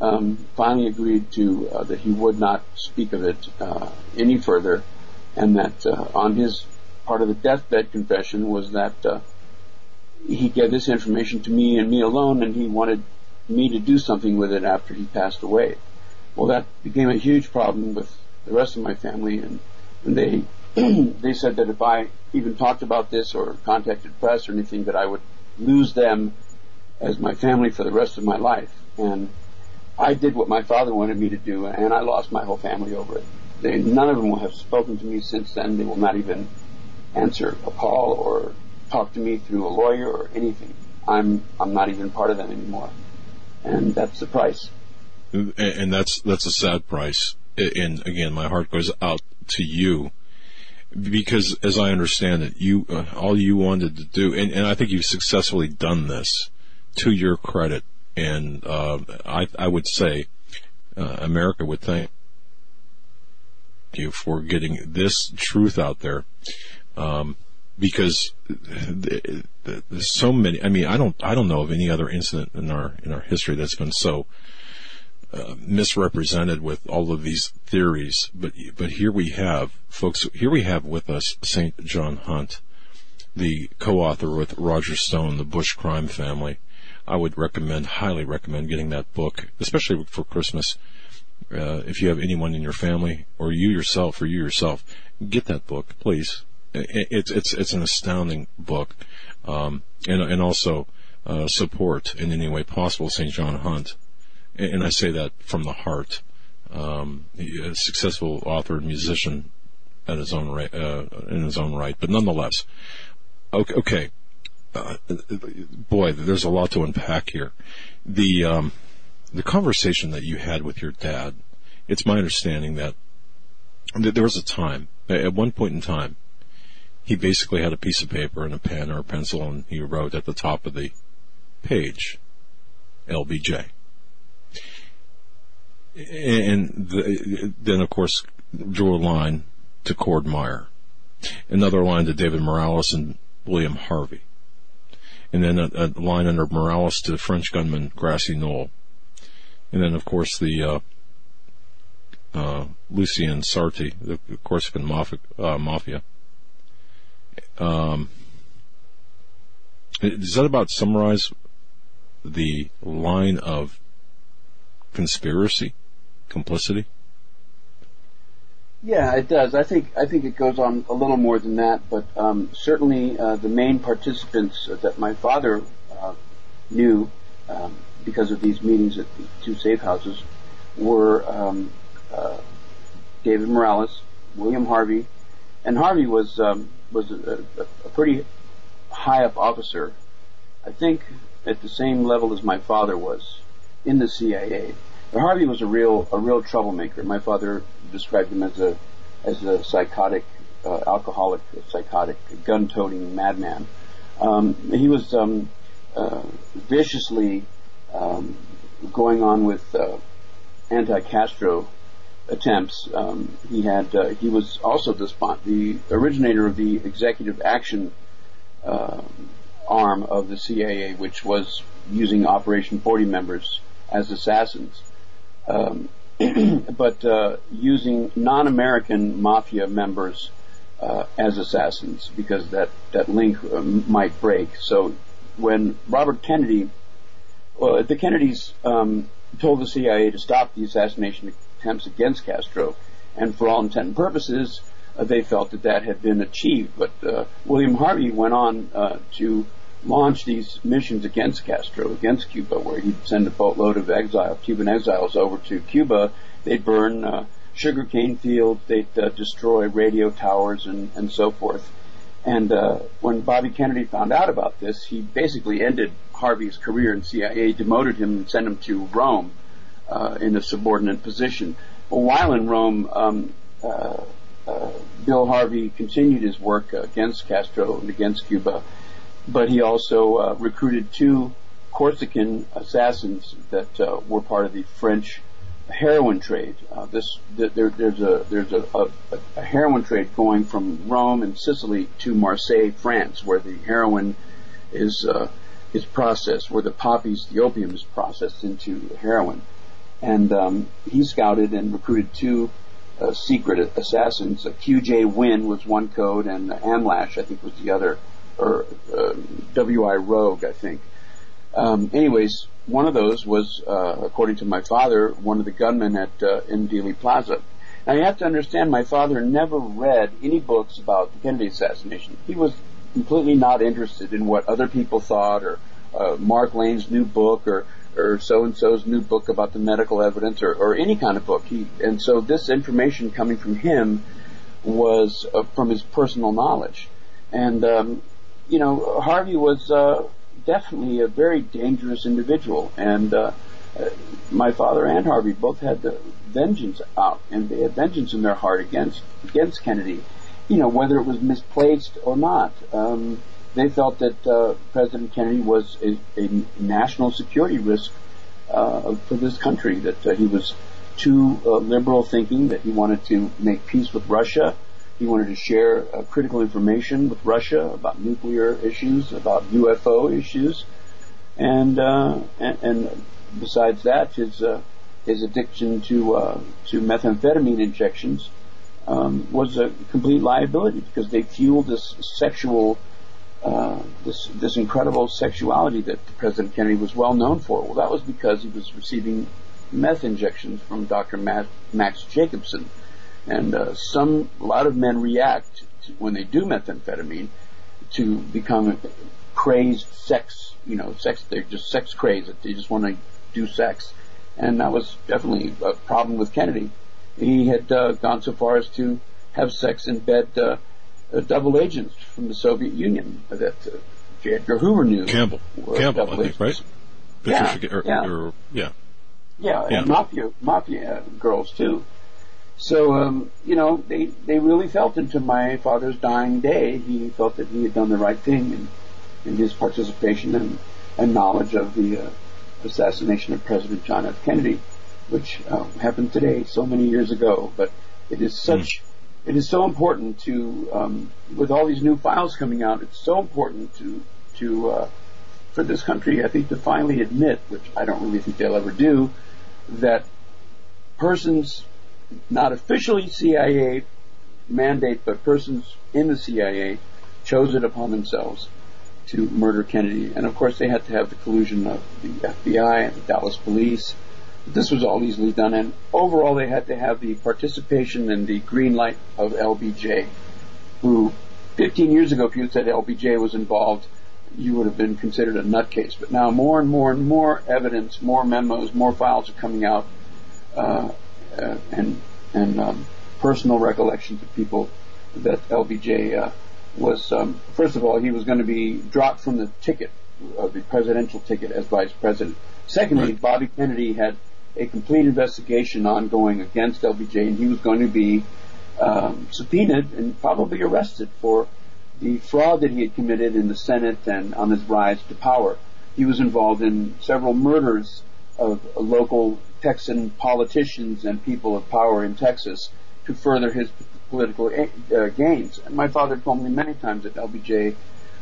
um, finally agreed to uh, that he would not speak of it uh, any further, and that uh, on his part of the deathbed confession was that uh, he gave this information to me and me alone, and he wanted me to do something with it after he passed away. Well, that became a huge problem with the rest of my family, and, and they (clears throat) they said that if I even talked about this or contacted press or anything, that I would lose them as my family for the rest of my life. And I did what my father wanted me to do, and I lost my whole family over it. They, none of them will have spoken to me since then. They will not even answer a call or talk to me through a lawyer or anything. I'm I'm not even part of them anymore, and that's the price. And that's that's a sad price. And again, my heart goes out to you because, as I understand it, you uh, all you wanted to do, and, and I think you've successfully done this to your credit and uh, I, I would say uh, America would thank you for getting this truth out there. Um, because there's so many. I mean, I don't, I don't know of any other incident in our in our history that's been so uh, misrepresented with all of these theories. But but here we have, folks. Here we have with us Saint John Hunt, the co-author with Roger Stone, the Bush crime family. I would recommend, highly recommend getting that book, especially for Christmas. Uh, if you have anyone in your family or you yourself or you yourself, get that book, please it's it's it's an astounding book, um, and and also uh, support in any way possible St. John Hunt, and I say that from the heart. Um, a successful author and musician at his own right, uh, in his own right, but nonetheless, okay. okay. Uh, boy, there's a lot to unpack here. The um, the conversation that you had with your dad. It's my understanding that there was a time, at one point in time, he basically had a piece of paper and a pen or a pencil and he wrote at the top of the page, LBJ. And the, then of course drew a line to Cord Meyer, another line to David Morales and William Harvey, and then a, a line under Morales to French gunman Grassy Knoll, and then of course the uh, uh, Lucien Sarti, the Corsican uh, mafia um, does that about summarize the line of conspiracy, complicity? Yeah, it does. I think I think it goes on a little more than that, but um, certainly uh, the main participants that my father uh, knew um, because of these meetings at the two safe houses were um, uh, David Morales, William Harvey, and Harvey was um, was a, a, pretty high up officer. I think at the same level as my father was in the CIA. But Harvey was a real a real troublemaker. My father described him as a as a psychotic, uh, alcoholic, psychotic, gun-toting madman. Um, he was um, uh, viciously um, going on with uh, anti-Castro attempts. Um, he had uh, he was also the the originator of the executive action uh, arm of the CIA, which was using Operation 40 members as assassins, um, (clears throat) but uh, using non-American mafia members uh, as assassins because that that link um, might break. So when Robert Kennedy, well, the Kennedys um, told the CIA to stop the assassination attempts against Castro, and for all intent and purposes, uh, they felt that that had been achieved. But uh, William Harvey went on uh, to launch these missions against Castro, against Cuba, where he'd send a boatload of exile, Cuban exiles over to Cuba. They'd burn uh, sugarcane fields, they'd uh, destroy radio towers, and, and so forth. And uh, when Bobby Kennedy found out about this, he basically ended Harvey's career in CIA, demoted him, and sent him to Rome uh, in a subordinate position. While in Rome, um, uh, uh, Bill Harvey continued his work against Castro and against Cuba, but he also uh, recruited two Corsican assassins that uh, were part of the French heroin trade. Uh, this there, there's a there's a, a, a, heroin trade going from Rome and Sicily to Marseille, France, where the heroin is is processed, where the poppies, the opium is processed into heroin and um, he scouted and recruited two uh, secret assassins. Uh, QJ Win was one code, and Amlash, I think, was the other, or uh, WI Rogue, I think. Um, anyways, one of those was, uh, according to my father, one of the gunmen at uh, in Dealey Plaza. Now you have to understand, my father never read any books about the Kennedy assassination. He was completely not interested in what other people thought, or uh, Mark Lane's new book, or or so and so's new book about the medical evidence or, or any kind of book. He, and so this information coming from him was uh, from his personal knowledge. And, um, you know, Harvey was uh, definitely a very dangerous individual. And uh, my father and Harvey both had the vengeance out, and they had vengeance in their heart against against Kennedy. You know, whether it was misplaced or not. Um, they felt that uh, President Kennedy was a, a national security risk uh, for this country. That uh, he was too uh, liberal thinking. That he wanted to make peace with Russia. He wanted to share uh, critical information with Russia about nuclear issues, about UFO issues, and uh, and, and, besides that, his his addiction to to methamphetamine injections um, was a complete liability because they fueled this sexual uh, this this incredible sexuality that President Kennedy was well known for. Well, that was because he was receiving meth injections from Dr. Max Jacobson, and uh, some a lot of men react to, when they do methamphetamine to become crazed sex. You know, sex. They're just sex crazed. They just want to do sex, and that was definitely a problem with Kennedy. He had uh, gone so far as to have sex in bed uh, uh, double agents from the Soviet Union that uh, J. Edgar Hoover knew. Campbell. Campbell, I think, right? Yeah, or, yeah. Or, yeah. Yeah, yeah. and mafia, mafia girls too. So, um, you know, they, they really felt into my father's dying day, he felt that he had done the right thing in, in his participation and, and knowledge of the uh, assassination of President John F. Kennedy, which uh, happened today, so many years ago. But it is such mm it is so important to, um, with all these new files coming out, it's so important to, to, uh, for this country, I think, to finally admit, which I don't really think they'll ever do, that persons, not officially CIA mandate, but persons in the CIA chose it upon themselves to murder Kennedy. And of course, they had to have the collusion of the FBI and the Dallas police this was all easily done, and overall they had to have the participation and the green light of LBJ, who 15 years ago, if you said LBJ was involved, you would have been considered a nutcase. But now more and more and more evidence, more memos, more files are coming out, uh, uh, and and um, personal recollections of people that LBJ uh, was. Um, first of all, he was going to be dropped from the ticket, uh, the presidential ticket as vice president. Secondly. Bobby Kennedy had a complete investigation ongoing against LBJ, and he was going to be um, subpoenaed and probably arrested for the fraud that he had committed in the Senate and on his rise to power. He was involved in several murders of local Texan politicians and people of power in Texas to further his political uh, gains. And my father told me many times that LBJ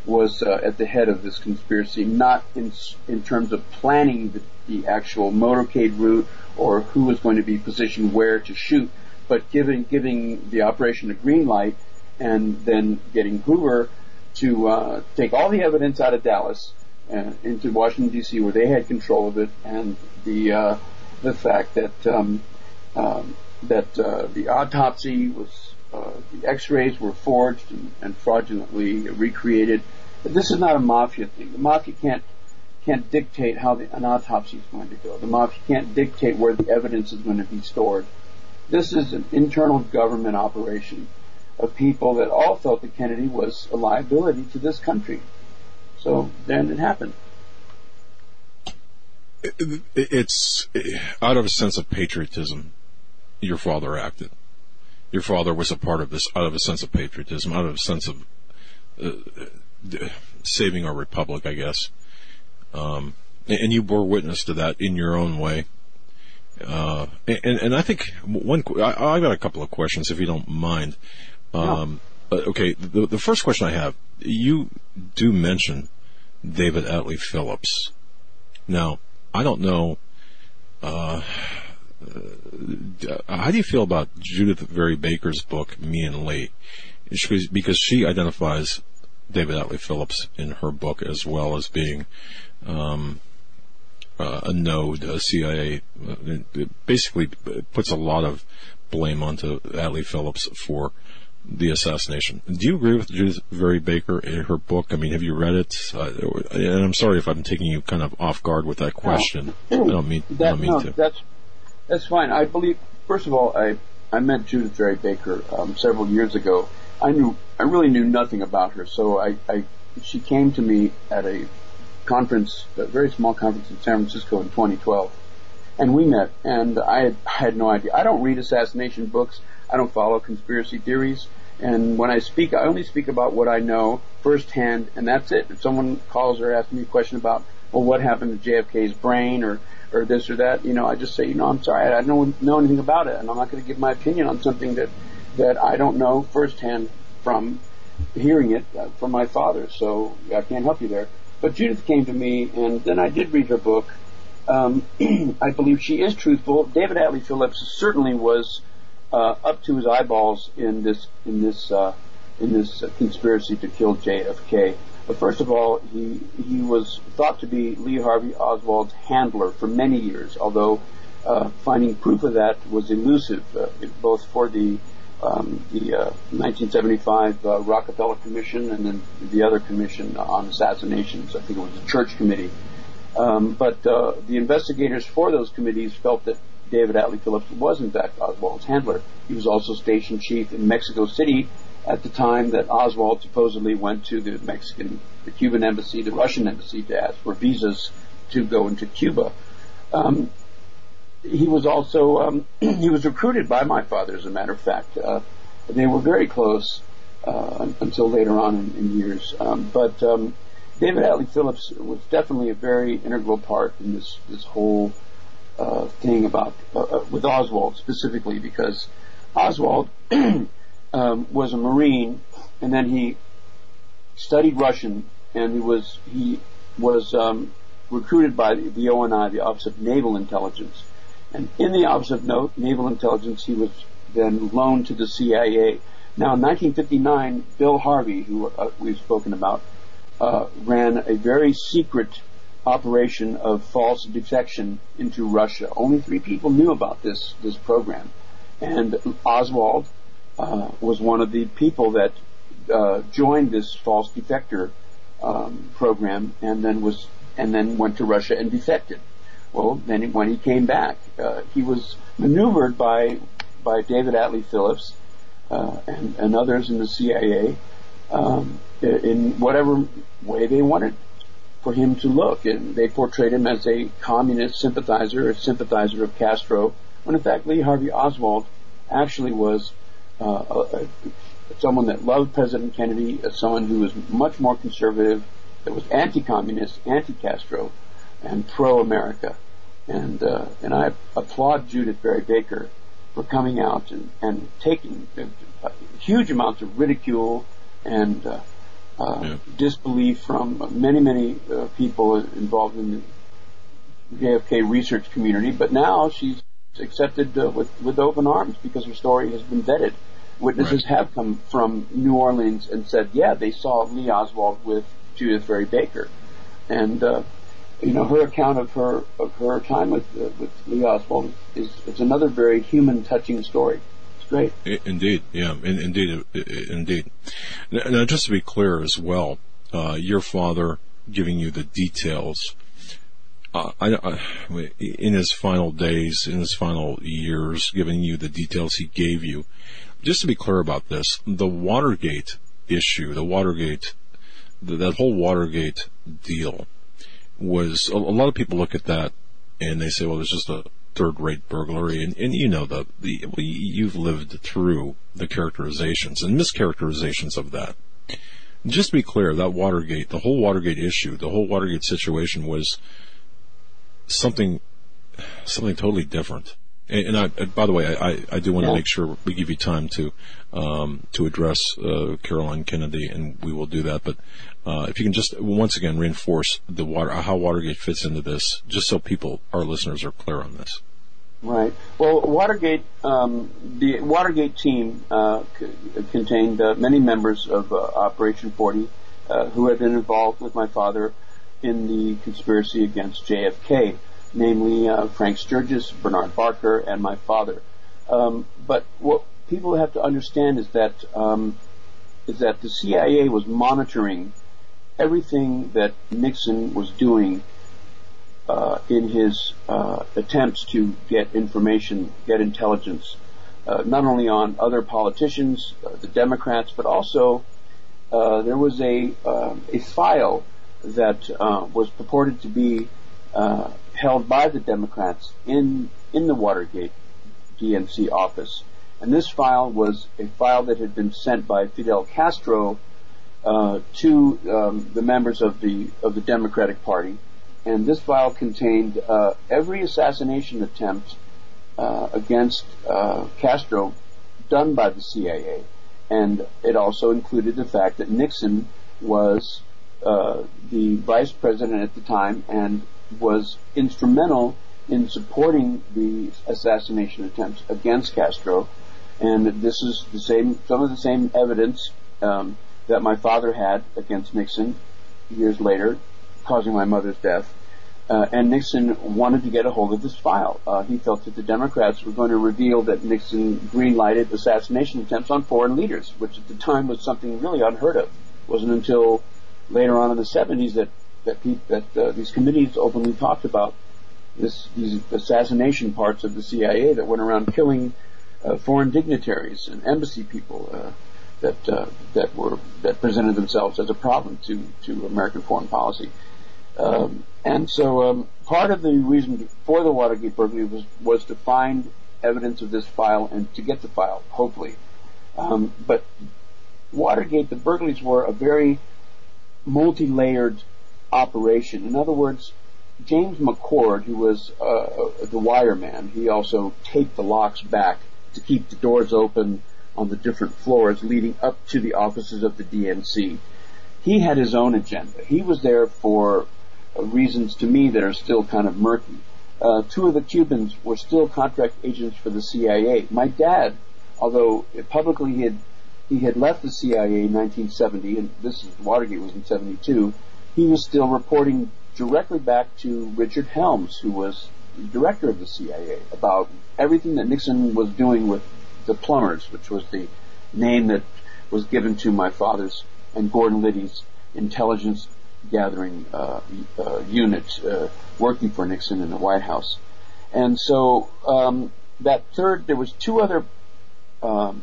was uh, at the head of this conspiracy, not in in terms of planning the, the actual motorcade route or who was going to be positioned where to shoot, but giving giving the operation a green light and then getting Hoover to uh, take all the evidence out of Dallas and into Washington D.C. where they had control of it, and the uh, the fact that um, um, that uh, the autopsy was the X-rays were forged and, and, fraudulently recreated. But this is not a mafia thing. The mafia can't can't dictate how the, an autopsy is going to go. The mafia can't dictate where the evidence is going to be stored. This is an internal government operation of people that all felt that Kennedy was a liability to this country. So then it happened. It's out of a sense of patriotism. Your father acted your father was a part of this out of a sense of patriotism, out of a sense of uh, saving our republic, I guess. Um, and you bore witness to that in your own way. Uh, and, and I think one, I, I got a couple of questions if you don't mind. Um, no. okay. The, the first question I have, you do mention David Atlee Phillips. Now, I don't know, uh, uh, how do you feel about Judith Vary Baker's book, Me and Lee? Because she identifies David Atlee Phillips in her book as well as being um, uh, a node, a CIA. It, it basically puts a lot of blame onto Atlee Phillips for the assassination. Do you agree with Judith Vary Baker in her book? I mean, have you read it? Uh, and I'm sorry if I'm taking you kind of off guard with that question. No. I don't mean, that, I don't mean no, to. That's that's fine. I believe, first of all, I, I met Judith Vary Baker um, several years ago. I knew, I really knew nothing about her, so I, I, she came to me at a conference, a very small conference in San Francisco in 2012, and we met, and I had, I had no idea. I don't read assassination books. I don't follow conspiracy theories. And when I speak, I only speak about what I know firsthand, and that's it. If someone calls or asks me a question about, well, what happened to JFK's brain or or this or that, you know, I just say, you know, I'm sorry, I don't know anything about it, and I'm not going to give my opinion on something that that I don't know firsthand from hearing it uh, from my father. So I can't help you there. But Judith came to me, and then I did read her book. Um, (clears throat) I believe she is truthful. David Atlee Phillips certainly was uh, up to his eyeballs in this in this uh, in this conspiracy to kill JFK. But first of all, he he was thought to be Lee Harvey Oswald's handler for many years, although uh, finding proof of that was elusive, uh, both for the um, the uh, 1975 uh, Rockefeller Commission and then the other commission on assassinations. I think it was the Church Committee. Um, but uh, the investigators for those committees felt that David Atlee Phillips was in fact Oswald's handler. He was also station chief in Mexico City at the time that Oswald supposedly went to the Mexican, the Cuban embassy, the Russian embassy to ask for visas to go into Cuba. Um, he was also um, (clears throat) he was recruited by my father, as a matter of fact. Uh, they were very close uh, until later on in, in years. Um, but um, David Atlee Phillips was definitely a very integral part in this this whole uh, thing about uh, uh, with Oswald specifically because Oswald (clears throat) um, was a Marine and then he studied Russian and he was he was um, recruited by the ONI, the Office of Naval Intelligence and in the Office of Naval Intelligence, he was then loaned to the CIA. Now, in 1959, Bill Harvey, who uh, we've spoken about, uh, ran a very secret operation of false defection into Russia. Only three people knew about this this program, and Oswald uh, was one of the people that uh, joined this false defector um, program, and then was and then went to Russia and defected. Well, then when he came back, uh, he was maneuvered by by David Atlee Phillips uh, and, and others in the CIA um, in whatever way they wanted for him to look, and they portrayed him as a communist sympathizer, a sympathizer of Castro, when in fact Lee Harvey Oswald actually was uh, someone that loved President Kennedy, as someone who was much more conservative, that was anti-communist, anti-Castro, and pro-America. And uh, and I applaud Judith Vary Baker for coming out and, and taking uh, huge amounts of ridicule and uh, uh, yeah. disbelief from many many uh, people involved in the JFK research community. But now she's accepted uh, with with open arms because her story has been vetted. Witnesses right. have come from New Orleans and said, yeah, they saw Lee Oswald with Judith Vary Baker, and uh, you know, her account of her of her time with uh, with Lee Oswald is it's another very human, touching story. It's great. Indeed, yeah, indeed, indeed. Now, just to be clear as well, uh, your father giving you the details. Uh, I, I, in his final days, in his final years, giving you the details he gave you. Just to be clear about this, the Watergate issue, the Watergate, that whole Watergate deal, was a, a lot of people look at that and they say, well, it's just a third-rate burglary, and, and you know the, the well, you've lived through the characterizations and mischaracterizations of that. Just to be clear, that Watergate, the whole Watergate issue, the whole Watergate situation was something something totally different. And, I, by the way, I, I do want to make sure we give you time to um, to address uh, Caroline Kennedy, and we will do that. But uh, if you can just once again reinforce the water how Watergate fits into this, just so people, our listeners, are clear on this. Right. Well, Watergate, um, the Watergate team uh, c- contained uh, many members of uh, Operation 40 uh, who had been involved with my father in the conspiracy against JFK namely uh, Frank Sturgis, Bernard Barker, and my father. Um, but what people have to understand is that um, is that the CIA was monitoring everything that Nixon was doing uh, in his uh, attempts to get information, get intelligence, uh, not only on other politicians, uh, the Democrats, but also uh, there was a a file that was purported to be held by the Democrats in in the Watergate DNC office, And this file was a file that had been sent by Fidel Castro uh, to um, the members of the of the Democratic Party, and this file contained uh, every assassination attempt uh, against uh, Castro done by the CIA, and it also included the fact that Nixon was uh, the vice president at the time and was instrumental in supporting the assassination attempts against Castro. And this is the same, some of the same evidence um, that my father had against Nixon years later, causing my mother's death. Uh, and Nixon wanted to get a hold of this file. Uh, he felt that the Democrats were going to reveal that Nixon green-lighted assassination attempts on foreign leaders, which at the time was something really unheard of. It wasn't until later on in the 70s that that, pe- that uh, these committees openly talked about this, these assassination parts of the CIA that went around killing uh, foreign dignitaries and embassy people uh, that uh, that were that presented themselves as a problem to to American foreign policy. Um, and so, um, part of the reason for the Watergate burglary was was to find evidence of this file and to get the file, hopefully. Um, but Watergate, the burglaries were a very multi-layered operation. In other words, James McCord, who was uh, the wireman, he also taped the locks back to keep the doors open on the different floors leading up to the offices of the DNC. He had his own agenda. He was there for uh, reasons to me that are still kind of murky. Uh, two of the Cubans were still contract agents for the CIA. My dad, although publicly he had he had left the CIA in 1970, and this is Watergate was in 72 he was still reporting directly back to Richard Helms, who was the director of the CIA, about everything that Nixon was doing with the Plumbers, which was the name that was given to my father's and Gordon Liddy's intelligence gathering uh, uh, unit uh, working for Nixon in the White House. And so um, that third, there was two other um,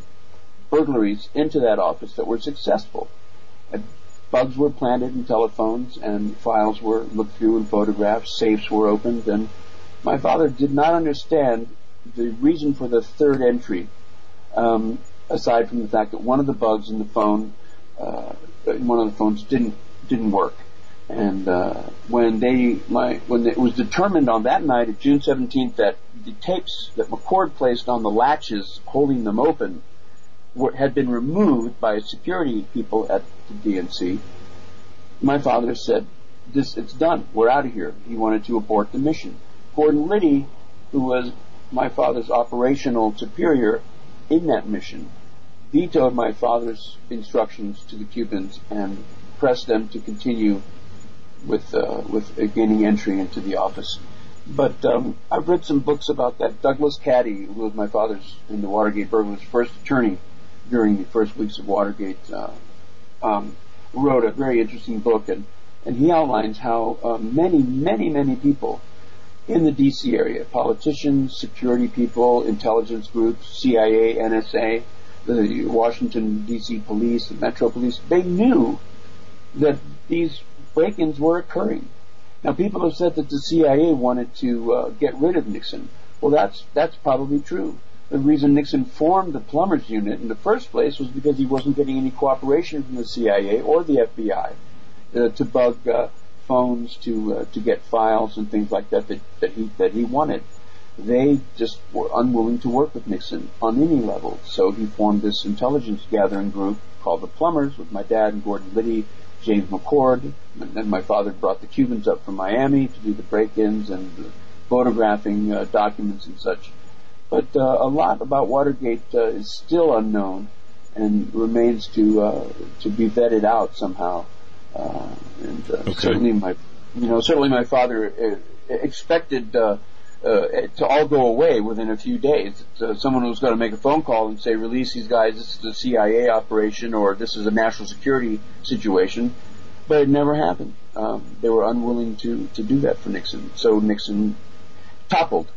burglaries into that office that were successful bugs were planted in telephones and files were looked through and photographed, safes were opened, and my father did not understand the reason for the third entry, um, aside from the fact that one of the bugs in the phone, uh, one of the phones didn't didn't work. And uh, when they, my, when it was determined on that night of June 17th that the tapes that McCord placed on the latches holding them open were, had been removed by security people at the DNC, my father said, this, it's done. We're out of here. He wanted to abort the mission. Gordon Liddy, who was my father's operational superior in that mission, vetoed my father's instructions to the Cubans and pressed them to continue with uh, with gaining entry into the office. But um, I've read some books about that. Douglas Caddy, who was my father's in the Watergate burglary's first attorney during the first weeks of Watergate, uh, um, wrote a very interesting book, and, and he outlines how uh, many, many, many people in the D.C. area, politicians, security people, intelligence groups, CIA, NSA, the Washington D.C. police, the Metro Police, they knew that these break-ins were occurring. Now, people have said that the CIA wanted to uh, get rid of Nixon. Well, that's that's probably true the reason Nixon formed the plumbers unit in the first place was because he wasn't getting any cooperation from the CIA or the FBI uh, to bug uh, phones to uh, to get files and things like that that, that he that he wanted. They just were unwilling to work with Nixon on any level. So he formed this intelligence gathering group called the Plumbers with my dad and Gordon Liddy, James McCord, and then my father brought the Cubans up from Miami to do the break-ins and the photographing uh, documents and such. But uh, a lot about Watergate uh, is still unknown and remains to uh, to be vetted out somehow. Uh, and uh, okay. certainly my, you know, certainly my father uh, expected to all go away within a few days. someone was going to make a phone call and say, "Release these guys. This is a CIA operation, or this is a national security situation." But it never happened. Um, they were unwilling to to do that for Nixon. So Nixon toppled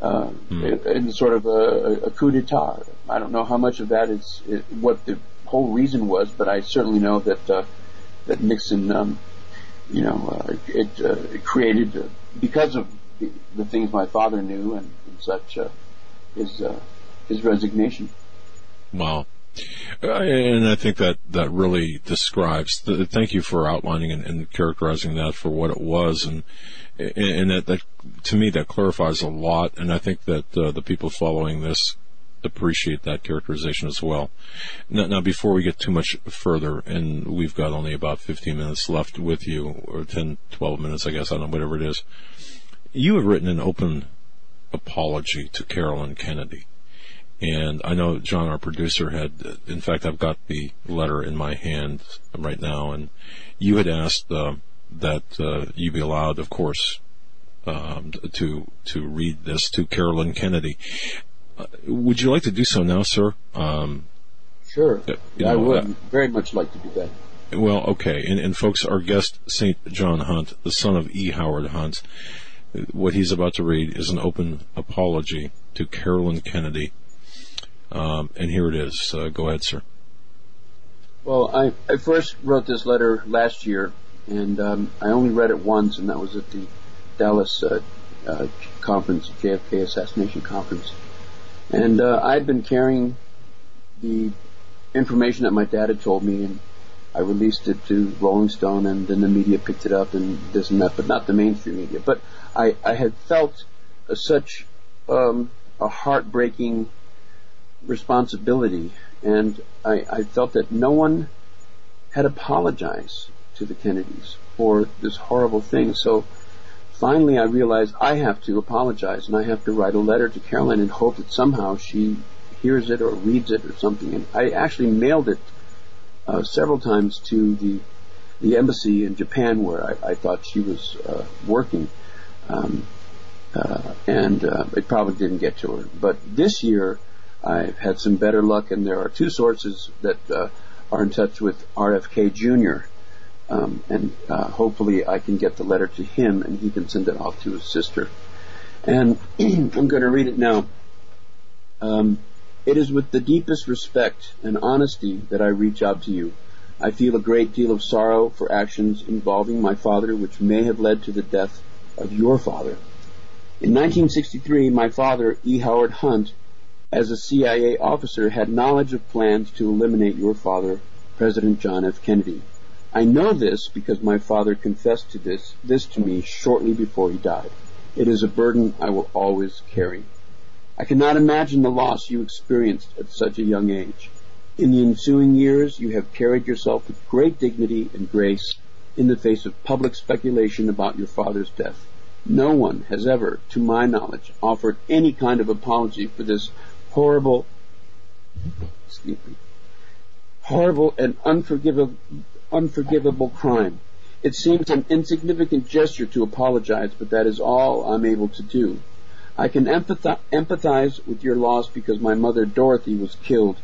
uh, mm. in, sort of a, a, coup d'état. I don't know how much of that is, is, what the whole reason was, but I certainly know that uh, that Nixon, um, you know, uh, it, uh, it, created uh, because of the, the, things my father knew and, and such. his his resignation. Wow. Uh, and I think that that really describes. The, thank you for outlining and, and, characterizing that for what it was, and and that, that to me that clarifies a lot. And I think that uh, the people following this appreciate that characterization as well. Now, now, before we get too much further, and we've got only about 15 minutes left with you, or 10, 12 minutes, I guess, I don't know, whatever it is. You have written an open apology to Caroline Kennedy. And I know John, our producer, had, in fact, I've got the letter in my hand right now, and you had asked uh, that uh, you be allowed, of course, um, to to read this to Caroline Kennedy. Uh, would you like to do so now, sir? Um, sure. know, I would uh, very much like to do that. Well, okay. And, and folks, our guest, St. John Hunt, the son of E. Howard Hunt, what he's about to read is an open apology to Caroline Kennedy. Um, and here it is. Uh, go ahead, sir. Well, I, I first wrote this letter last year, and um, I only read it once, and that was at the Dallas uh, uh, conference, JFK assassination conference. And uh, I'd been carrying the information that my dad had told me, and I released it to Rolling Stone, and then the media picked it up and this and that, but not the mainstream media. But I, I had felt such um, a heartbreaking responsibility, and I, I felt that no one had apologized to the Kennedys for this horrible thing. So finally I realized I have to apologize and I have to write a letter to Caroline and hope that somehow she hears it or reads it or something. And I actually mailed it uh, several times to the the embassy in Japan where I, I thought she was uh, working, um, uh, and uh, it probably didn't get to her. But this year I've had some better luck, and there are two sources that uh, are in touch with RFK Jr. Um, and uh, hopefully I can get the letter to him and he can send it off to his sister. And (clears throat) I'm going to read it now. Um, it is with the deepest respect and honesty that I reach out to you. I feel a great deal of sorrow for actions involving my father which may have led to the death of your father. In 1963, my father, E. Howard Hunt, as a CIA officer, had knowledge of plans to eliminate your father, President John F. Kennedy. I know this because my father confessed to this, this to me shortly before he died. It is a burden I will always carry. I cannot imagine the loss you experienced at such a young age. In the ensuing years, you have carried yourself with great dignity and grace in the face of public speculation about your father's death. No one has ever, to my knowledge, offered any kind of apology for this horrible, horrible and unforgivable, unforgivable crime. It seems an insignificant gesture to apologize, but that is all I'm able to do. I can empathize with your loss because my mother Dorothy was killed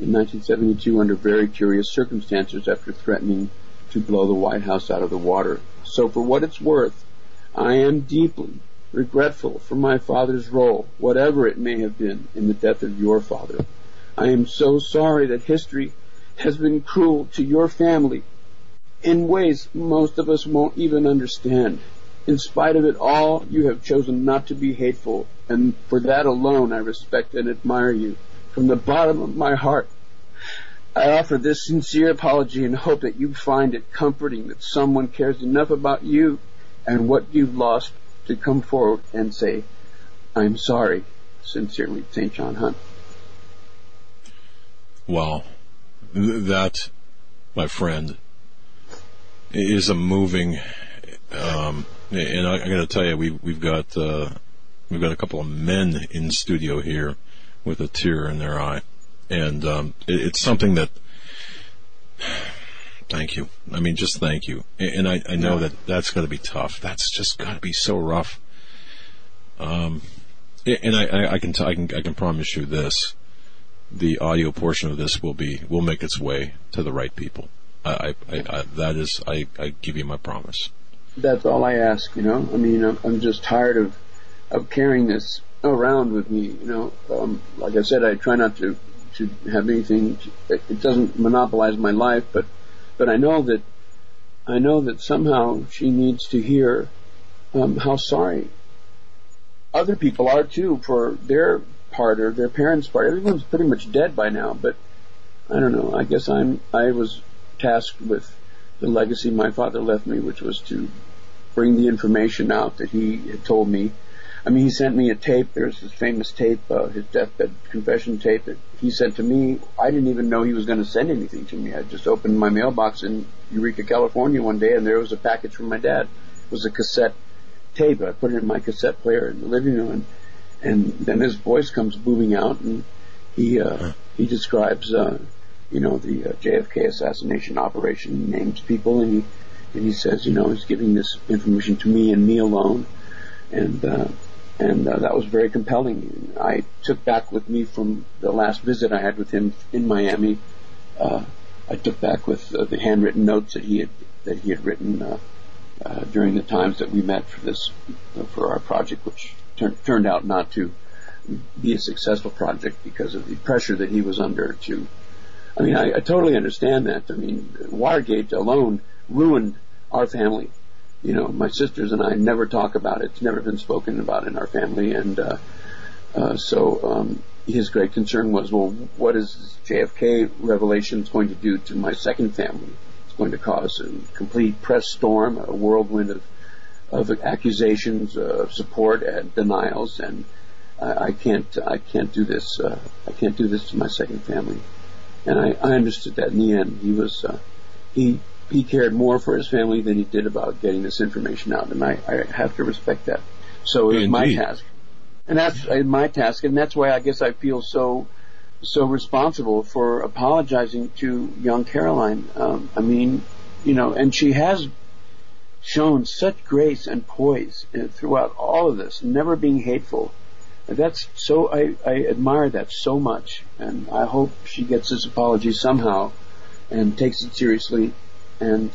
in 1972 under very curious circumstances after threatening to blow the White House out of the water. So for what it's worth, I am deeply regretful for my father's role, whatever it may have been, in the death of your father. I am so sorry that history has been cruel to your family in ways most of us won't even understand. In spite of it all, you have chosen not to be hateful, and for that alone I respect and admire you. From the bottom of my heart, I offer this sincere apology and hope that you find it comforting that someone cares enough about you and what you've lost to come forward and say, I'm sorry. Sincerely, St. John Hunt. Wow that, my friend, is a moving. Um, and I, I got to tell you, we, we've got uh, we've got a couple of men in studio here with a tear in their eye, and um, it, it's something that. (sighs) Thank you. I mean, just thank you. And I, I know yeah. that that's got to be tough. That's just got to be so rough. Um, and I, I, I can, t- I can, I can promise you this the audio portion of this will be will make its way to the right people. I, I, I that is, I, I give you my promise. That's all I ask. You know, I mean, I'm, just tired of of carrying this around with me. You know, um, like I said, I try not to to have anything. it doesn't monopolize my life, but but I know that I know that somehow she needs to hear um, how sorry other people are too for their part or their parents' part. Everyone's pretty much dead by now, but I don't know. I guess I'm I was tasked with the legacy my father left me, which was to bring the information out that he had told me. I mean, he sent me a tape. There's this famous tape, uh, his deathbed confession tape that he sent to me. I didn't even know he was going to send anything to me. I just opened my mailbox in Eureka, California one day, and there was a package from my dad. It was a cassette tape. I put it in my cassette player in the living room, and, and then his voice comes booming out, and he uh, he describes. Uh, you know, the uh, JFK assassination operation. He names people and he, and he says, you know, he's giving this information to me and me alone. And, uh, and uh, that was very compelling. I took back with me from the last visit I had with him in Miami. Uh, I took back with uh, the handwritten notes that he had that he had written uh, uh, during the times that we met for this uh, for our project, which tur- turned out not to be a successful project because of the pressure that he was under to I mean, I, I totally understand that. I mean, Watergate alone ruined our family. You know, my sisters and I never talk about it. It's never been spoken about in our family, and uh, uh, so um, his great concern was, well, what is JFK revelations going to do to my second family? It's going to cause a complete press storm, a whirlwind of of accusations, uh, of support and denials, and I, I can't I can't do this. Uh, I can't do this to my second family and I, I understood that in the end. He was uh, he he cared more for his family than he did about getting this information out, and I, I have to respect that. So it was my task, and that's my task, and that's why I guess I feel so so responsible for apologizing to young Caroline. Um, I mean, you know, and she has shown such grace and poise throughout all of this, never being hateful that's so I, I admire that so much, and I hope she gets this apology somehow and takes it seriously. And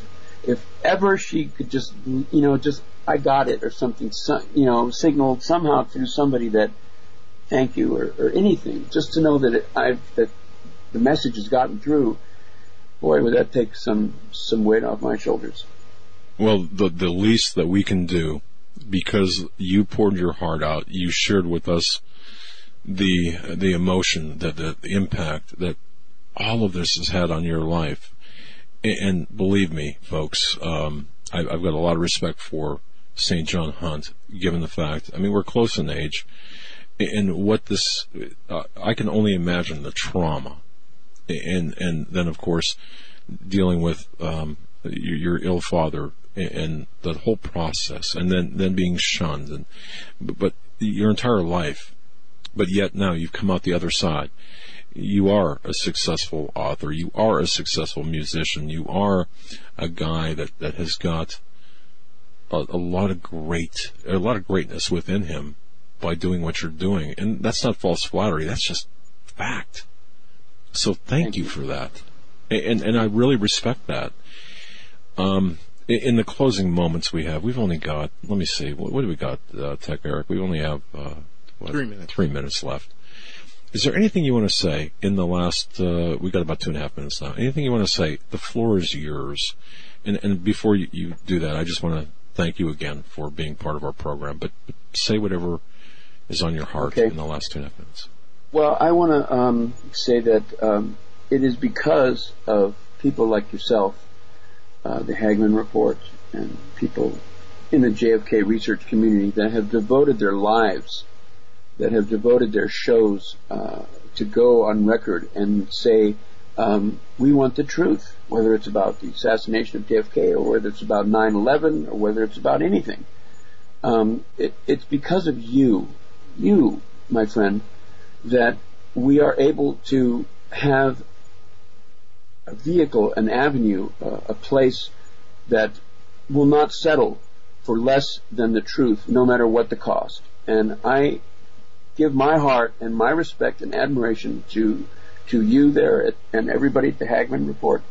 if ever she could just, you know, just I got it or something, you know, signaled somehow through somebody that thank you or, or anything, just to know that it, I've that the message has gotten through. Boy, would that take some some weight off my shoulders. Well, the the least that we can do because you poured your heart out. You shared with us the the emotion, that the, impact that all of this has had on your life. And, and believe me, folks, um, I, I've got a lot of respect for St. John Hunt, given the fact. I mean, we're close in age, and what this, uh, I can only imagine the trauma, and and then of course, dealing with um, your, your ill father and the whole process, and then then being shunned, and but your entire life, but yet now you've come out the other side. You are a successful author. You are a successful musician. You are a guy that that has got a, a lot of great, a lot of greatness within him by doing what you're doing, and that's not false flattery. That's just fact. So thank, thank you, you for that, and and I really respect that. Um, in the closing moments we have, we've only got, let me see, what, what do we got, uh, Tech Eric? We only have, uh, what, three minutes. Three minutes left. Is there anything you want to say in the last, uh, we got about two and a half minutes now. Anything you want to say? The floor is yours. And, and before you, you do that, I just want to thank you again for being part of our program, but, but say whatever is on your heart okay. in the last two and a half minutes. Well, I want to um, say that um, it is because of people like yourself uh, the Hagmann Report, and people in the JFK research community that have devoted their lives, that have devoted their shows uh, to go on record and say, um, we want the truth, whether it's about the assassination of JFK or whether it's about 9/11 or whether it's about anything. Um, it, it's because of you, you, my friend, that we are able to have a vehicle, an avenue, uh, a place that will not settle for less than the truth, no matter what the cost. And I give my heart and my respect and admiration to to you there at, and everybody at the Hagmann Report,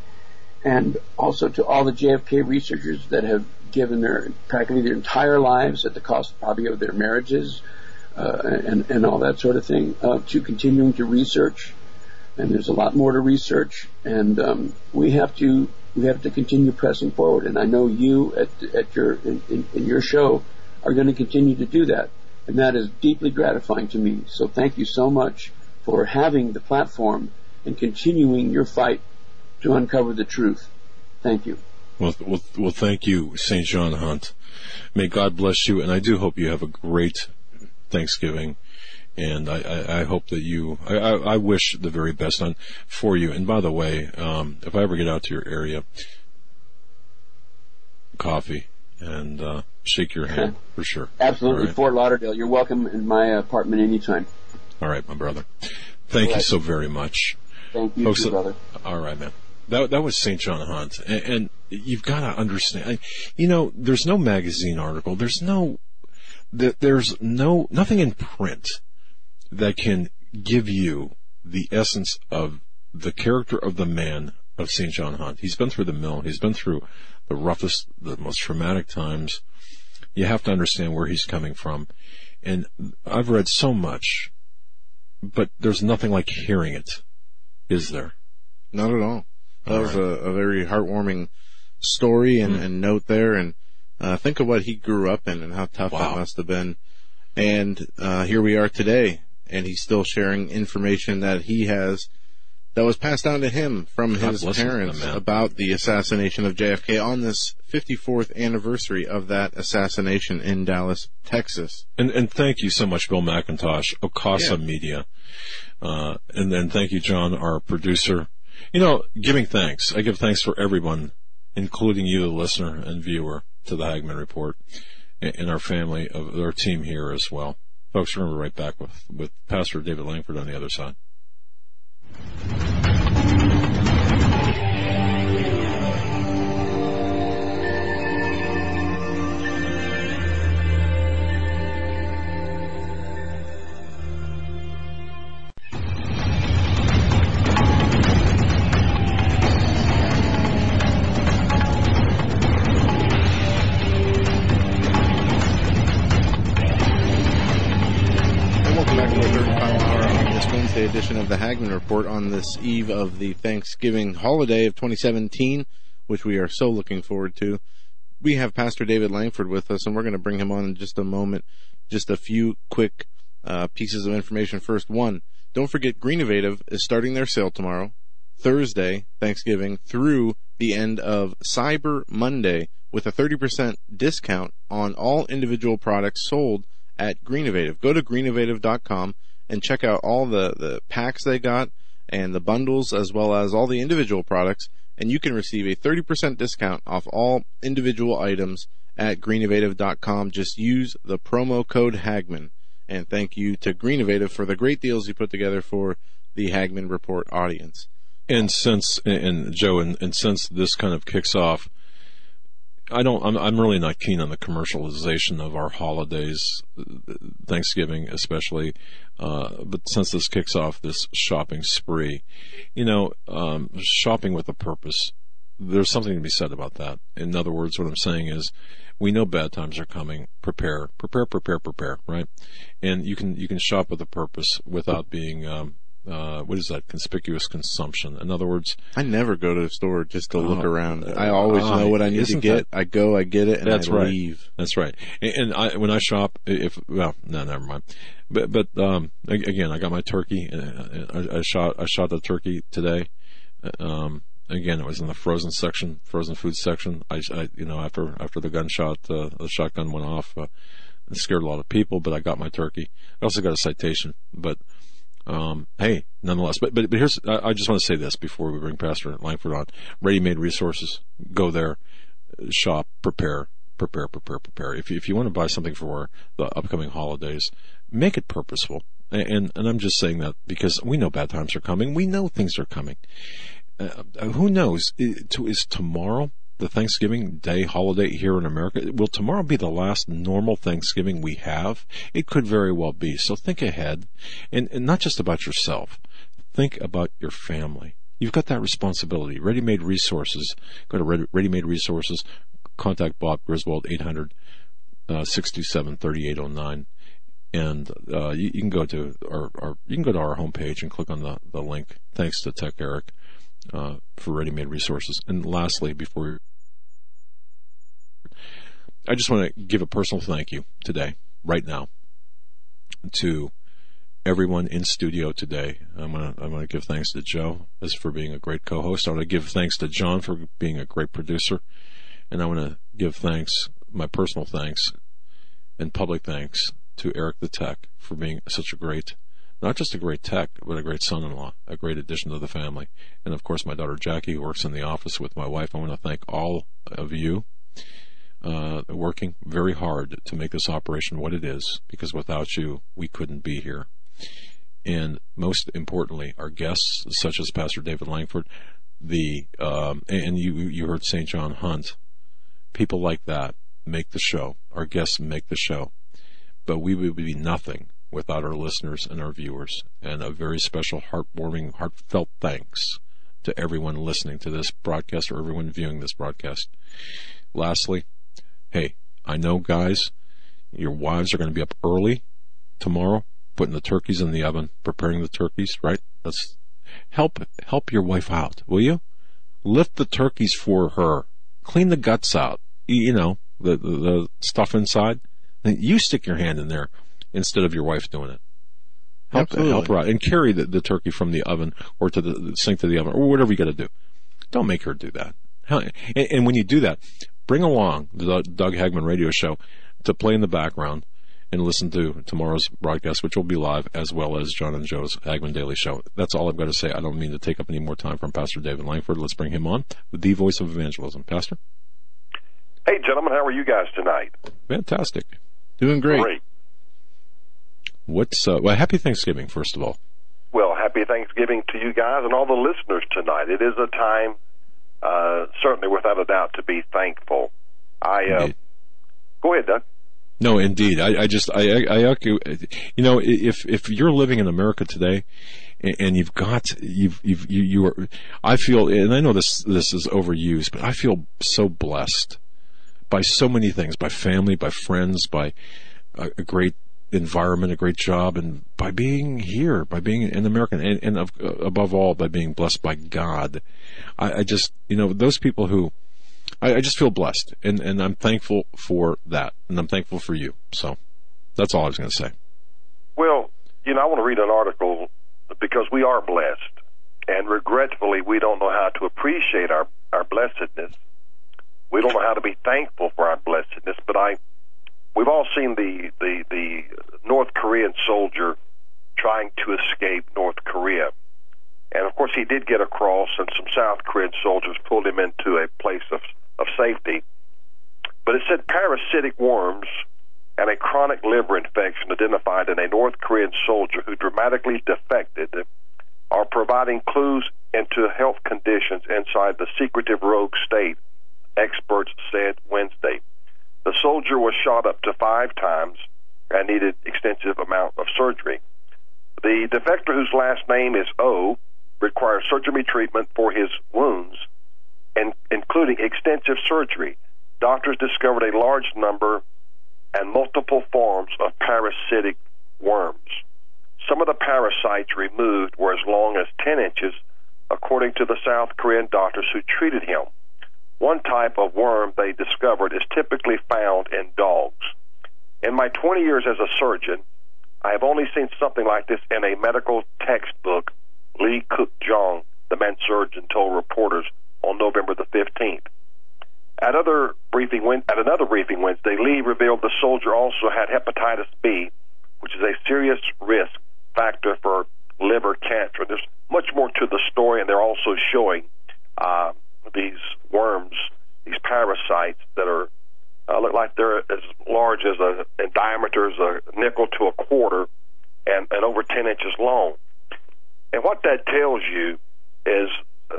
and also to all the JFK researchers that have given their practically their entire lives at the cost probably of their marriages uh, and and all that sort of thing uh, to continuing to research and there's a lot more to research, and um, we have to we have to continue pressing forward. And I know you at at your in, in, in your show are going to continue to do that. And that is deeply gratifying to me. So thank you so much for having the platform and continuing your fight to uncover the truth. Thank you. Well, well, well thank you, St. John Hunt. May God bless you, and I do hope you have a great Thanksgiving. And I, I, I hope that you, I, I, wish the very best on for you. And by the way, um, if I ever get out to your area, coffee and uh, shake your hand (laughs) for sure. Absolutely, right. Fort Lauderdale. You're welcome in my apartment anytime. All right, my brother. Thank you so very much. Thank you, Folks, too, brother. All right, man. That that was St. John Hunt, and, and you've got to understand. You know, there's no magazine article. There's no, there's no nothing in print that can give you the essence of the character of the man of St. John Hunt. He's been through the mill. He's been through the roughest, the most traumatic times. You have to understand where he's coming from. And I've read so much, but there's nothing like hearing it, is there? Not at all. That all was right. a, a, very heartwarming story and, mm. and note there. And uh, think of what he grew up in and how tough wow. that must have been. And uh, here we are today, and he's still sharing information that he has that was passed down to him from his parents them, about the assassination of JFK on this 54th anniversary of that assassination in Dallas, Texas. And, and thank you so much, Bill McIntosh, Okasa yeah. Media. Uh, and then thank you, John, our producer. You know, giving thanks. I give thanks for everyone, including you, the listener and viewer, to the Hagmann Report, and our family of our team here as well. Folks, be right back with, with Pastor David Lankford on the other side. Edition of the Hagmann Report on this eve of the Thanksgiving holiday of 2017, which we are so looking forward to. We have Pastor David Lankford with us, and we're going to bring him on in just a moment. Just a few quick uh, pieces of information. First, one, don't forget Green Greenovative is starting their sale tomorrow, Thursday, Thanksgiving, through the end of Cyber Monday with a 30% discount on all individual products sold at Green Greenovative. Go to greenovative.com and check out all the, the packs they got and the bundles as well as all the individual products and you can receive a 30% discount off all individual items at greenovative.com. Just use the promo code Hagmann. And thank you to Greenovative for the great deals you put together for the Hagmann Report audience. And since, and Joe, and, and since this kind of kicks off I don't. I'm, I'm really not keen on the commercialization of our holidays, Thanksgiving especially. Uh, but since this kicks off this shopping spree, you know, um, shopping with a purpose. There's something to be said about that. In other words, what I'm saying is, we know bad times are coming. Prepare, prepare, prepare, prepare. Right, and you can you can shop with a purpose without being um, uh, what is that? Conspicuous consumption. In other words, I never go to the store just to look oh, around. I always uh, know what I need to get. That, I go, I get it, and that's I right. leave. That's right. And, and I, when I shop, if well, no, never mind. But but um, again, I got my turkey. Uh, I, I shot I shot the turkey today. Um, again, it was in the frozen section, frozen food section. I, I you know after after the gunshot, uh, the shotgun went off. Uh, it scared a lot of people, but I got my turkey. I also got a citation, but um, hey, nonetheless, but, but, but here's, I, I just want to say this before we bring Pastor Lankford on. Ready-made resources. Go there, shop, prepare, prepare, prepare, prepare. If you, if you want to buy something for the upcoming holidays, make it purposeful. And, and, and I'm just saying that because we know bad times are coming. We know things are coming. Uh, who knows? Is tomorrow the Thanksgiving Day holiday here in America. Will tomorrow be the last normal Thanksgiving we have? It could very well be. So think ahead and, and not just about yourself. Think about your family. You've got that responsibility. Ready Made Resources. Go to Ready Made Resources. Contact Bob Griswold, 800 uh, 627 3809 and uh, you, you, can go to our, our, you can go to our homepage and click on the, the link. Thanks to Tech Eric uh, for ready-made resources. And lastly, before I just want to give a personal thank you today, right now, to everyone in studio today. I'm gonna I'm gonna give thanks to Joe as for being a great co-host. I want to give thanks to John for being a great producer, and I want to give thanks, my personal thanks, and public thanks to Eric the Tech for being such a great, not just a great tech, but a great son-in-law, a great addition to the family, and of course my daughter Jackie who works in the office with my wife. I want to thank all of you. Uh, working very hard to make this operation what it is, because without you, we couldn't be here and most importantly, our guests, such as Pastor David Lankford, the um, and you you heard St. John Hunt, people like that make the show. Our guests make the show, but we would be nothing without our listeners and our viewers. And a very special, heartwarming, heartfelt thanks to everyone listening to this broadcast or everyone viewing this broadcast. Lastly, hey, I know guys, your wives are going to be up early tomorrow putting the turkeys in the oven, preparing the turkeys, right? Let's help help your wife out, will you? Lift the turkeys for her. Clean the guts out. You know, the the, the stuff inside. You stick your hand in there instead of your wife doing it. Help, help her out and carry the, the turkey from the oven or to the, the sink to the oven or whatever you got to do. Don't make her do that. And, and when you do that, bring along the Doug Hagmann radio show to play in the background and listen to tomorrow's broadcast, which will be live, as well as John and Joe's Hagmann Daily Show. That's all I've got to say. I don't mean to take up any more time from Pastor David Lankford. Let's bring him on, with the voice of evangelism. Pastor? Hey, gentlemen, how are you guys tonight? Fantastic. Doing great. Great. What's, uh, well, happy Thanksgiving, first of all. Well, happy Thanksgiving to you guys and all the listeners tonight. It is a time, uh, certainly without a doubt, to be thankful. I, uh, go ahead, Doug. No, indeed. I, I just, I, I, I, you know, if, if you're living in America today and you've got, you've, you've, you, you are, I feel, and I know this, this is overused, but I feel so blessed by so many things, by family, by friends, by a, a great environment, a great job, and by being here, by being an American, and, and of, above all, by being blessed by God. I, I just, you know, those people who, I, I just feel blessed, and and I'm thankful for that, and I'm thankful for you. So that's all I was going to say. Well, you know, I want to read an article because we are blessed, and regretfully, we don't know how to appreciate our our blessedness. We don't know how to be thankful for our blessedness. But I, we've all seen the the the North Korean soldier trying to escape North Korea. And of course, he did get across, and some South Korean soldiers pulled him into a place of of safety. But it said parasitic worms and a chronic liver infection identified in a North Korean soldier who dramatically defected are providing clues into health conditions inside the secretive rogue state, experts said Wednesday. The soldier was shot up to five times and needed extensive amount of surgery. The defector, whose last name is O, requires surgery treatment for his wounds and including extensive surgery, doctors discovered a large number and multiple forms of parasitic worms. Some of the parasites removed were as long as 10 inches, according to the South Korean doctors who treated him. One type of worm they discovered is typically found in dogs. In my 20 years as a surgeon, I have only seen something like this in a medical textbook, Lee Cook Jong, the man surgeon, told reporters on November the 15th. At other briefing at another briefing Wednesday, Lee revealed the soldier also had hepatitis B, which is a serious risk factor for liver cancer. There's much more to the story, and they're also showing uh, these worms, these parasites that are uh, look like they're as large as a in diameter as a nickel to a quarter, and, and over 10 inches long. And what that tells you is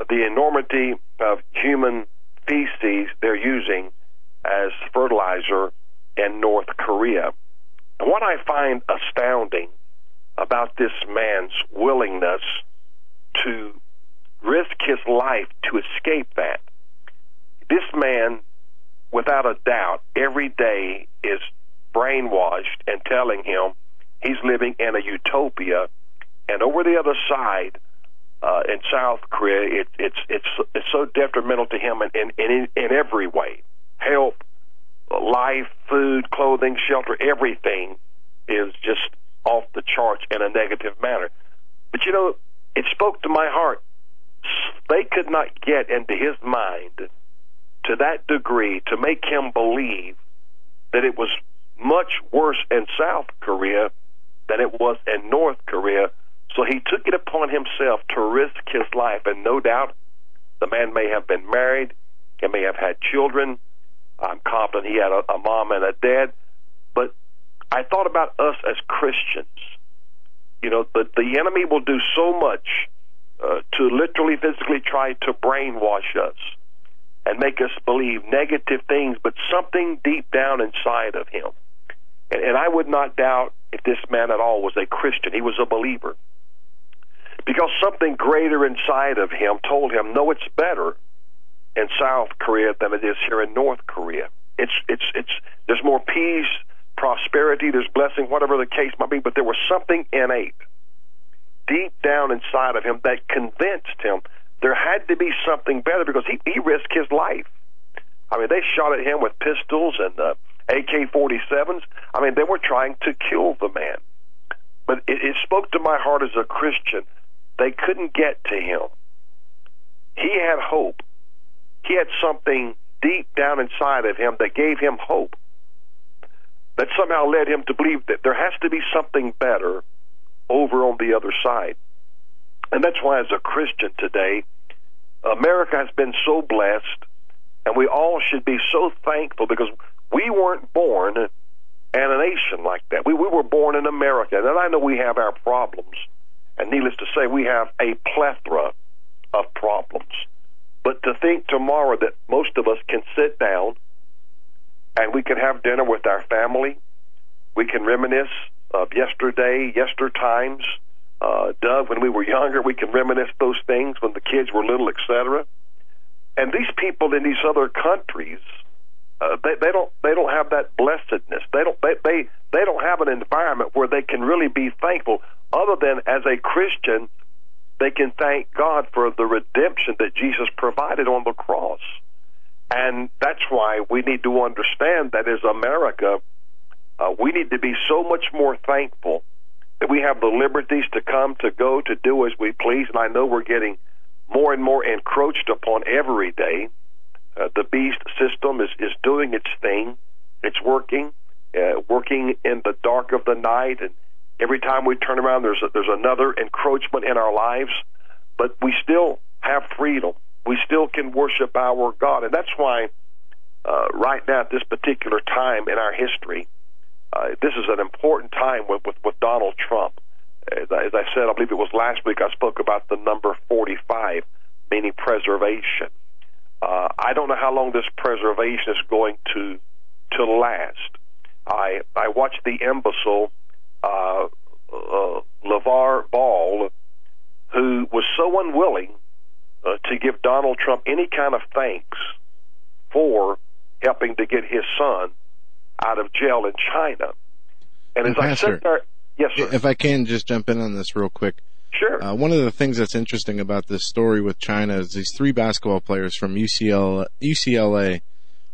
the enormity of human feces they're using as fertilizer in North Korea. And what I find astounding about this man's willingness to risk his life to escape that. This man, without a doubt, every day is brainwashed and telling him he's living in a utopia, and over the other side, uh, in South Korea, it, it's it's it's so detrimental to him in in in, in every way. Health, life, food, clothing, shelter, everything is just off the charts in a negative manner. But you know, it spoke to my heart. They could not get into his mind to that degree to make him believe that it was much worse in South Korea than it was in North Korea. So he took it upon himself to risk his life, and no doubt the man may have been married, he may have had children. I'm confident he had a, a mom and a dad. But I thought about us as Christians. You know, the, the enemy will do so much uh, to literally, physically try to brainwash us and make us believe negative things, but something deep down inside of him. And, and I would not doubt if this man at all was a Christian. He was a believer. Because something greater inside of him told him, no, it's better in South Korea than it is here in North Korea. It's, it's, it's, there's more peace, prosperity, there's blessing, whatever the case might be, but there was something innate deep down inside of him that convinced him there had to be something better because he, he risked his life. I mean, they shot at him with pistols and uh, AK 47s. I mean, they were trying to kill the man. But it, it spoke to my heart as a Christian. They couldn't get to him. He had hope. He had something deep down inside of him that gave him hope. That somehow led him to believe that there has to be something better over on the other side. And that's why, as a Christian today, America has been so blessed, and we all should be so thankful because we weren't born in a nation like that. We, we were born in America, and I know we have our problems, and needless to say, we have a plethora of problems. But to think tomorrow that most of us can sit down and we can have dinner with our family, we can reminisce of yesterday, yester times, uh, Doug, when we were younger, we can reminisce those things when the kids were little, etc. And these people in these other countries, uh, they, they don't they don't have that blessedness. They don't they, they they don't have an environment where they can really be thankful. Other than as a Christian, they can thank God for the redemption that Jesus provided on the cross. And that's why we need to understand that as America, uh, we need to be so much more thankful that we have the liberties to come, to go, to do as we please. And I know we're getting more and more encroached upon every day. Uh, the beast system is, is doing its thing. It's working, uh, working in the dark of the night. And every time we turn around, there's, a, there's another encroachment in our lives. But we still have freedom. We still can worship our God. And that's why, uh, right now, at this particular time in our history, uh, this is an important time with, with, with Donald Trump. As I, as I said, I believe it was last week, I spoke about the number 45, meaning preservation. Uh, I don't know how long this preservation is going to to last. I I watched the imbecile uh, uh, LeVar Ball, who was so unwilling uh, to give Donald Trump any kind of thanks for helping to get his son out of jail in China. And, as Pastor, I said there, yes, sir. If I can just jump in on this real quick. Sure. Uh, one of the things that's interesting about this story with China is these three basketball players from UCLA, UCLA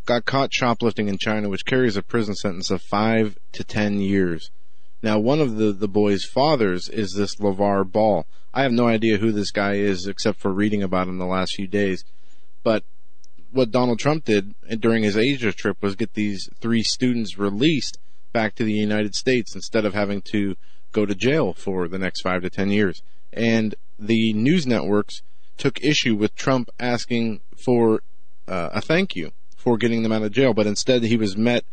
got caught shoplifting in China, which carries a prison sentence of five to ten years. Now, one of the, the boys' fathers is this LeVar Ball. I have no idea who this guy is except for reading about him the last few days. But what Donald Trump did during his Asia trip was get these three students released back to the United States instead of having to go to jail for the next five to ten years. And the news networks took issue with Trump asking for uh, a thank you for getting them out of jail, but instead he was met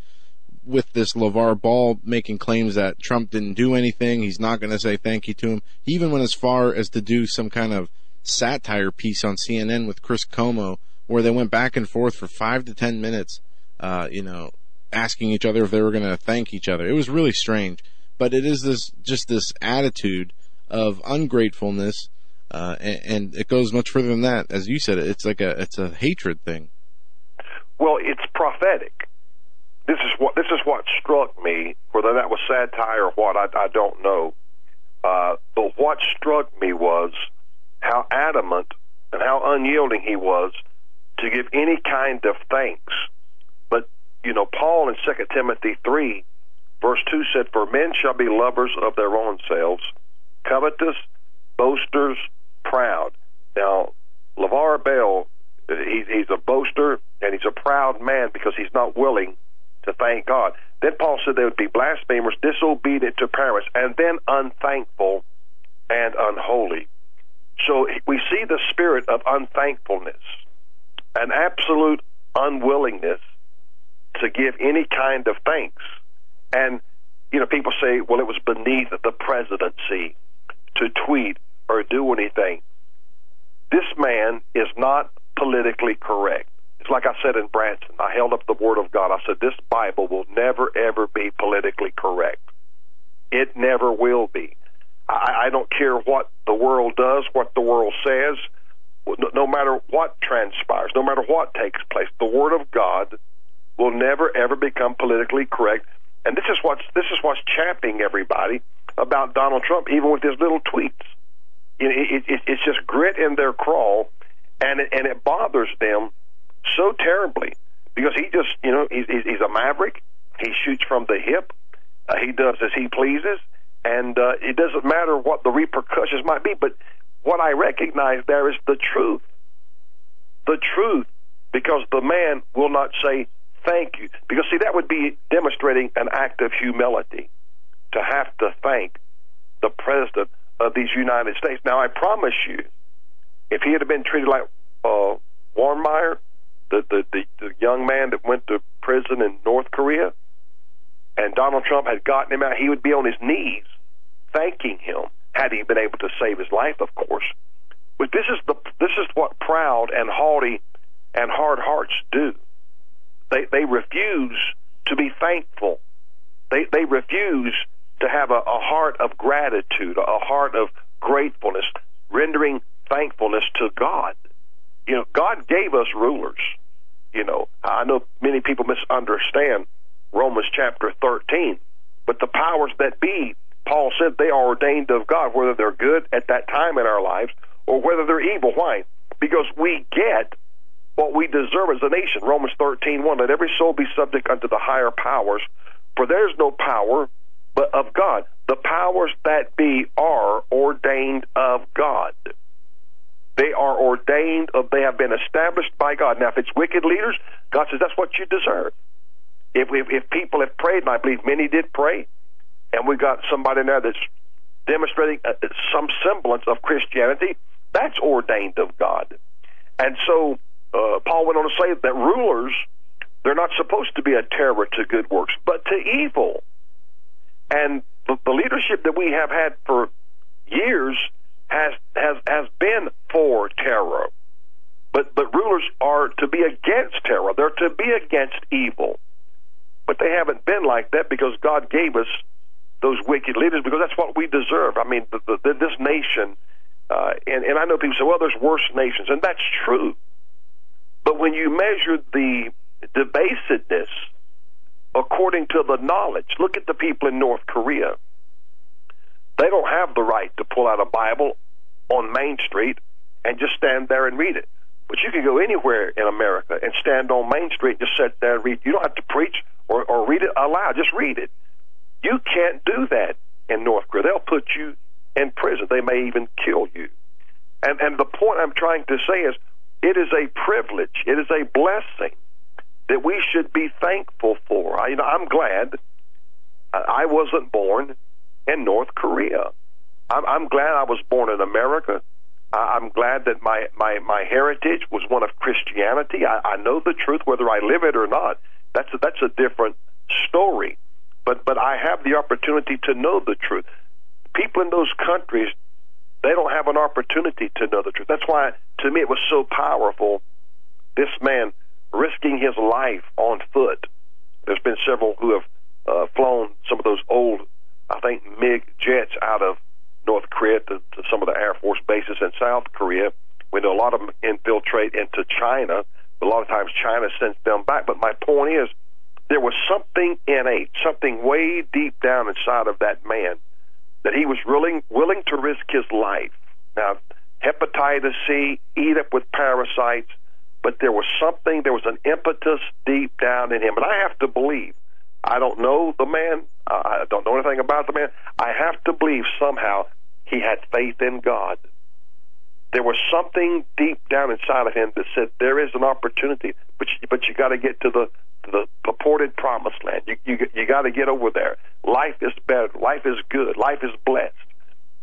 with this LeVar Ball making claims that Trump didn't do anything. He's not going to say thank you to him. He even went as far as to do some kind of satire piece on CNN with Chris Cuomo where they went back and forth for five to ten minutes, uh, you know, asking each other if they were going to thank each other. It was really strange, but it is this just this attitude of ungratefulness, uh, and, and it goes much further than that. As you said, it's like a it's a hatred thing. Well, it's prophetic. This is what this is what struck me. Whether that was satire or what, I, I don't know. Uh, but what struck me was how adamant and how unyielding he was to give any kind of thanks. But, you know, Paul in 2 Timothy 3 Verse 2 said, For men shall be lovers of their own selves, covetous, boasters, proud. Now, LeVar Ball, uh, he, he's a boaster and he's a proud man because he's not willing to thank God. Then Paul said they would be blasphemers, disobedient to parents, and then unthankful and unholy. So we see the spirit of unthankfulness, an absolute unwillingness to give any kind of thanks. And, you know, people say, well, it was beneath the presidency to tweet or do anything. This man is not politically correct. It's like I said in Branson. I held up the Word of God. I said, this Bible will never, ever be politically correct. It never will be. I, I don't care what the world does, what the world says, no, matter what transpires, no matter what takes place. The Word of God will never, ever become politically correct. And this is what's this is what's champing everybody about Donald Trump, even with his little tweets. It, it, it's just grit in their crawl, and it, and it bothers them so terribly because he just, you know, he's, he's a maverick. He shoots from the hip. Uh, he does as he pleases, and uh, it doesn't matter what the repercussions might be. But what I recognize there is the truth. The truth, because the man will not say thank you. Because see, that would be demonstrating an act of humility to have to thank the president of these United States. Now, I promise you, if he had been treated like uh, Warmbier, the, the, the, the young man that went to prison in North Korea, and Donald Trump had gotten him out, he would be on his knees thanking him had he been able to save his life, of course. But this is the this is what proud and haughty and hard hearts do. They they refuse to be thankful. They they refuse to have a, a heart of gratitude, a heart of gratefulness, rendering thankfulness to God. You know, God gave us rulers. You know, I know many people misunderstand Romans chapter 13, but the powers that be, Paul said they are ordained of God, whether they're good at that time in our lives or whether they're evil. Why? Because we get what we deserve as a nation. Romans 13, 1, let every soul be subject unto the higher powers, for there is no power but of God. The powers that be are ordained of God. They are ordained of, they have been established by God. Now, if it's wicked leaders, God says that's what you deserve. If, if, if people have prayed, and I believe many did pray, and we got somebody in there that's demonstrating uh, some semblance of Christianity, that's ordained of God. And so uh, Paul went on to say that rulers, they're not supposed to be a terror to good works, but to evil. And the, the leadership that we have had for years has has has been for terror. But but rulers are to be against terror. They're to be against evil. But they haven't been like that because God gave us those wicked leaders because that's what we deserve. I mean, the, the, this nation, uh, and and I know people say, well, there's worse nations, and that's true. But when you measure the debasedness according to the knowledge, look at the people in North Korea. They don't have the right to pull out a Bible on Main Street and just stand there and read it. But you can go anywhere in America and stand on Main Street and just sit there and read. You don't have to preach or, or read it aloud. Just read it. You can't do that in North Korea. They'll put you in prison. They may even kill you. And and the point I'm trying to say is, it is a privilege. It is a blessing that we should be thankful for. I, you know, I'm glad I wasn't born in North Korea. I'm, I'm glad I was born in America. I'm glad that my, my, my heritage was one of Christianity. I, I know the truth, whether I live it or not. That's a, that's a different story. But but I have the opportunity to know the truth. People in those countries, they don't have an opportunity to know the truth. That's why, to me, it was so powerful. This man risking his life on foot. There's been several who have uh, flown some of those old I think MiG jets out of North Korea to, to some of the Air Force bases in South Korea. We know a lot of them infiltrate into China. A lot of times China sends them back. But my point is, there was something innate, something way deep down inside of that man that he was willing willing to risk his life. Now, hepatitis C, eat up with parasites, but there was something, there was an impetus deep down in him. And I have to believe I don't know the man. I don't know anything about the man. I have to believe somehow he had faith in God. There was something deep down inside of him that said there is an opportunity, but you, but you got to get to the the purported promised land. You you you got to get over there. Life is better. Life is good. Life is blessed.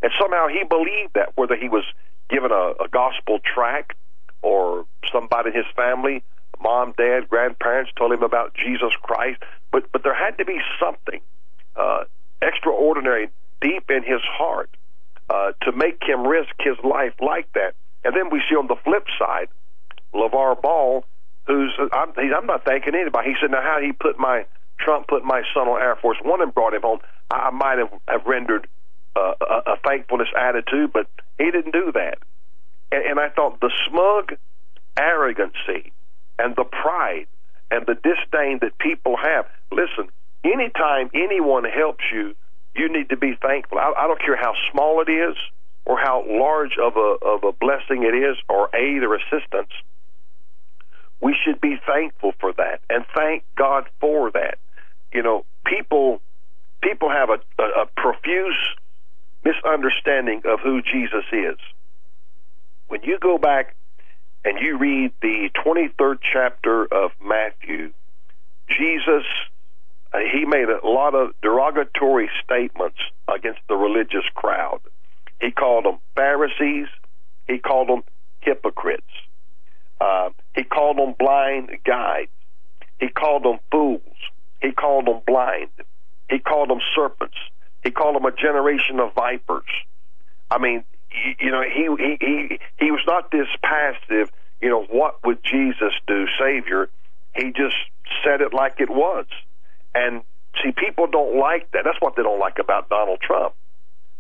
And somehow he believed that, whether he was given a, a gospel tract or somebody in his family, mom, dad, grandparents told him about Jesus Christ. But but there had to be something uh, extraordinary deep in his heart uh, to make him risk his life like that. And then we see on the flip side, LeVar Ball, who's I'm, I'm not thanking anybody. He said, "Now how he put my Trump put my son on Air Force One and brought him home, I might have, have rendered uh, a, a thankfulness attitude, but he didn't do that. And, and I thought the smug arrogancy and the pride and the disdain that people have. Listen, anytime anyone helps you, you need to be thankful. I, I don't care how small it is or how large of a of a blessing it is or aid or assistance. We should be thankful for that and thank God for that. You know, people people have a, a, a profuse misunderstanding of who Jesus is. When you go back and you read the 23rd chapter of Matthew, Jesus, uh, he made a lot of derogatory statements against the religious crowd. He called them Pharisees. He called them hypocrites. Uh, he called them blind guides. He called them fools. He called them blind. He called them serpents. He called them a generation of vipers. I mean, you know, he he he he was not this passive. You know, what would Jesus do, Savior? He just said it like it was, and see, people don't like that. That's what they don't like about Donald Trump.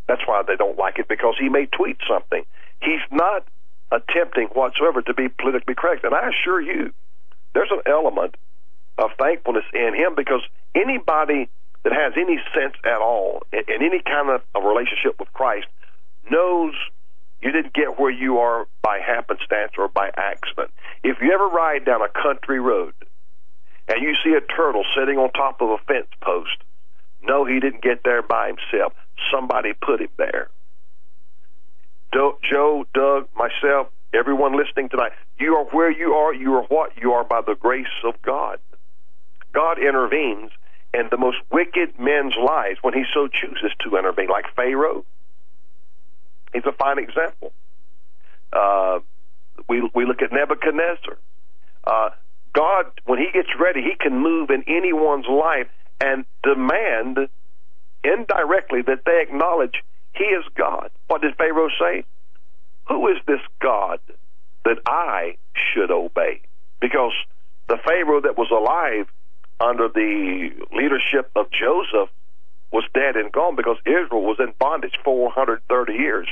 That's why they don't like it because he may tweet something. He's not attempting whatsoever to be politically correct, and I assure you, there's an element of thankfulness in him because anybody that has any sense at all in, any kind of a relationship with Christ knows you didn't get where you are by happenstance or by accident. If you ever ride down a country road and you see a turtle sitting on top of a fence post, no, he didn't get there by himself. Somebody put him there. Joe, Doug, myself, everyone listening tonight, you are where you are. You are what you are by the grace of God. God intervenes in the most wicked men's lives when he so chooses to intervene, like Pharaoh. He's a fine example. Uh, we we look at Nebuchadnezzar. Uh, God, when He gets ready, He can move in anyone's life and demand indirectly that they acknowledge He is God. What did Pharaoh say? Who is this God that I should obey? Because the Pharaoh that was alive under the leadership of Joseph was dead and gone because Israel was in bondage 430 years.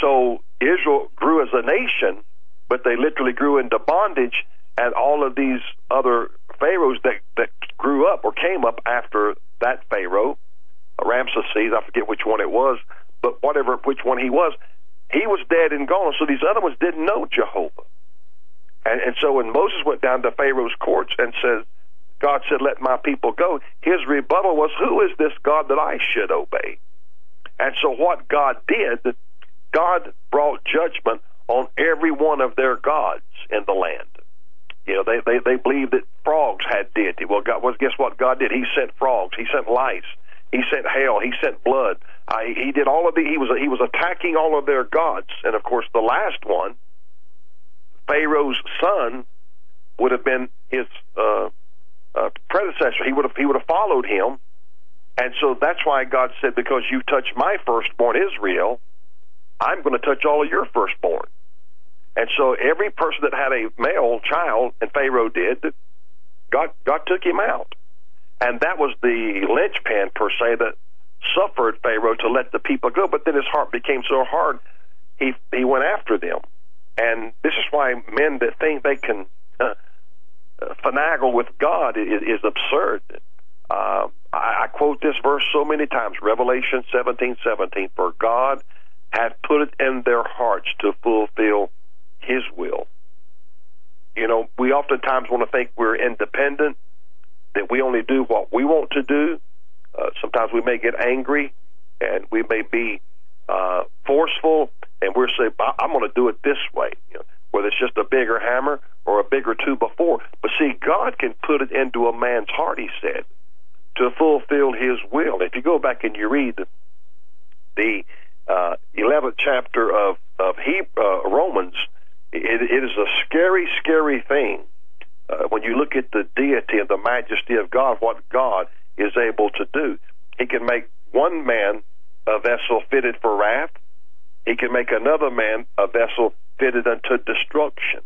So Israel grew as a nation, but they literally grew into bondage, and all of these other pharaohs that that grew up or came up after that pharaoh, Ramses, I forget which one it was, but whatever which one he was, he was dead and gone. So these other ones didn't know Jehovah, and and so when Moses went down to Pharaoh's courts and said God said, Let my people go. His rebuttal was, Who is this God that I should obey? And so what God did, God brought judgment on every one of their gods in the land. You know, they, they, they believed that frogs had deity. Well, God, well, guess what God did? He sent frogs. He sent lice. He sent hail. He sent blood. Uh, he did all of the. He was he was attacking all of their gods, and of course, the last one, Pharaoh's son, would have been his uh, uh, predecessor. He would have he would have followed him, and so that's why God said, "Because you touched my firstborn Israel, I'm going to touch all of your firstborn." And so every person that had a male child, and Pharaoh did, God God took him out, and that was the linchpin per se that suffered Pharaoh to let the people go. But then his heart became so hard, he he went after them, and this is why men that think they can. Uh, finagle with God is, is absurd. Uh, I, I quote this verse so many times, Revelation seventeen seventeen. For God hath put it in their hearts to fulfill His will. You know, we oftentimes want to think we're independent. that we only do what we want to do. Uh, sometimes we may get angry and we may be uh, forceful, and we're saying, "I'm going to do it this way." You know, whether it's just a bigger hammer or a bigger two before. But see, God can put it into a man's heart. He said to fulfill His will. If you go back and you read the, uh, 11th chapter of of uh, Romans, it, it is a scary, scary thing uh, when you look at the deity and the majesty of God. What God is able to do, He can make one man a vessel fitted for wrath. He can make another man a vessel fitted unto destruction.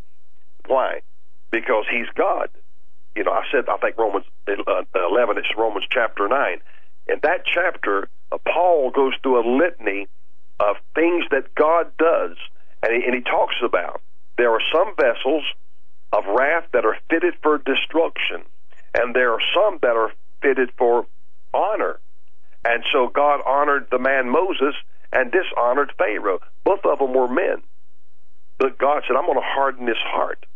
Why? Because he's God. You know, I said, I think Romans uh, 11, it's Romans chapter 9. In that chapter, uh, Paul goes through a litany of things that God does, and he, and he talks about there are some vessels of wrath that are fitted for destruction, and there are some that are fitted for honor. And so God honored the man Moses and dishonored Pharaoh. Both of them were men. But God said, I'm going to harden his heart.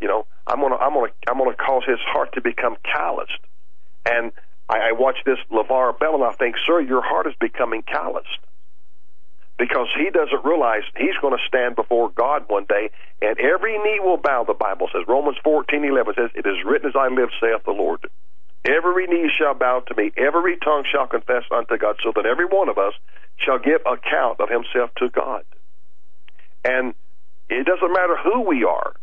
You know, I'm going to, I'm going to, I'm going to cause his heart to become calloused. And I, I watch this LeVar Ball and I think, sir, your heart is becoming calloused. Because he doesn't realize he's going to stand before God one day and every knee will bow, the Bible says. Romans 14, 11 says, it is written as I live, saith the Lord. Every knee shall bow to me, every tongue shall confess unto God, so that every one of us shall give account of himself to God. And it doesn't matter who we are.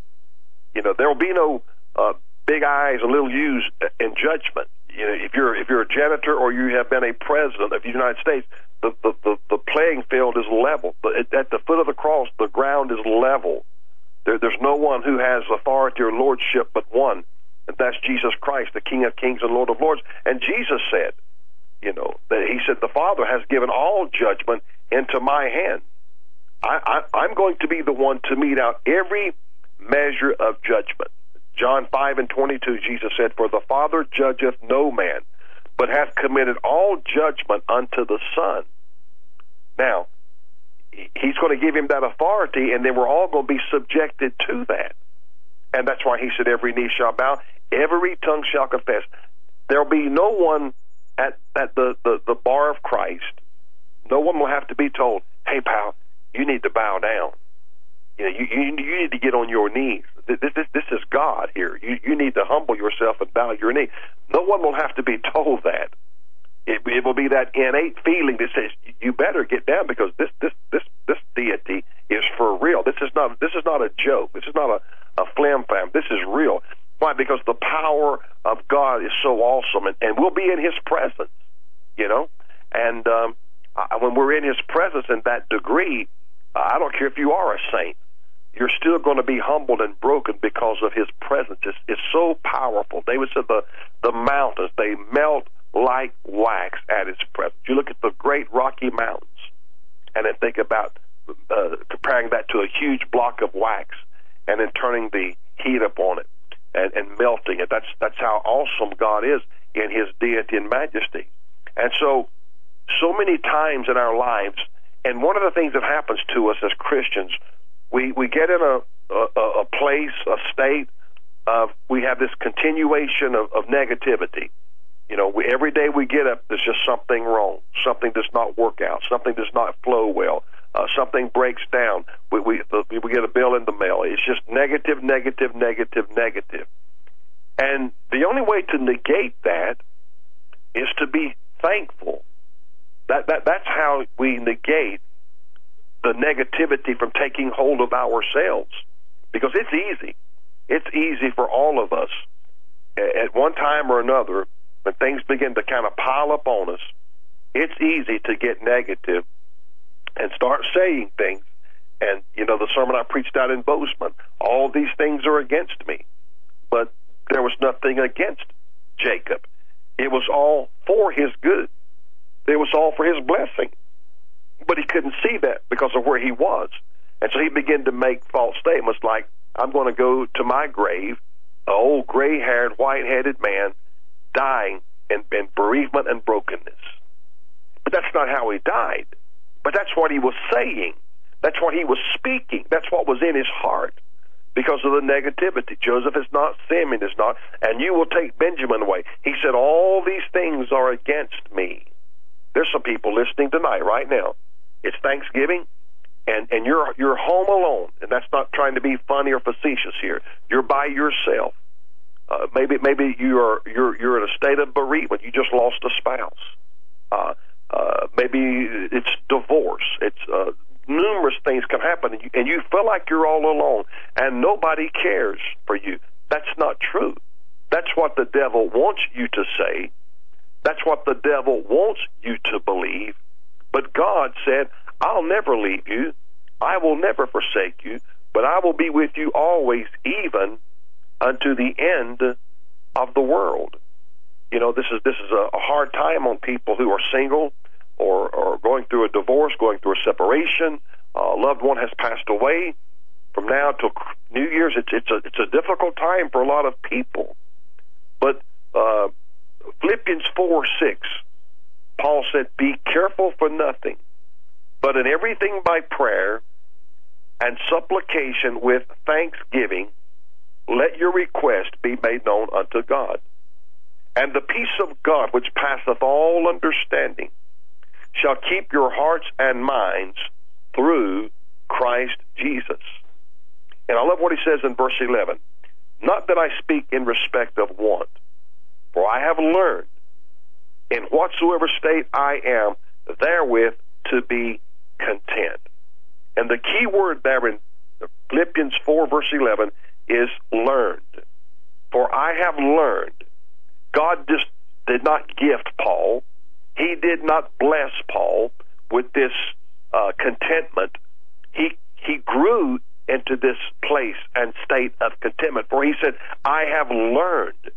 You know, there will be no uh, big eyes and little U's in judgment. You know, if you're if you're a janitor or you have been a president of the United States, the the the, the playing field is level. At the foot of the cross, the ground is level. There, there's no one who has authority or lordship but one, and that's Jesus Christ, the King of Kings and Lord of Lords. And Jesus said, you know, that He said the Father has given all judgment into my hand. I, I, I'm going to be the one to mete out every measure of judgment. John 5 and 22, Jesus said, For the Father judgeth no man, but hath committed all judgment unto the Son. Now, he's going to give him that authority, and then we're all going to be subjected to that. And that's why he said, Every knee shall bow, every tongue shall confess. There'll be no one at, at the, the, the bar of Christ. No one will have to be told, Hey, pal, you need to bow down. You know, you, you, you need to get on your knees. This, this, this is God here. You, you need to humble yourself and bow your knee. No one will have to be told that. It, it will be that innate feeling that says you better get down because this this this this deity is for real. This is not this is not a joke. This is not a a flim flam. This is real. Why? Because the power of God is so awesome, and, and we'll be in His presence. You know, and um, when we're in His presence in that degree, I don't care if you are a saint. You're still going to be humbled and broken because of His presence. It's, it's so powerful. David said the the mountains they melt like wax at His presence. You look at the great Rocky Mountains, and then think about uh, comparing that to a huge block of wax, and then turning the heat up on it and, and melting it. That's that's how awesome God is in His deity and majesty. And so, so many times in our lives and one of the things that happens to us as Christians, we, we get in a, a, a place, a state of, we have this continuation of, of negativity. You know, we, every day we get up, there's just something wrong. Something does not work out. Something does not flow well. Uh, something breaks down. We, we, we get a bill in the mail. It's just negative, negative, negative, negative. And the only way to negate that is to be thankful that, that that's how we negate the negativity from taking hold of ourselves. Because it's easy. It's easy for all of us at one time or another when things begin to kind of pile up on us. It's easy to get negative and start saying things. And, you know, the sermon I preached out in Bozeman, all these things are against me. But there was nothing against Jacob. It was all for his good. It was all for his blessing. But he couldn't see that because of where he was. And so he began to make false statements like, I'm going to go to my grave, an old gray haired, white headed man dying in, in bereavement and brokenness. But that's not how he died. But that's what he was saying. That's what he was speaking. That's what was in his heart. because of the negativity. Joseph is not, Simeon is not, and you will take Benjamin away. He said, All these things are against me. There's some people listening tonight, right now. It's Thanksgiving, and, and you're you're home alone, and that's not trying to be funny or facetious here. You're by yourself. Uh, maybe maybe you're you're you're in a state of bereavement. You just lost a spouse. Uh, uh, maybe it's divorce. It's uh, numerous things can happen, and you, and you feel like you're all alone, and nobody cares for you. That's not true. That's what the devil wants you to say. That's what the devil wants you to believe. But God said, I'll never leave you. I will never forsake you, but I will be with you always, even unto the end of the world. You know, this is this is a, hard time on people who are single or or going through a divorce, going through a separation. A loved one has passed away. From now till New Year's, it's it's a it's a difficult time for a lot of people. But uh, Philippians four six, Paul said, "Be careful for nothing, but in everything by prayer and supplication with thanksgiving." let your request be made known unto God. And the peace of God, which passeth all understanding, shall keep your hearts and minds through Christ Jesus. And I love what he says in verse 11. Not that I speak in respect of want, for I have learned in whatsoever state I am therewith to be content. And the key word there in Philippians 4 verse 11 is learned. For I have learned. God just did not gift Paul. He did not bless Paul with this uh, contentment. He he grew into this place and state of contentment. For he said, "I have learned."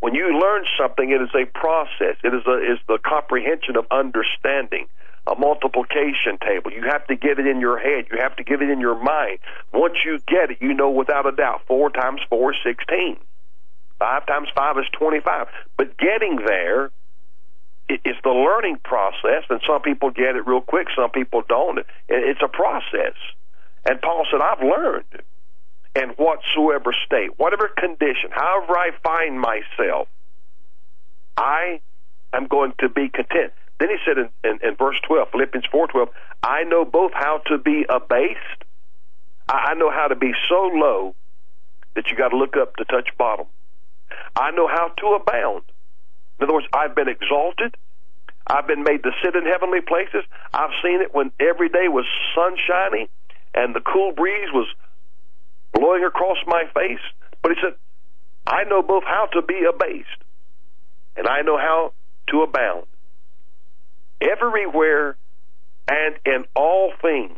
When you learn something, it is a process. It is a, is the comprehension of understanding a multiplication table. You have to get it in your head. You have to get it in your mind. Once you get it, you know without a doubt four times four is sixteen. Five times five is twenty-five. But getting there it's the learning process, and some people get it real quick, some people don't. It's a process. And Paul said, I've learned in whatsoever state, whatever condition, however I find myself, I am going to be content. Then he said in, in, in verse 12, Philippians 4.12, I know both how to be abased. I, I know how to be so low that you got to look up to touch bottom. I know how to abound. In other words, I've been exalted. I've been made to sit in heavenly places. I've seen it when every day was sunshiny and the cool breeze was blowing across my face. But he said, I know both how to be abased and I know how to abound everywhere and in all things.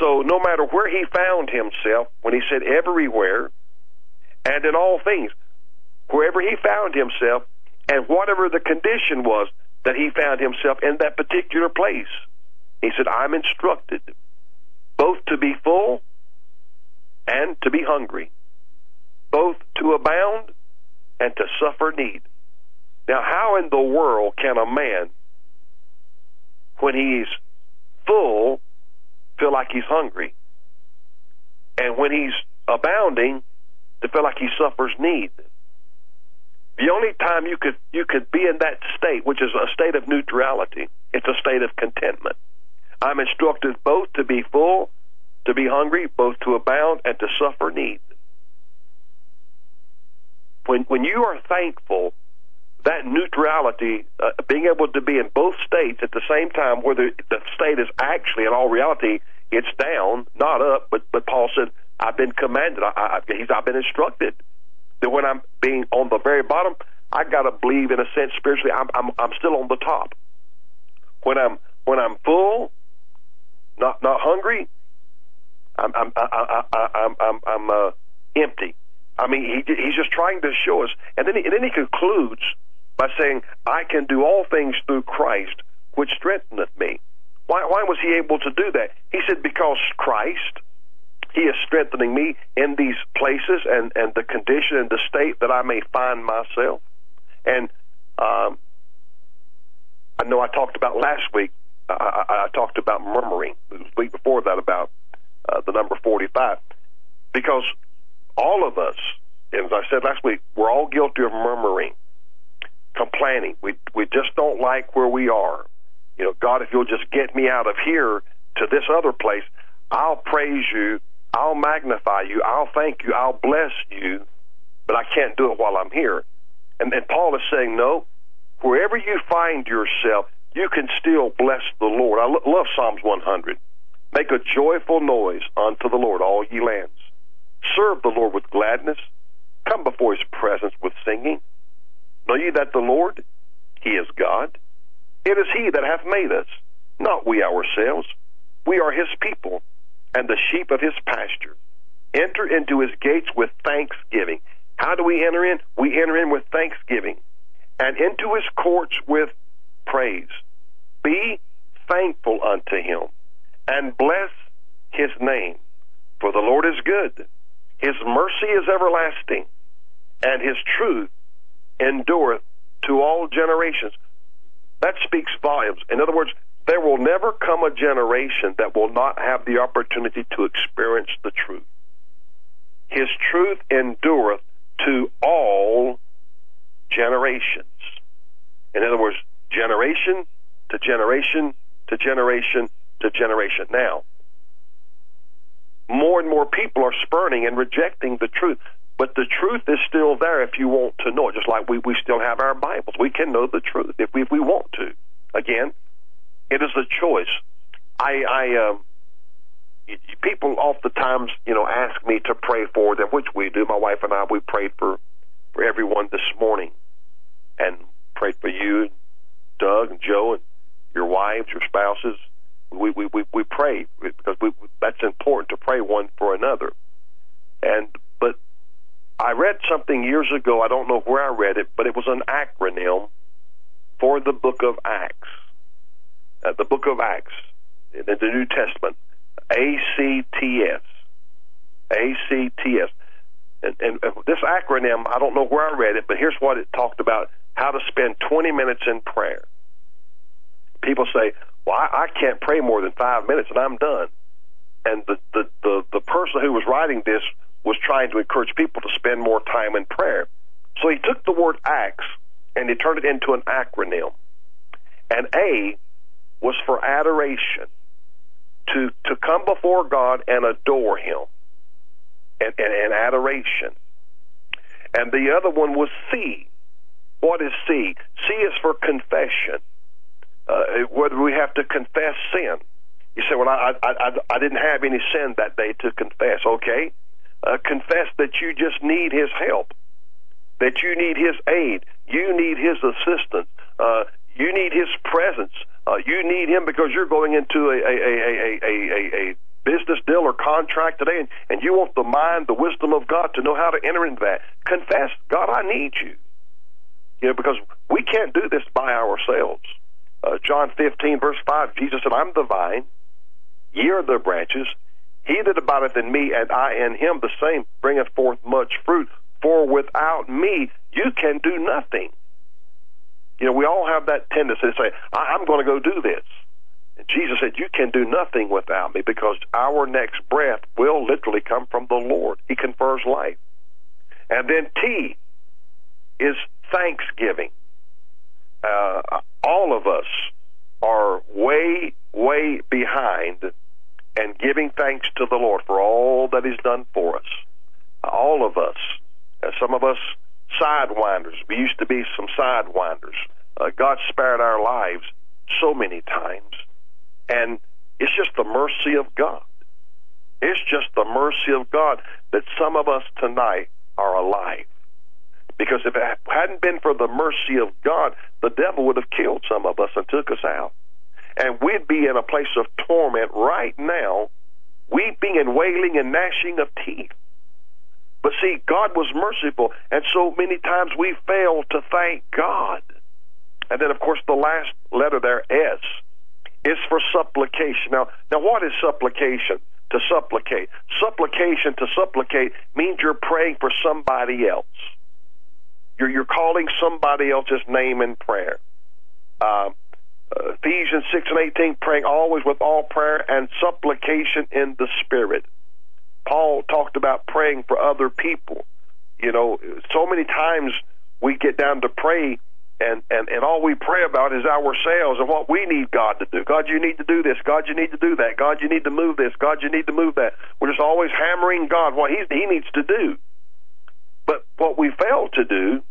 So no matter where he found himself, when he said everywhere and in all things, wherever he found himself and whatever the condition was that he found himself in that particular place, he said, I'm instructed both to be full and to be hungry, both to abound and to suffer need. Now, how in the world can a man, when he's full, feel like he's hungry? And when he's abounding, to feel like he suffers need? The only time you could you could be in that state, which is a state of neutrality, it's a state of contentment. I'm instructed both to be full, to be hungry, both to abound and to suffer need. When when you are thankful that neutrality, uh, being able to be in both states at the same time, where the, the state is actually, in all reality, it's down, not up. But but Paul said, "I've been commanded. I, I, he's, I've been instructed that when I'm being on the very bottom, I got to believe, in a sense, spiritually, I'm, I'm I'm still on the top. When I'm when I'm full, not not hungry, I'm I'm I, I, I'm I'm I'm uh, empty. I mean, he he's just trying to show us, and then he, and then he concludes by saying, I can do all things through Christ, which strengtheneth me. Why, why was he able to do that? He said, because Christ, he is strengthening me in these places and, and the condition and the state that I may find myself. And um, I know I talked about last week, I, I, I talked about murmuring. The week before that about uh, the number 45. Because all of us, as I said last week, we're all guilty of murmuring, complaining. We we just don't like where we are. You know, God, if you'll just get me out of here to this other place, I'll praise you, I'll magnify you, I'll thank you, I'll bless you, but I can't do it while I'm here. And Paul is saying, no, wherever you find yourself, you can still bless the Lord. I lo- love Psalms 100. Make a joyful noise unto the Lord, all ye lands. Serve the Lord with gladness. Come before his presence with singing. Know ye that the Lord, he is God. It is he that hath made us, not we ourselves. We are his people and the sheep of his pasture. Enter into his gates with thanksgiving. How do we enter in? We enter in with thanksgiving and into his courts with praise. Be thankful unto him and bless his name. For the Lord is good. His mercy is everlasting and his truth endureth to all generations. That speaks volumes. In other words, there will never come a generation that will not have the opportunity to experience the truth. His truth endureth to all generations. In other words, generation to generation to generation to generation. Now, more and more people are spurning and rejecting the truth. But the truth is still there if you want to know it. Just like we, we still have our Bibles. We can know the truth if we, if we want to. Again, it is a choice. I, I, um, people oftentimes, you know, ask me to pray for them, which we do. My wife and I, we prayed for, for everyone this morning and prayed for you, Doug and Joe and your wives, your spouses. We, we, we, we pray because we, that's important to pray one for another. And, but I read something years ago. I don't know where I read it, but it was an acronym for the book of Acts. Uh, the book of Acts in the New Testament. ACTS. ACTS. And, and this acronym, I don't know where I read it, but here's what it talked about how to spend 20 minutes in prayer. People say, well, I, I can't pray more than five minutes and I'm done. And the, the, the, the person who was writing this was trying to encourage people to spend more time in prayer. So he took the word acts and he turned it into an acronym. And A was for adoration, to, to come before God and adore Him, and, and, and adoration. And the other one was C. What is C? C is for confession. Uh, whether we have to confess sin. You say, well, I, I, I, I didn't have any sin that day to confess. Okay. Uh, confess that you just need His help, that you need His aid, you need His assistance, uh, you need His presence, uh, you need Him because you're going into a, a, a, a, a, a business deal or contract today, and, and you want the mind, the wisdom of God to know how to enter into that. Confess, God, I need you. You know, because we can't do this by ourselves. Uh, John 15, verse 5, Jesus said, I'm the vine, ye are the branches. He that abideth in me, and I in him, the same bringeth forth much fruit. For without me, you can do nothing. You know, we all have that tendency to say, I'm going to go do this. And Jesus said, You can do nothing without me because our next breath will literally come from the Lord. He confers life. And then T is thanksgiving. Uh, all of us are way, way behind and giving thanks to the Lord for all that He's done for us. All of us. Uh, some of us sidewinders. We used to be some sidewinders. Uh, God spared our lives so many times, and it's just the mercy of God. It's just the mercy of God that some of us tonight are alive. Because if it hadn't been for the mercy of God, the devil would have killed some of us and took us out. And we'd be in a place of torment right now, weeping and wailing and gnashing of teeth. But see, God was merciful, and so many times we fail to thank God. And then, of course, the last letter there, S, is for supplication. Now, now, what is supplication? To supplicate. Supplication to supplicate means you're praying for somebody else. You're, you're calling somebody else's name in prayer. Uh, uh, Ephesians 6 and 18, praying always with all prayer and supplication in the Spirit. Paul talked about praying for other people. You know, so many times we get down to pray and, and, and all we pray about is ourselves and what we need God to do. God, you need to do this. God, you need to do that. God, you need to move this. God, you need to move that. We're just always hammering God what he, he needs to do. But what we fail to do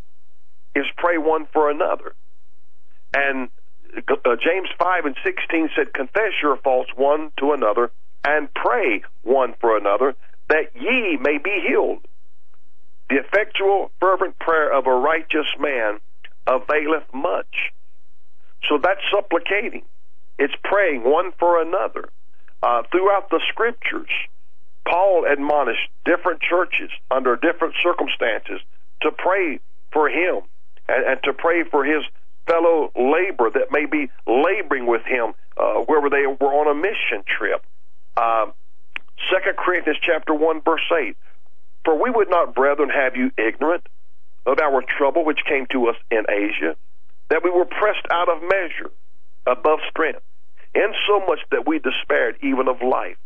is pray one for another. And uh, James 5 and 16 said, Confess your faults one to another and pray one for another that ye may be healed. The effectual, fervent prayer of a righteous man availeth much. So that's supplicating. It's praying one for another. Uh, throughout the scriptures, Paul admonished different churches under different circumstances to pray for him and, and to pray for his fellow laborer that may be laboring with him uh, wherever they were on a mission trip. Uh, Second uh, Corinthians chapter one verse eight. For we would not, brethren, have you ignorant of our trouble which came to us in Asia, that we were pressed out of measure, above strength, insomuch that we despaired even of life.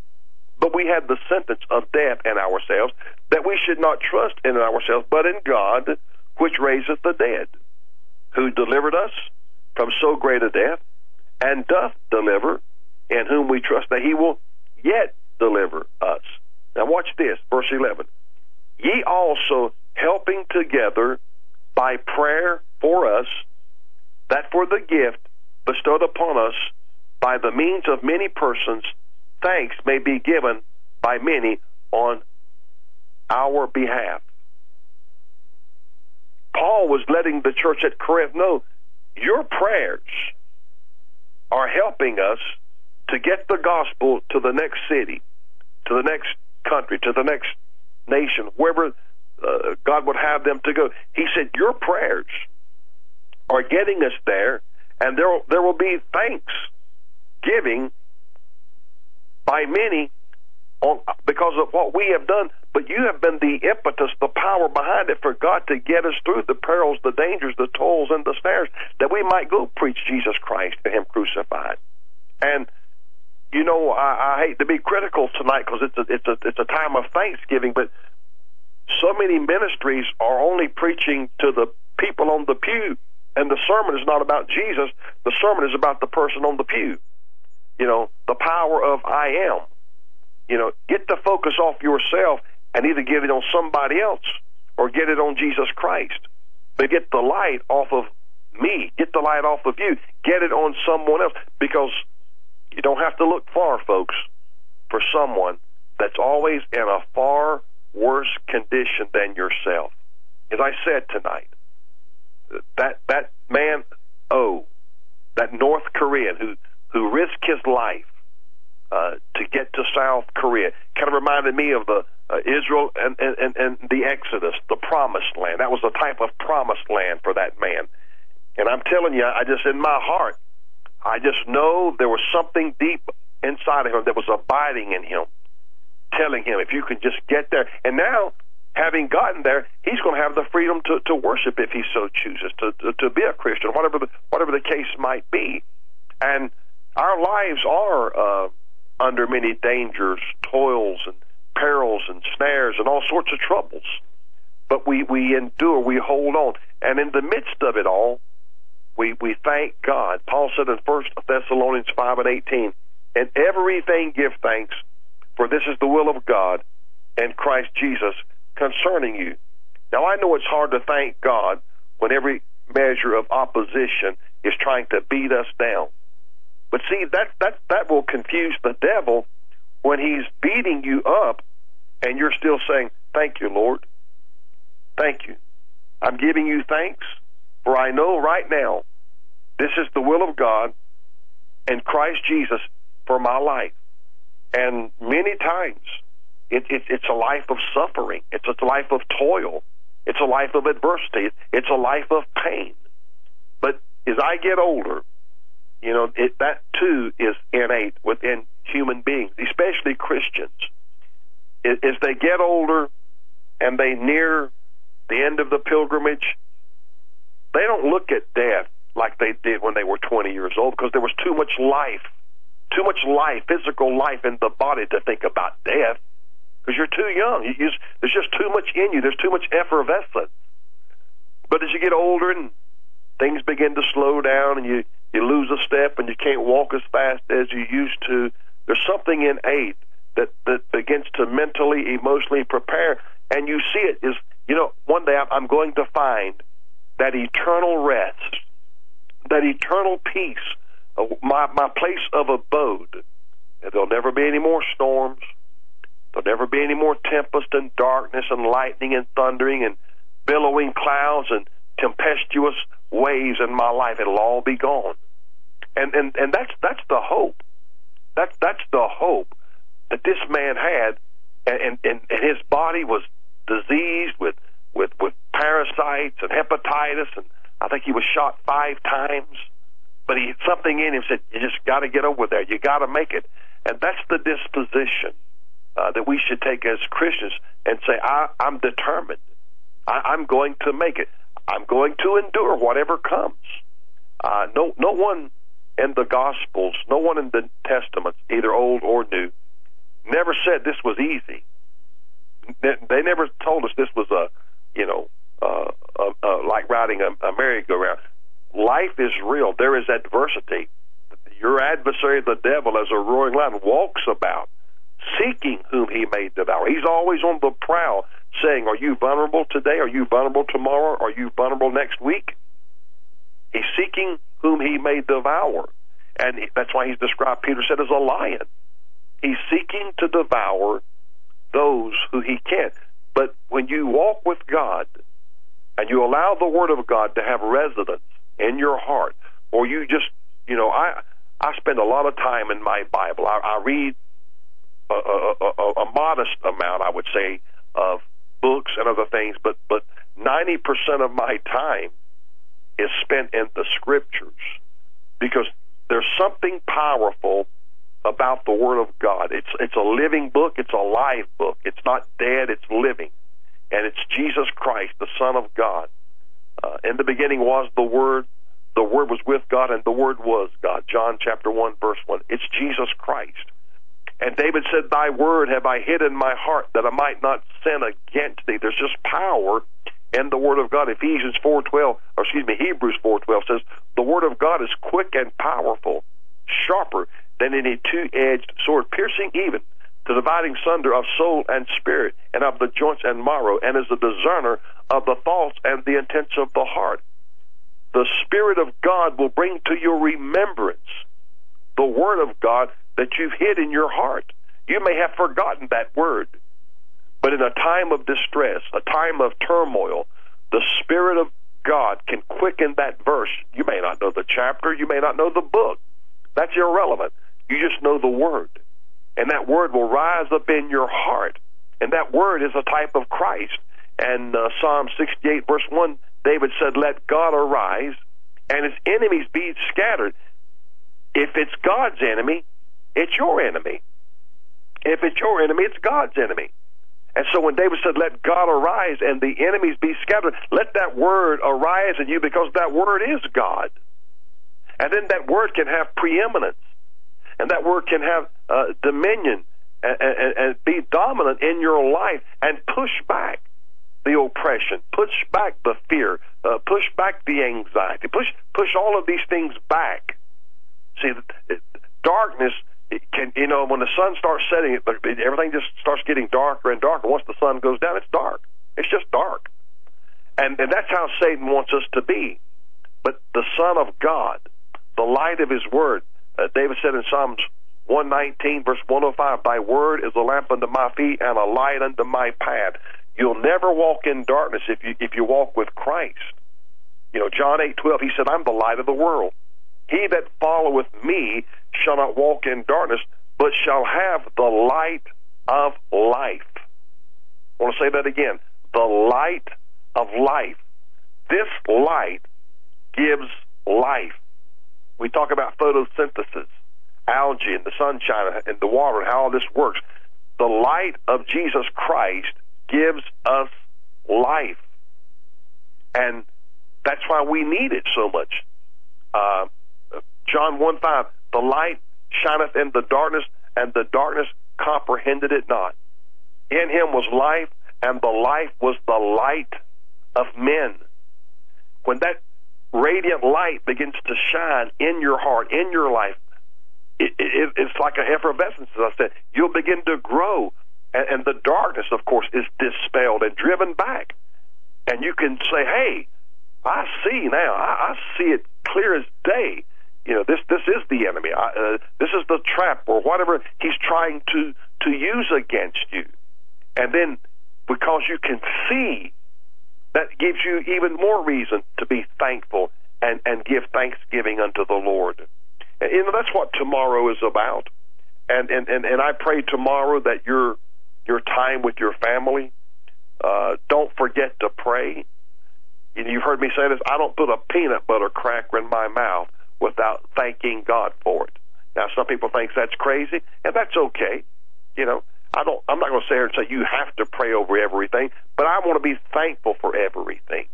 But we had the sentence of death in ourselves, that we should not trust in ourselves, but in God, which raiseth the dead, who delivered us from so great a death, and doth deliver, in whom we trust that he will yet deliver us. Now watch this, verse 11. Ye also helping together by prayer for us, that for the gift bestowed upon us by the means of many persons, thanks may be given by many on our behalf. Paul was letting the church at Corinth know your prayers are helping us to get the gospel to the next city, to the next country, to the next nation, wherever uh, God would have them to go. He said, Your prayers are getting us there, and there, there will be thanks giving by many on, because of what we have done, but you have been the impetus, the power behind it for God to get us through the perils, the dangers, the toils, and the snares, that we might go preach Jesus Christ and Him crucified. And you know, I, I hate to be critical tonight because it's a it's a it's a time of Thanksgiving, but so many ministries are only preaching to the people on the pew, and the sermon is not about Jesus. The sermon is about the person on the pew. You know, the power of I am. You know, get the focus off yourself and either get it on somebody else or get it on Jesus Christ. But get the light off of me. Get the light off of you. Get it on someone else because you don't have to look far, folks, for someone that's always in a far worse condition than yourself. As I said tonight, that that man Oh, that North Korean who who risked his life uh, to get to South Korea, kind of reminded me of the uh, Israel and, and and the Exodus, the Promised Land. That was the type of Promised Land for that man. And I'm telling you, I just in my heart, I just know there was something deep inside of him that was abiding in him, telling him, if you can just get there. And now, having gotten there, he's going to have the freedom to, to worship if he so chooses, to, to, to be a Christian, whatever the, whatever the case might be. And our lives are uh, under many dangers, toils, and perils, and snares, and all sorts of troubles. But we, we endure, we hold on. And in the midst of it all, we, we thank God. Paul said in 1 Thessalonians 5 and 18, and everything give thanks, for this is the will of God and Christ Jesus concerning you. Now I know it's hard to thank God when every measure of opposition is trying to beat us down. But see, that, that, that will confuse the devil when he's beating you up and you're still saying, thank you, Lord. Thank you. I'm giving you thanks for I know right now this is the will of God and Christ Jesus for my life. And many times it, it, it's a life of suffering, it's a life of toil, it's a life of adversity, it's a life of pain. But as I get older, you know, it, that too is innate within human beings, especially Christians. As they get older and they near the end of the pilgrimage, they don't look at death like they did when they were 20 years old because there was too much life, too much life, physical life in the body to think about death. because you're too young. You, you, there's just too much in you. There's too much effervescence. But as you get older and things begin to slow down and you, you lose a step and you can't walk as fast as you used to, there's something in innate that, that begins to mentally, emotionally prepare. And you see it is, you know, one day I'm going to find that eternal rest, that eternal peace, uh, my, my place of abode. And there'll never be any more storms. There'll never be any more tempest and darkness and lightning and thundering and billowing clouds and tempestuous waves in my life. It'll all be gone. And and and that's that's the hope. That's that's the hope that this man had, and and, and his body was diseased with with with parasites and hepatitis, and I think he was shot five times. But he something in him said, "You just got to get over there. You got to make it." And that's the disposition uh, that we should take as Christians and say, I, I'm determined. I, I'm going to make it. I'm going to endure whatever comes. Uh, no, no one in the Gospels, no one in the Testaments, either Old or New, never said this was easy. They never told us this was a, you know, uh, uh, uh, like riding a, a merry-go-round. Life is real. There is adversity. Your adversary, the devil, as a roaring lion, walks about seeking whom he may devour. He's always on the prowl, saying, Are you vulnerable today? Are you vulnerable tomorrow? Are you vulnerable next week? He's seeking whom he may devour. And that's why he's described, Peter said, as a lion. He's seeking to devour those who he can. But when you walk with God and you allow the Word of God to have residence in your heart, or you just, you know, I, I spend a lot of time in my Bible. I, I read a, a, a modest amount, I would say, of books and other things, but but ninety percent of my time is spent in the scriptures because there's something powerful about the Word of God. It's it's a living book. It's a live book. It's not dead. It's living, and it's Jesus Christ, the Son of God. Uh, in the beginning was the Word. The Word was with God, and the Word was God. John chapter one verse one. It's Jesus Christ. And David said, Thy word have I hid in my heart that I might not sin against thee. There's just power in the word of God. Ephesians 4.12, or excuse me, Hebrews 4.12 says, The word of God is quick and powerful, sharper than any two-edged sword, piercing even to dividing sunder of soul and spirit, and of the joints and marrow, and is a discerner of the thoughts and the intents of the heart. The Spirit of God will bring to your remembrance the Word of God that you've hid in your heart. You may have forgotten that word. But in a time of distress, a time of turmoil, the Spirit of God can quicken that verse. You may not know the chapter, you may not know the book. That's irrelevant. You just know the word. And that word will rise up in your heart. And that word is a type of Christ. And uh, Psalm 68, verse 1, David said, Let God arise and his enemies be scattered. If it's God's enemy, it's your enemy. If it's your enemy, it's God's enemy. And so when David said, Let God arise and the enemies be scattered, let that word arise in you because that word is God. And then that word can have preeminence. And that word can have uh, dominion and, and, and be dominant in your life and push back the oppression, push back the fear, uh, push back the anxiety, push push all of these things back. See, darkness can you know when the sun starts setting, everything just starts getting darker and darker. Once the sun goes down, it's dark. It's just dark, and and that's how Satan wants us to be. But the Son of God, the light of His Word, uh, David said in Psalms 119 verse 105, "Thy word is a lamp unto my feet and a light unto my path." You'll never walk in darkness if you if you walk with Christ. You know, John 8:12, he said, "I'm the light of the world." He that followeth me shall not walk in darkness, but shall have the light of life. I want to say that again. The light of life. This light gives life. We talk about photosynthesis, algae and the sunshine and the water and how all this works. The light of Jesus Christ gives us life. And that's why we need it so much. Uh, John 1 5, the light shineth in the darkness, and the darkness comprehended it not. In him was life, and the life was the light of men. When that radiant light begins to shine in your heart, in your life, it, it, it's like an effervescence, as I said. You'll begin to grow, and, and the darkness, of course, is dispelled and driven back. And you can say, hey, I see now. I, I see it clear as day. You know, this this is the enemy. Uh, this is the trap or whatever he's trying to to use against you. And then because you can see, that gives you even more reason to be thankful and and give thanksgiving unto the Lord. And, you know, that's what tomorrow is about. And and and, and I pray tomorrow that your your time with your family. Uh, don't forget to pray And you've heard me say this, I don't put a peanut butter cracker in my mouth without thanking God for it. Now, some people think that's crazy, and that's okay. You know, I don't. I'm not going to sit here and say you have to pray over everything, but I want to be thankful for everything.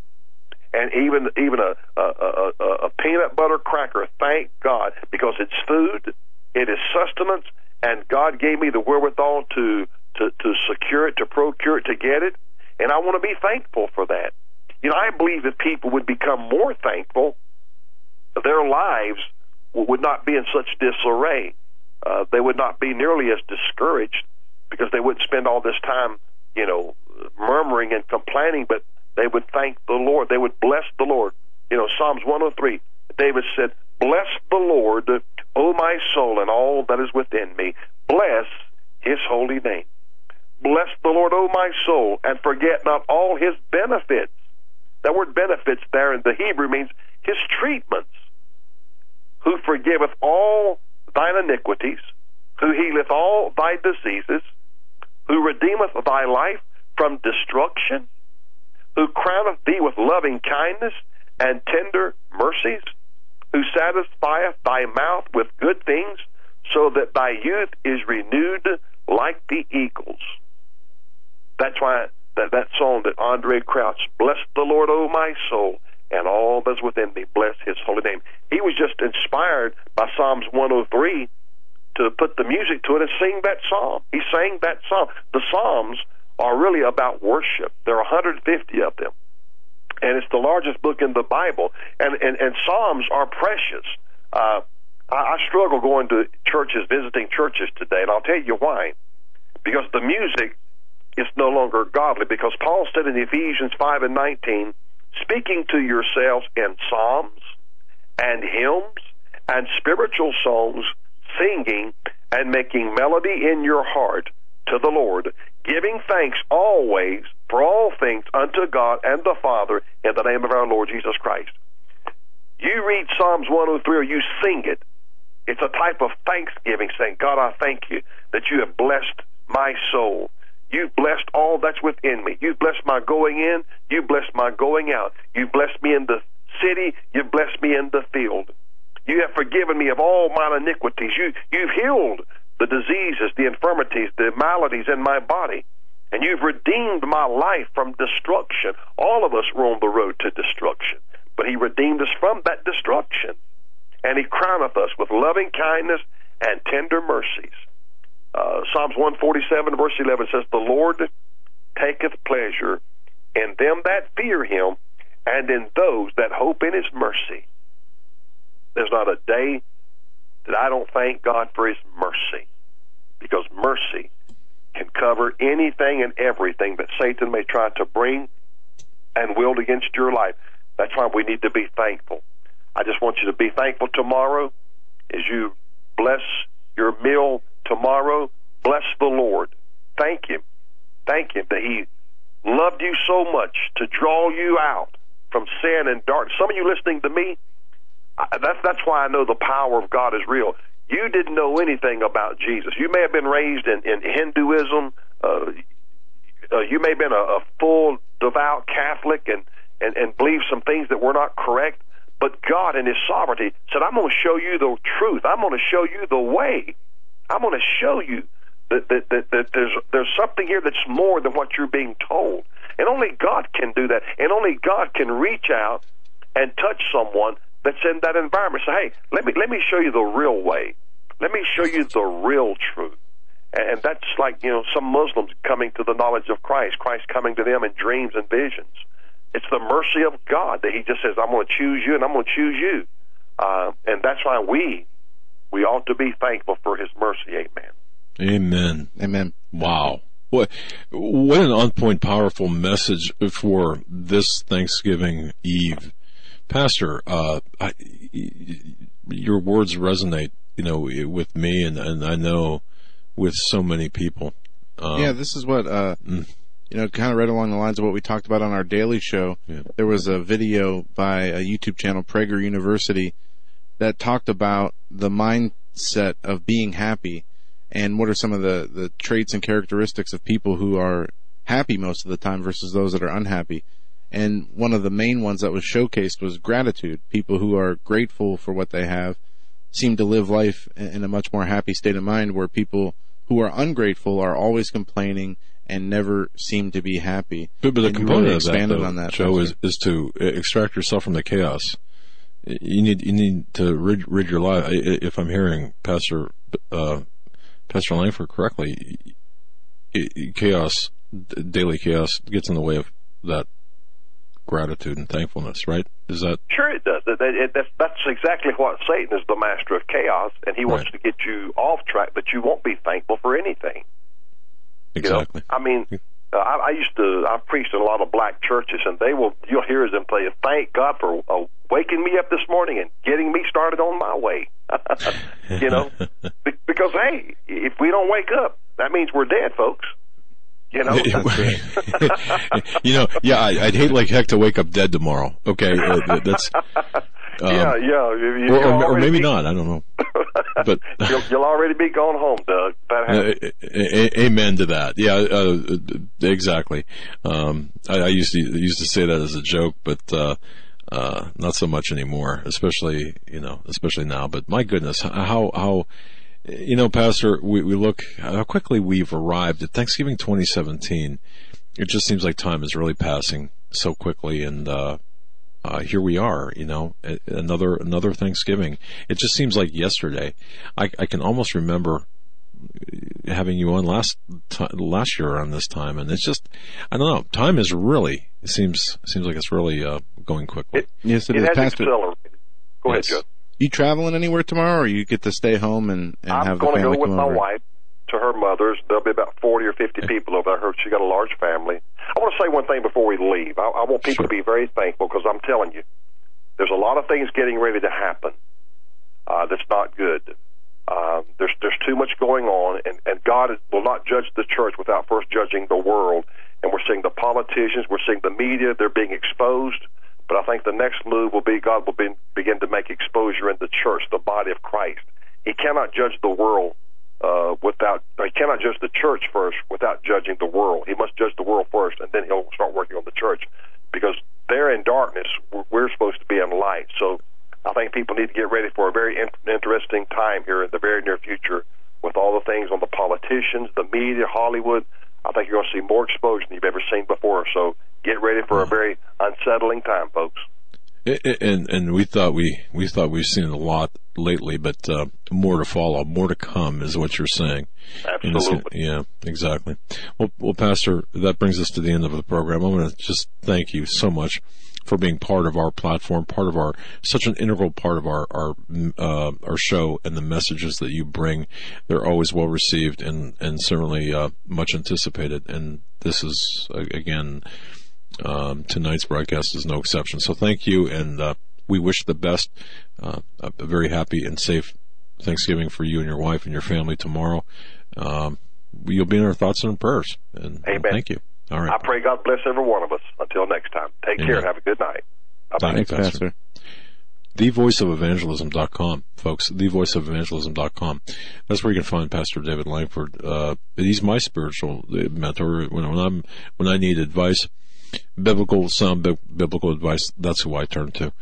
And even even a a, a, a peanut butter cracker, thank God because it's food, it is sustenance, and God gave me the wherewithal to to to secure it, to procure it, to get it, and I want to be thankful for that. You know, I believe that people would become more thankful. Their lives would not be in such disarray. Uh, they would not be nearly as discouraged because they wouldn't spend all this time, you know, murmuring and complaining, but they would thank the Lord. They would bless the Lord. You know, Psalms 103, David said, Bless the Lord, O my soul, and all that is within me. Bless his holy name. Bless the Lord, O my soul, and forget not all his benefits that word benefits there in the Hebrew means his treatments. Who forgiveth all thine iniquities, who healeth all thy diseases, who redeemeth thy life from destruction, who crowneth thee with loving kindness and tender mercies, who satisfieth thy mouth with good things, so that thy youth is renewed like the eagles. That's why that, that song that Andraé Crouch, Bless the Lord, O my soul, and all that's within me, bless his holy name. He was just inspired by Psalms 103 to put the music to it and sing that psalm. He sang that psalm. The Psalms are really about worship. There are 150 of them. And it's the largest book in the Bible. And, and, and Psalms are precious. Uh, I, I struggle going to churches, visiting churches today, and I'll tell you why. Because the music is no longer godly because Paul said in Ephesians 5 and 19, speaking to yourselves in psalms and hymns and spiritual songs, singing and making melody in your heart to the Lord, giving thanks always for all things unto God and the Father in the name of our Lord Jesus Christ. You read Psalms 103 or you sing it. It's a type of thanksgiving saying, God, I thank you that you have blessed my soul You've blessed all that's within me. You've blessed my going in. You've blessed my going out. You've blessed me in the city. You've blessed me in the field. You have forgiven me of all my iniquities. You, you've healed the diseases, the infirmities, the maladies in my body. And you've redeemed my life from destruction. All of us were on the road to destruction. But he redeemed us from that destruction. And he crowneth us with loving kindness and tender mercies. Uh, Psalms 147, verse 11 says, The Lord taketh pleasure in them that fear him and in those that hope in his mercy. There's not a day that I don't thank God for his mercy because mercy can cover anything and everything that Satan may try to bring and wield against your life. That's why we need to be thankful. I just want you to be thankful tomorrow as you bless your meal tomorrow, bless the Lord. Thank Him. Thank Him that He loved you so much to draw you out from sin and dark. Some of you listening to me, that's that's why I know the power of God is real. You didn't know anything about Jesus. You may have been raised in, in Hinduism. Uh, uh, you may have been a, a full devout Catholic and, and and believe some things that were not correct. But God, in His sovereignty, said, "I'm going to show you the truth. I'm going to show you the way." I'm going to show you that, that, that, that there's, there's something here that's more than what you're being told. And only God can do that. And only God can reach out and touch someone that's in that environment. Say, hey, let me, let me show you the real way. Let me show you the real truth. And that's like, you know, some Muslims coming to the knowledge of Christ, Christ coming to them in dreams and visions. It's the mercy of God that He just says, I'm going to choose you and I'm going to choose you. Uh, and that's why we, we ought to be thankful for His mercy. Amen. Amen. Amen. Wow. What, what an on point, powerful message for this Thanksgiving Eve. Pastor, uh, I, your words resonate, you know, with me and, and I know with so many people. Um, yeah, this is what, uh, mm. you know, kind of right along the lines of what we talked about on our daily show. Yeah. There was a video by a YouTube channel, Prager University, that talked about the mindset of being happy and what are some of the, the traits and characteristics of people who are happy most of the time versus those that are unhappy. And one of the main ones that was showcased was gratitude. People who are grateful for what they have seem to live life in a much more happy state of mind where people who are ungrateful are always complaining and never seem to be happy. But, but the component really of that, though, on that, Joe, is, is to extract yourself from the chaos. You need you need to rid, rid your life. If I'm hearing Pastor uh, Pastor Lankford correctly, chaos, daily chaos gets in the way of that gratitude and thankfulness, right? Is that sure? It does. That, it, that's, that's exactly what Satan is the master of chaos, and he wants right. to get you off track, but you won't be thankful for anything. Exactly. You know? I mean, uh, I, I used to. I've preached in a lot of black churches, and they will. You'll hear them play. Thank God for uh, waking me up this morning and getting me started on my way. (laughs) you know, (laughs) Be- because hey, if we don't wake up, that means we're dead, folks. You know, (laughs) you know, yeah, I, would hate like heck to wake up dead tomorrow. Okay, uh, that's. Um, yeah, yeah, you, or, or, or, maybe be, not. I don't know. But (laughs) you'll, you'll, already be going home, Doug. Uh, a- amen to that. Yeah, uh, exactly. Um, I, I, used to used to say that as a joke, but uh, uh, not so much anymore. Especially you know, especially now. But my goodness, how how you know, Pastor, we, we look how quickly we've arrived at Thanksgiving 2017. It just seems like time is really passing so quickly, and uh, here we are. You know, another another Thanksgiving. It just seems like yesterday. I, I can almost remember having you on last t- last year around this time, and it's just I don't know. Time is really it seems seems like it's really uh, going quickly. It, yes, it, it is. Has Pastor, accelerated. Go yes. ahead, Joe. You traveling anywhere tomorrow, or you get to stay home and, and have the family I'm going to go with my wife to her mother's. There'll be about 40 or 50 people over there. She got a large family. I want to say one thing before we leave. I, I want people sure. to be very thankful because I'm telling you, there's a lot of things getting ready to happen uh, that's not good. Uh, there's there's too much going on, and, and God is, will not judge the church without first judging the world. And we're seeing the politicians, we're seeing the media, they're being exposed. But I think the next move will be God will be, begin to make exposure in the church, the body of Christ. He cannot judge the world uh, without, he cannot judge the church first without judging the world. He must judge the world first, and then he'll start working on the church. Because they're in darkness, we're supposed to be in light. So I think people need to get ready for a very in- interesting time here in the very near future with all the things on the politicians, the media, Hollywood. I think you're going to see more exposure than you've ever seen before. So get ready for a very unsettling time, folks. And and we thought we we thought we've seen a lot lately, but uh, more to follow, more to come, is what you're saying. Absolutely. Yeah, exactly. Well, well, Pastor, that brings us to the end of the program. I want to just thank you so much for being part of our platform, part of our such an integral part of our our uh, our show, and the messages that you bring. They're always well received and and certainly uh, much anticipated. And this is again um, tonight's broadcast is no exception. So thank you, and uh, we wish the best. Uh, a very happy and safe Thanksgiving for you and your wife and your family tomorrow. Um, you'll be in our thoughts and prayers. And Amen. thank you. All right. I pray God bless every one of us. Until next time, take Amen. care and have a good night. Bye-bye. Thanks, Pastor. TheVoiceOfEvangelism.com, folks. TheVoiceOfEvangelism.com. That's where you can find Pastor David Lankford. Uh, he's my spiritual mentor. When, when I'm when I need advice, biblical, sound biblical advice. That's who I turn to.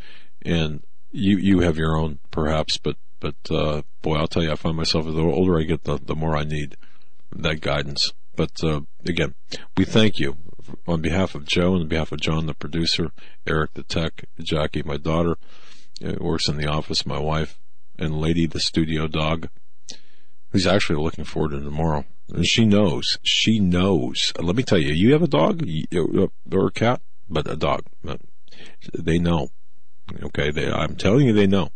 And you, you have your own perhaps, but, but, uh, boy, I'll tell you, I find myself, the older I get, the, the more I need that guidance. But, uh, again, we thank you on behalf of Joe and on behalf of John, the producer, Eric, the tech, Jackie, my daughter, uh, works in the office, my wife, and Lady, the studio dog. Who's actually looking forward to tomorrow. And she knows. She knows. Let me tell you, you have a dog uh, or a cat, but a dog. They know. Okay, they, I'm telling you, they know.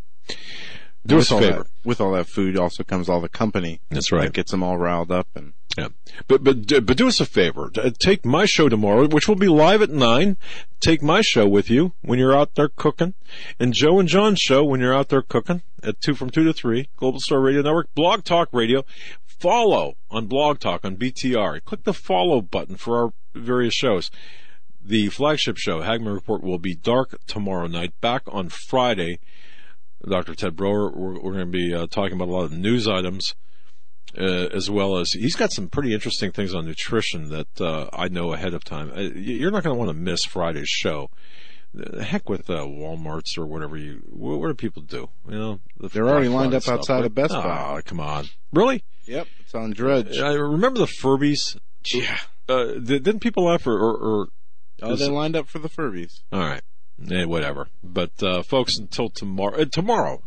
Do with us a favor. That, with all that food also comes all the company. That's right. That gets them all riled up and Yeah, but but but do us a favor. Take my show tomorrow, which will be live at nine. Take my show with you when you're out there cooking, and Joe and John's show when you're out there cooking at two from two to three. Global Star Radio Network, Blog Talk Radio. Follow on Blog Talk on BTR. Click the follow button for our various shows. The flagship show, Hagmann Report, will be dark tomorrow night. Back on Friday. Dr. Ted Broer, we're, we're going to be uh, talking about a lot of news items. Uh, as well as he's got some pretty interesting things on nutrition that uh, I know ahead of time. Uh, you're not going to want to miss Friday's show. The heck with uh, WalMarts or whatever you. What, what do people do? You know, the they're already lined up stuff, outside of Best Buy. Oh, come on, really? Yep, it's on Drudge. I remember the Furbies. Yeah. Uh, didn't people laugh or? or, or oh, they lined up for the Furbies. all right. Eh, whatever. But uh, folks, until tomorrow, uh, tomorrow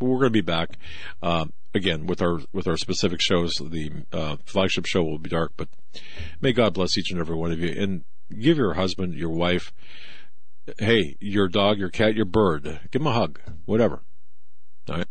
we're going to be back um, again with our with our specific shows. The uh, flagship show will be dark, but may God bless each and every one of you, and give your husband, your wife, hey, your dog, your cat, your bird, give them a hug, whatever. All right.